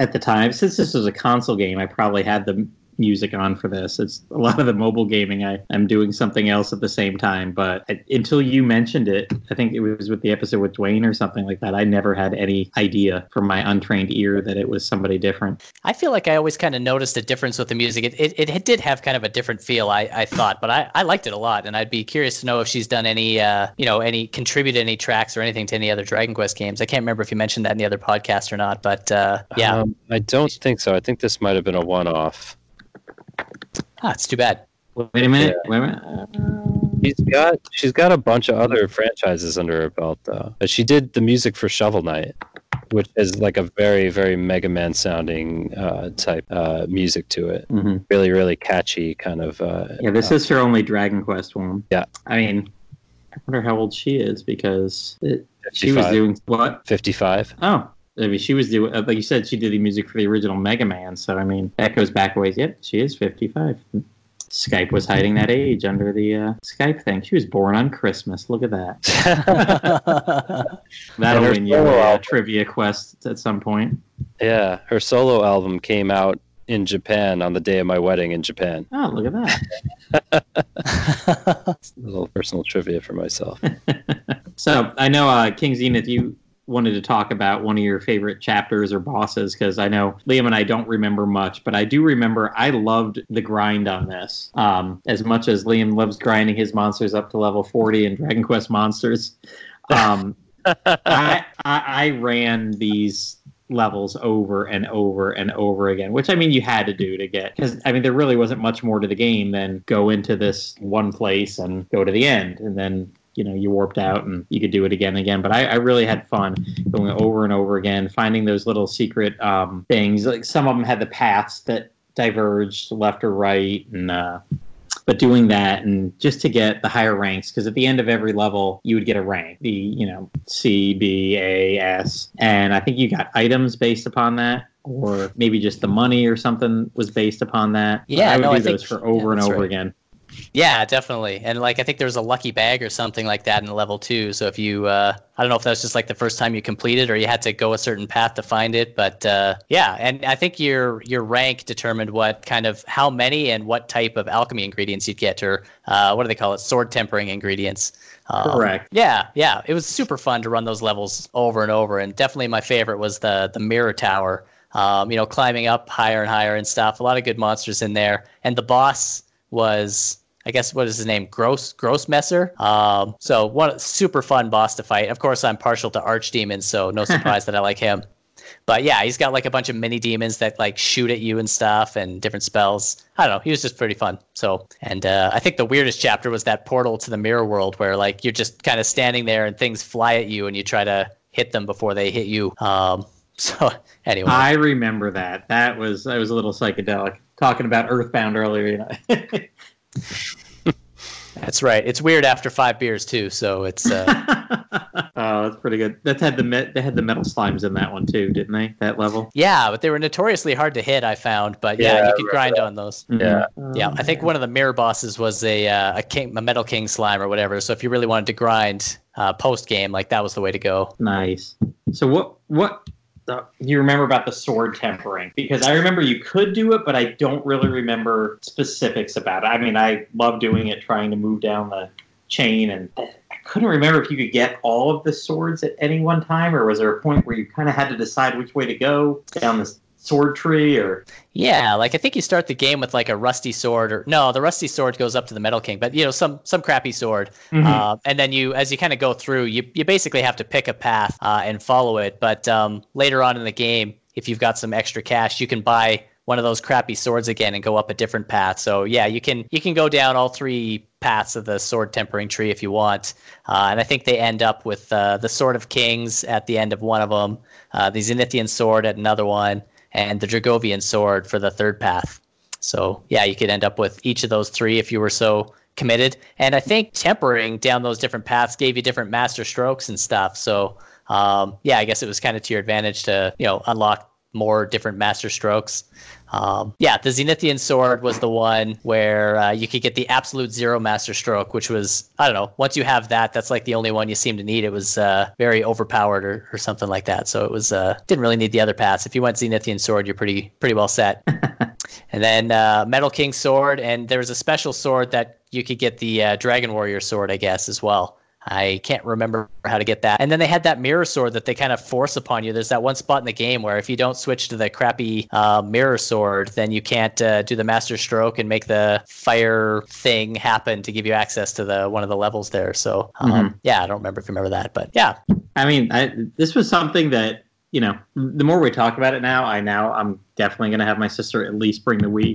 Speaker 1: at the time, since this was a console game, I probably had the music on for this. It's a lot of the mobile gaming. I, I'm doing something else at the same time. But I, until you mentioned it, I think it was with the episode with Dwayne or something like that. I never had any idea from my untrained ear that it was somebody different.
Speaker 3: I feel like I always kind of noticed a difference with the music. It, it, it did have kind of a different feel, I, I thought, but I, I liked it a lot. And I'd be curious to know if she's done any, uh, you know, any contributed any tracks or anything to any other Dragon Quest games. I can't remember if you mentioned that in the other podcast or not, but uh, yeah.
Speaker 2: um, I don't think so I think this might have been a one-off
Speaker 3: Ah, it's too bad.
Speaker 1: Wait a minute. Wait a minute.
Speaker 2: She's got she's got a bunch of other franchises under her belt though. But she did the music for Shovel Knight, which is like a very very Mega Man sounding uh, type uh, music to it.
Speaker 1: Mhm.
Speaker 2: Really really catchy kind of. Uh,
Speaker 1: Yeah, this is her only Dragon Quest one.
Speaker 2: Yeah.
Speaker 1: I mean, I wonder how old she is because it, she was doing what?
Speaker 2: 55.
Speaker 1: Oh, I mean, she was doing, uh, like you said, she did the music for the original Mega Man. So, I mean, that goes back a ways. Yep, she is 55. Skype was hiding that age under the uh, Skype thing. She was born on Christmas. Look at that. That'll win you a uh, trivia quest at some point.
Speaker 2: yeah, her solo album came out in Japan on the day of my wedding in Japan.
Speaker 1: Oh, look at that.
Speaker 2: A little personal trivia for myself.
Speaker 1: So I know uh, King Zenith, you wanted to talk about one of your favorite chapters or bosses because I know Liam and I don't remember much, but I do remember I loved the grind on this. Um, as much as Liam loves grinding his monsters up to level forty in Dragon Quest Monsters, um, I, I I ran these levels over and over and over again, which I mean you had to do to get because I mean there really wasn't much more to the game than go into this one place and go to the end, and then you know you warped out and you could do it again and again. But I, I really had fun going over and over again, finding those little secret um, things. Like some of them had the paths that diverged left or right, and uh, but doing that and just to get the higher ranks because at the end of every level you would get a rank the you know c b a s and i think you got items based upon that or maybe just the money or something was based upon that But
Speaker 3: Yeah,
Speaker 1: i would
Speaker 3: no,
Speaker 1: do
Speaker 3: I think-
Speaker 1: those for over
Speaker 3: yeah,
Speaker 1: and over
Speaker 3: right.
Speaker 1: again
Speaker 3: Yeah, definitely. And like I think there was a lucky bag or something like that in level two. So if you, uh, I don't know if that was just like the first time you completed or you had to go a certain path to find it, but uh, yeah. And I think your your rank determined what kind of how many and what type of alchemy ingredients you'd get, or uh, what do they call it, sword tempering ingredients. Um,
Speaker 1: Correct.
Speaker 3: Yeah, yeah. It was super fun to run those levels over and over, and definitely my favorite was the the mirror tower. Um, you know, climbing up higher and higher and stuff. A lot of good monsters in there, and the boss was I guess what is his name? Gross Grossmesser. Um, so one super fun boss to fight. Of course, I'm partial to archdemons, so no surprise that I like him. But yeah, he's got like a bunch of mini demons that like shoot at you and stuff and different spells. I don't know. He was just pretty fun. So, and uh, I think the weirdest chapter was that portal to the mirror world where like you're just kind of standing there and things fly at you and you try to hit them before they hit you. Um, so anyway,
Speaker 1: i remember that that was I was a little psychedelic talking about earthbound earlier you know
Speaker 3: that's right. It's weird after five beers too. So it's uh,
Speaker 1: oh that's pretty good that had the met they had the metal slimes in that one too didn't they that level
Speaker 3: yeah, but they were notoriously hard to hit. I found, but yeah,
Speaker 2: Yeah,
Speaker 3: you could
Speaker 2: remember
Speaker 3: grind
Speaker 2: that.
Speaker 3: on those.
Speaker 2: Yeah.
Speaker 1: Mhm.
Speaker 3: Yeah, I think one of the mirror bosses was a uh, a king, a metal king slime or whatever. So if you really wanted to grind uh, post game, like that was the way to go.
Speaker 1: Nice. So what what do you remember about the sword tempering? Because I remember you could do it, but I don't really remember specifics about it. I mean, I love doing it, trying to move down the chain, and I couldn't remember if you could get all of the swords at any one time, or was there a point where you kind of had to decide which way to go down the sword tree, or
Speaker 3: Yeah, like I think you start the game with like a rusty sword, or no, the rusty sword goes up to the metal king, but you know some some crappy sword. Uh, and then you, as you kind of go through, you you basically have to pick a path uh, and follow it. But um, later on in the game, if you've got some extra cash, you can buy one of those crappy swords again and go up a different path. So yeah, you can you can go down all three paths of the sword tempering tree if you want. Uh, and I think they end up with uh, the sword of kings at the end of one of them, uh, the Zenithian sword at another one, and the Dragovian sword for the third path. So yeah, you could end up with each of those three if you were so committed. And I think tempering down those different paths gave you different master strokes and stuff. So um, yeah, I guess it was kind of to your advantage to you know unlock more different master strokes. Um, yeah, the Zenithian sword was the one where uh, you could get the absolute zero master stroke, which was I don't know. Once you have that, that's like the only one you seem to need. It was uh, very overpowered or, or something like that. So it was uh, didn't really need the other paths. If you went Zenithian sword, you're pretty pretty well set. and then uh, Metal King sword, and there was a special sword that you could get the uh, Dragon Warrior sword, I guess, as well. I can't remember how to get that. And then they had that mirror sword that they kind of force upon you. There's that one spot in the game where if you don't switch to the crappy uh, mirror sword, then you can't uh, do the master stroke and make the fire thing happen to give you access to the one of the levels there. So um, yeah, I don't remember if you remember that, but yeah,
Speaker 1: I mean, I, this was something that you know. The more we talk about it now, I now I'm definitely going to have my sister at least bring the Wii.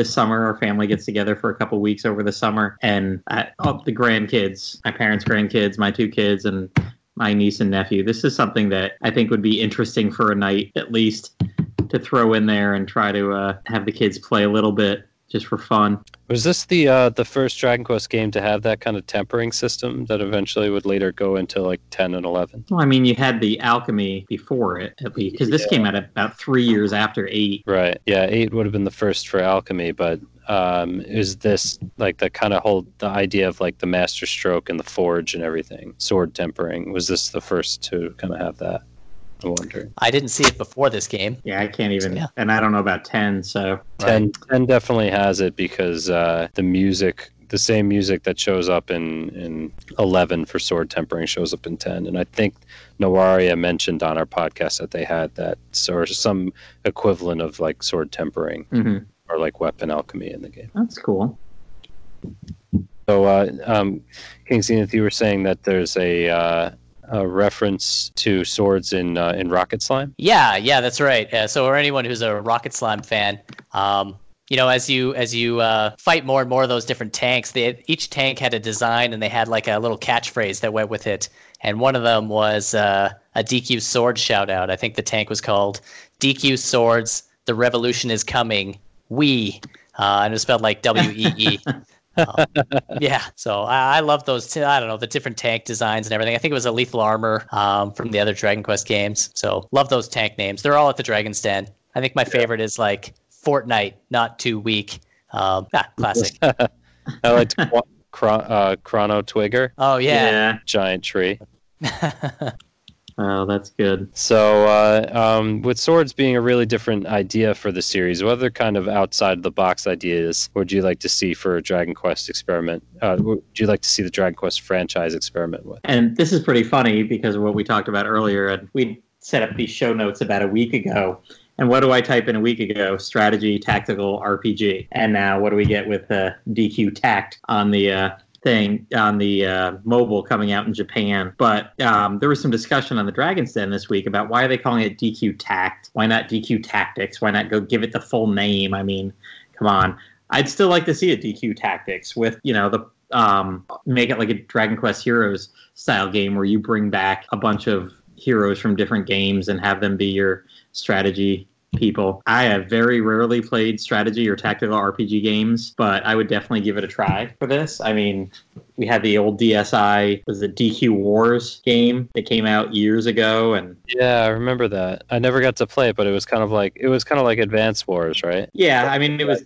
Speaker 1: This summer. Our family gets together for a couple weeks over the summer, and oh, the grandkids, my parents' grandkids, my two kids, and my niece and nephew. This is something that I think would be interesting for a night at least to throw in there and try to uh, have the kids play a little bit just for fun.
Speaker 2: Was this the uh, the first Dragon Quest game to have that kind of tempering system that eventually would later go into like ten and eleven?
Speaker 1: Well, I mean, you had the alchemy before it, at least, because this
Speaker 2: Yeah.
Speaker 1: came out about three years after eight.
Speaker 2: Right. Yeah, eight would have been the first for alchemy, but um, is this like the kind of whole the idea of like the master stroke and the forge and everything, sword tempering? Was this the first to kind of have that? I wonder.
Speaker 3: I didn't see it before this game.
Speaker 1: Yeah, I can't even,
Speaker 3: Yeah.
Speaker 1: and I don't know about ten. So
Speaker 2: 10, 10 definitely has it because uh, the music, the same music that shows up in, in 11 for sword tempering shows up in 10. And I think Noaria mentioned on our podcast that they had that or some equivalent of like sword tempering
Speaker 1: mhm.
Speaker 2: or like weapon alchemy in the game.
Speaker 1: that's cool.
Speaker 2: So, uh, um, King Zenith, you were saying that there's a, uh, a reference to swords in uh, in Rocket Slime.
Speaker 3: Yeah, yeah, that's right. Uh, so, for anyone who's a Rocket Slime fan, um, you know, as you as you uh, fight more and more of those different tanks, they each tank had a design and they had like a little catchphrase that went with it. And one of them was uh, a DQ sword shout out. I think the tank was called DQ Swords. The revolution is coming. We, uh, and it was spelled like W E E. Um, yeah, so I, I love those. T- I don't know the different tank designs and everything. I think it was a lethal armor um, from the other Dragon Quest games. So love those tank names. They're all at the Dragon's Den. I think my favorite is like Fortnite, not too weak. Um, ah, classic.
Speaker 2: I liked Qu- uh, Chrono Twigger,
Speaker 3: Oh yeah.
Speaker 2: giant tree.
Speaker 1: Oh, that's good.
Speaker 2: So, uh, um, with swords being a really different idea for the series, what other kind of outside the box ideas would you like to see for a Dragon Quest experiment? Uh, would you like to see the Dragon Quest franchise experiment with?
Speaker 1: And this is pretty funny because of what we talked about earlier. And we set up these show notes about a week ago. And what do I type in a week ago? Strategy, tactical, RPG. And now what do we get with uh, DQ Tact on the uh, thing on the uh, mobile coming out in Japan? But um, there was some discussion on the Dragon's Den this week about why are they calling it DQ Tact? Why not DQ Tactics? Why not go give it the full name? I mean, come on. I'd still like to see a DQ Tactics with you know the um, make it like a Dragon Quest Heroes style game where you bring back a bunch of heroes from different games and have them be your strategy people. I have very rarely played strategy or tactical RPG games, but I would definitely give it a try for this. I mean, we had the old DSI was the DQ Wars game that came out years ago and
Speaker 2: Yeah, I remember that. I never got to play it, but it was kind of like it was kind of like Advance Wars, right?
Speaker 1: yeah, I mean it was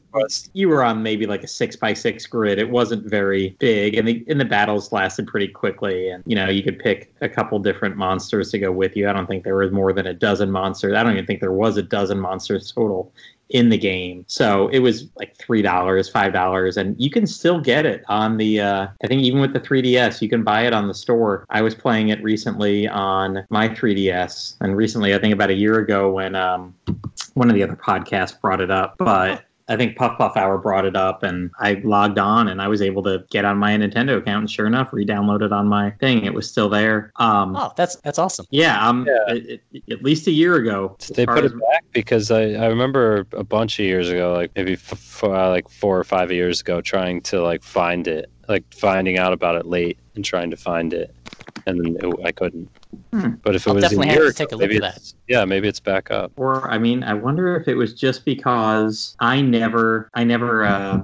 Speaker 1: you were on maybe like a six by six grid. It wasn't very big, and the and the battles lasted pretty quickly. And you know, you could pick a couple different monsters to go with you. I don't think there was more than a dozen monsters. I don't even think there was a dozen monsters total in the game. So it was like three dollars, five dollars, and you can still get it on the. Uh, I think even with the 3DS, you can buy it on the store. I was playing it recently on my 3DS, and recently, I think about a year ago, when um, one of the other podcasts brought it up, but. I think Puff Puff Hour brought it up, and I logged on, and I was able to get on my Nintendo account, and sure enough, re-download it on my thing. It was still there. Um,
Speaker 3: Oh, that's that's awesome.
Speaker 1: yeah, um,
Speaker 2: Yeah.
Speaker 1: It, it- at least a year ago.
Speaker 2: Did they
Speaker 1: as far
Speaker 2: put
Speaker 1: as-
Speaker 2: it back? Because I, I remember a bunch of years ago, like maybe f- f- uh, like four or five years ago, trying to like find it, like finding out about it late and trying to find it, and then it, I couldn't.
Speaker 1: Hmm.
Speaker 2: But if it
Speaker 3: I'll
Speaker 2: was
Speaker 3: definitely
Speaker 2: a
Speaker 3: have
Speaker 2: year
Speaker 3: to take a look
Speaker 2: maybe
Speaker 3: at that.
Speaker 2: it's- Yeah, maybe it's back up.
Speaker 1: Or I mean, I wonder if it was just because I never, I never, uh,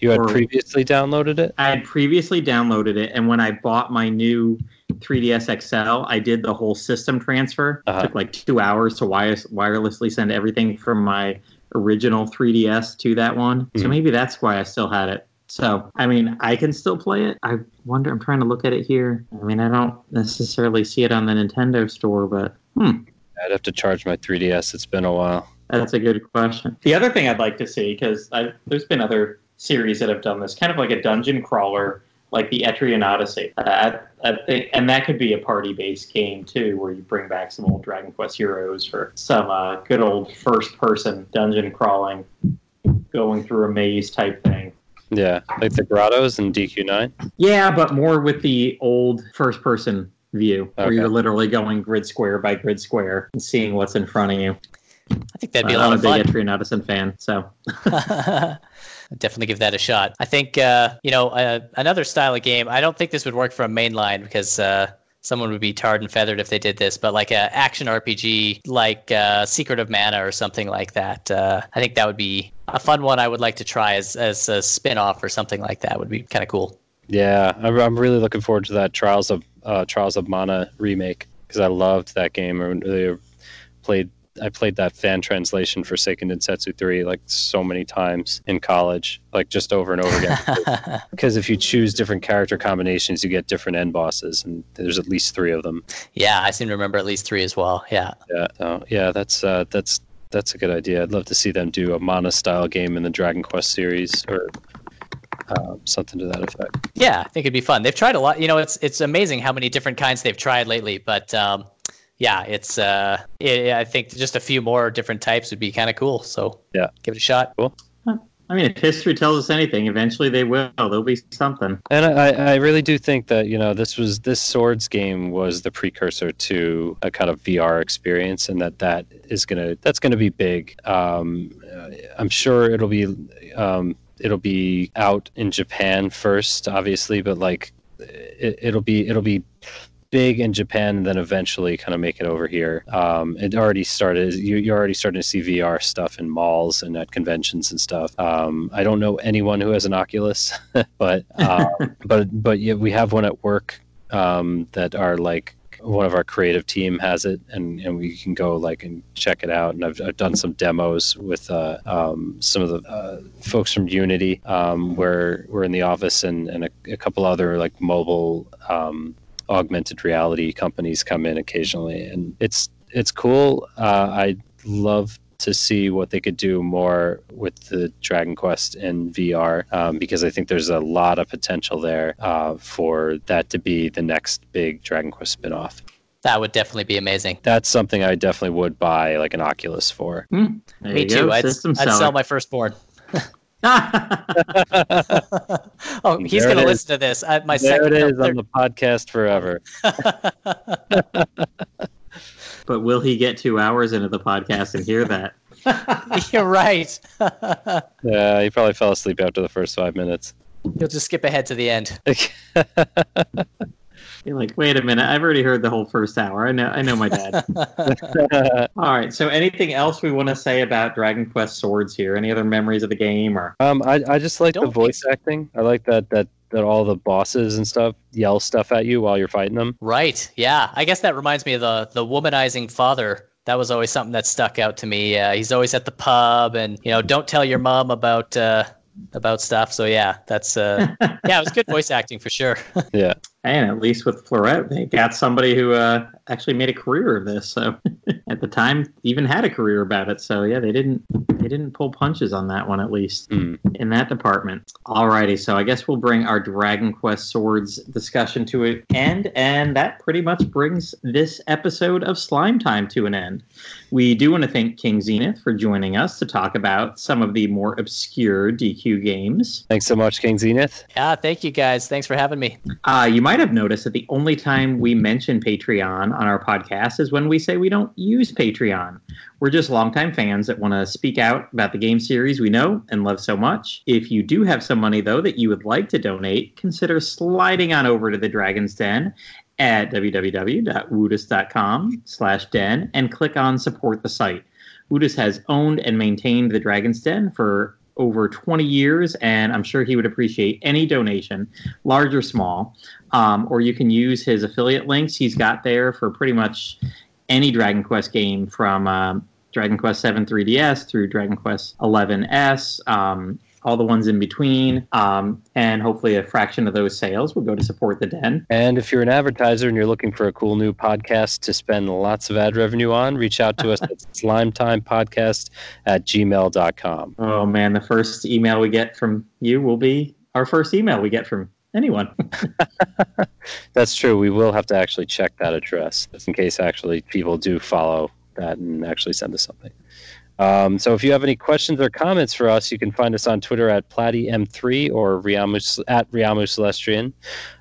Speaker 2: You had
Speaker 1: Or-
Speaker 2: previously downloaded it.
Speaker 1: I had previously downloaded it, and when I bought my new 3ds XL, I did the whole system transfer.
Speaker 2: Uh-huh.
Speaker 1: It took like two hours to wires- wirelessly send everything from my original 3ds to that one. So
Speaker 2: Mhm.
Speaker 1: maybe that's why I still had it. So I mean, I can still play it. I wonder. I'm trying to look at it here. I mean, I don't necessarily see it on the Nintendo store, but hmm.
Speaker 2: I'd have to charge my 3DS. It's been a while.
Speaker 1: That's a good question. The other thing I'd like to see, because there's been other series that have done this, kind of like a dungeon crawler, like the Etrian Odyssey. Uh, I, I think, and that could be a party-based game too, where you bring back some old Dragon Quest heroes for some uh, good old first-person dungeon crawling, going through a maze type thing.
Speaker 2: Yeah, like the grottos in DQ9.
Speaker 1: Yeah, but more with the old first-person view, where you're literally going grid square by grid square and seeing what's in front of you.
Speaker 3: I think that'd be a
Speaker 1: I'm
Speaker 3: lot
Speaker 1: a
Speaker 3: of
Speaker 1: big
Speaker 3: fun.
Speaker 1: Etrian Odyssey fan, so
Speaker 3: Definitely give that a shot. I think uh, you know uh, another style of game. I don't think this would work for a mainline because uh, someone would be tarred and feathered if they did this. But like a action RPG, like uh, Secret of Mana or something like that. Uh, I think that would be a fun one. I would like to try as as a spin off or something like that. Would be kind of cool.
Speaker 2: Yeah, I'm, I'm really looking forward to that Trials of uh, Trials of Mana remake because I loved that game. I really played I played that fan translation for Seiken Densetsu 3 like so many times in college, like just over and over again. Because if you choose different character combinations, you get different end bosses, and there's at least three of them.
Speaker 3: yeah, I seem to remember at least three as well. Yeah.
Speaker 2: Yeah, so, yeah, that's uh, that's that's a good idea. I'd love to see them do a Mana style game in the Dragon Quest series or uh, something to that effect.
Speaker 3: Yeah, I think it'd be fun. They've tried a lot. You know, it's it's amazing how many different kinds they've tried lately. But um, yeah, it's uh, it, I think just a few more different types would be kind of cool. So
Speaker 2: Yeah.
Speaker 3: give it a shot.
Speaker 1: I mean, if history tells us anything, eventually they will. There'll be something.
Speaker 2: And I, I really do think that you know this was this swords game was the precursor to a kind of VR experience, and that that is gonna that's gonna be big. Um, uh, I'm sure it'll be um, it'll be out in Japan first, obviously, but like it, it'll be it'll be big in Japan and then eventually kind of make it over here. Um, it already started. You, you're already starting to see VR stuff in malls and at conventions and stuff. Um, I don't know anyone who has an Oculus, but um, but but yeah, we have one at work um, that are like one of our creative team has it and, and we can go like and check it out and I've, I've done some demos with uh, um, some of the uh, folks from unity um, where we're in the office and, and a, a couple other like mobile um, augmented reality companies come in occasionally and it's it's cool uh, i love to see what they could do more with the Dragon Quest in VR um, because I think there's a lot of potential there uh, for that to be the next big Dragon Quest spinoff.
Speaker 3: That would definitely be amazing.
Speaker 2: That's something I definitely would buy like an Oculus for.
Speaker 1: There
Speaker 3: Me too.
Speaker 1: go,
Speaker 3: I'd, I'd sell my firstborn.
Speaker 1: but
Speaker 3: oh, he's going to listen to this. I, my
Speaker 2: there
Speaker 3: second.
Speaker 2: it
Speaker 3: no,
Speaker 2: is on the podcast forever.
Speaker 1: But will he get two hours into the podcast and hear that?
Speaker 3: You're right.
Speaker 2: Yeah, he probably fell asleep after the first five minutes.
Speaker 3: You'll just skip ahead to the end.
Speaker 1: You're like, wait a minute, I've already heard the whole first hour. I know, I know my dad. All right. So, anything else we want to say about Dragon Quest Swords here? Any other memories of the game, or
Speaker 2: Um, I, I just like the
Speaker 3: Don't think
Speaker 2: voice
Speaker 3: so.
Speaker 2: acting. I like that that that all the bosses and stuff yell stuff at you while you're fighting them.
Speaker 3: Right. Yeah. I guess that reminds me of the the womanizing father. That was always something that stuck out to me. Uh, he's always at the pub, and you know, don't tell your mom about uh, about stuff. So yeah, that's uh, yeah, it was good voice acting for sure.
Speaker 2: Yeah,
Speaker 1: and at least with Fleurette, they got somebody who uh, actually made a career of this. So, at the time, even had a career about it. So, yeah, they didn't they didn't pull punches on that one, at least
Speaker 2: Hmm.
Speaker 1: in that department. Alrighty, so I guess we'll bring our Dragon Quest Swords discussion to an end, and that pretty much brings this episode of Slime Time to an end. We do want to thank King Zenith for joining us to talk about some of the more obscure DQ games.
Speaker 2: thanks so much, King Zenith.
Speaker 3: yeah. Thank you guys. Thanks for having me.
Speaker 1: Uh, you might have noticed that the only time we mention Patreon on our podcast is when we say we don't use Patreon. We're just longtime fans that want to speak out about the game series we know and love so much. If you do have some money, though, that you would like to donate, consider sliding on over to the Dragon's Den at www.woodus.com slash den and click on support the site. Woodus has owned and maintained the Dragon's Den for over 20 years, and I'm sure he would appreciate any donation, large or small. Um, or you can use his affiliate links he's got there for pretty much any Dragon Quest game from um, Dragon Quest 7 3DS through Dragon Quest 11S, um, all the ones in between, um, and hopefully a fraction of those sales will go to support the den.
Speaker 2: And if you're an advertiser and you're looking for a cool new podcast to spend lots of ad revenue on, reach out to us at slimetimepodcast at gmail.com.
Speaker 1: Oh man, the first email we get from you will be our first email we get from anyone.
Speaker 2: That's true. We will have to actually check that address just in case actually people do follow that and actually send us something. Um, so if you have any questions or comments for us, you can find us on Twitter at PlattyM3 or Riamu, at Riamu Celestrian,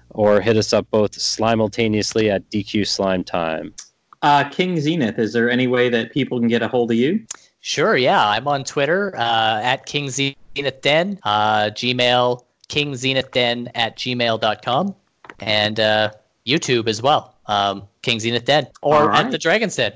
Speaker 2: or hit us up both simultaneously at DQ Slime Time.
Speaker 1: Uh, King Zenith, is there any way that people can get a hold of you?
Speaker 3: Sure, yeah. I'm on Twitter uh, at King Zenith Den, uh, Gmail, King Zenith Den at gmail.com, and uh, YouTube as well, um, King Zenith Den, or right. at the Dragon's Den.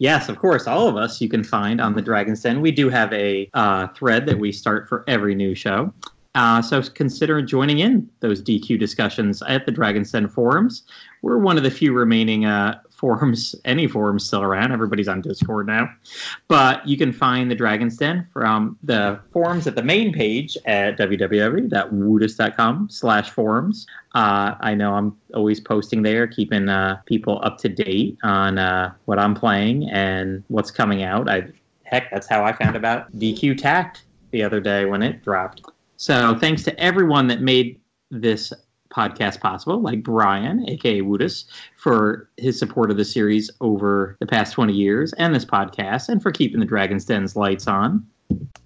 Speaker 1: Yes, of course. All of us you can find on the Dragon's Den. We do have a uh, thread that we start for every new show. Uh, so consider joining in those DQ discussions at the Dragon's Den forums. We're one of the few remaining uh, forums, any forums still around. Everybody's on Discord now. But you can find the Dragon's Den from the forums at the main page at www.woodus.com slash forums. Uh, I know I'm always posting there, keeping uh, people up to date on uh, what I'm playing and what's coming out. I Heck, that's how I found about DQ Tact the other day when it dropped. So thanks to everyone that made this podcast possible, like Brian, aka Woodus, for his support of the series over the past 20 years and this podcast, and for keeping the Dragon's Den's lights on.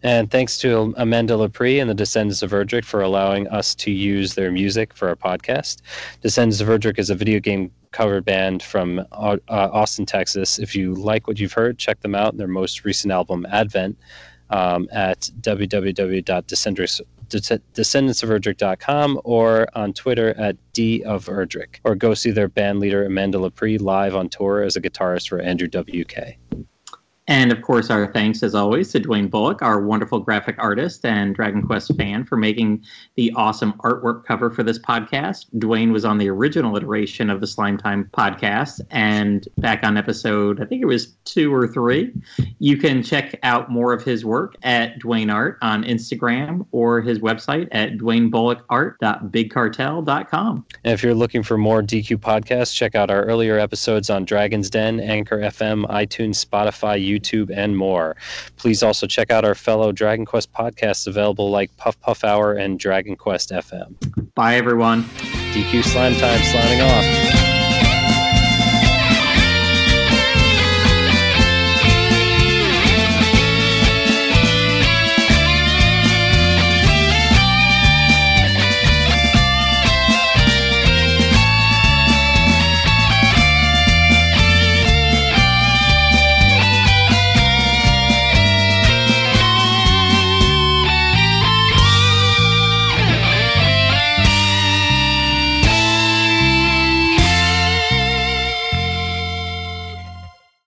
Speaker 2: And thanks to Amanda Lepre and the Descendants of Erdrick for allowing us to use their music for our podcast. Descendants of Erdrick is a video game cover band from uh, Austin, Texas. If you like what you've heard, check them out. Their most recent album, Advent, um, at www.descendants descendantsoferdrick.com or on Twitter at D of Erdrick, or go see their band leader Amanda Lepre live on tour as a guitarist for Andrew WK.
Speaker 1: And of course, our thanks, as always, to Dwayne Bullock, our wonderful graphic artist and Dragon Quest fan, for making the awesome artwork cover for this podcast. Dwayne was on the original iteration of the Slime Time podcast and back on episode, I think it was two or three. You can check out more of his work at Dwayne Art on Instagram or his website at dwayneBullockArt.bigcartel.com.
Speaker 2: And if you're looking for more DQ podcasts, check out our earlier episodes on Dragon's Den, Anchor FM, iTunes, Spotify, YouTube YouTube, and more. Please also check out our fellow Dragon Quest podcasts available like Puff Puff Hour and Dragon Quest FM.
Speaker 1: Bye, everyone.
Speaker 2: DQ Slime Time, slamming off.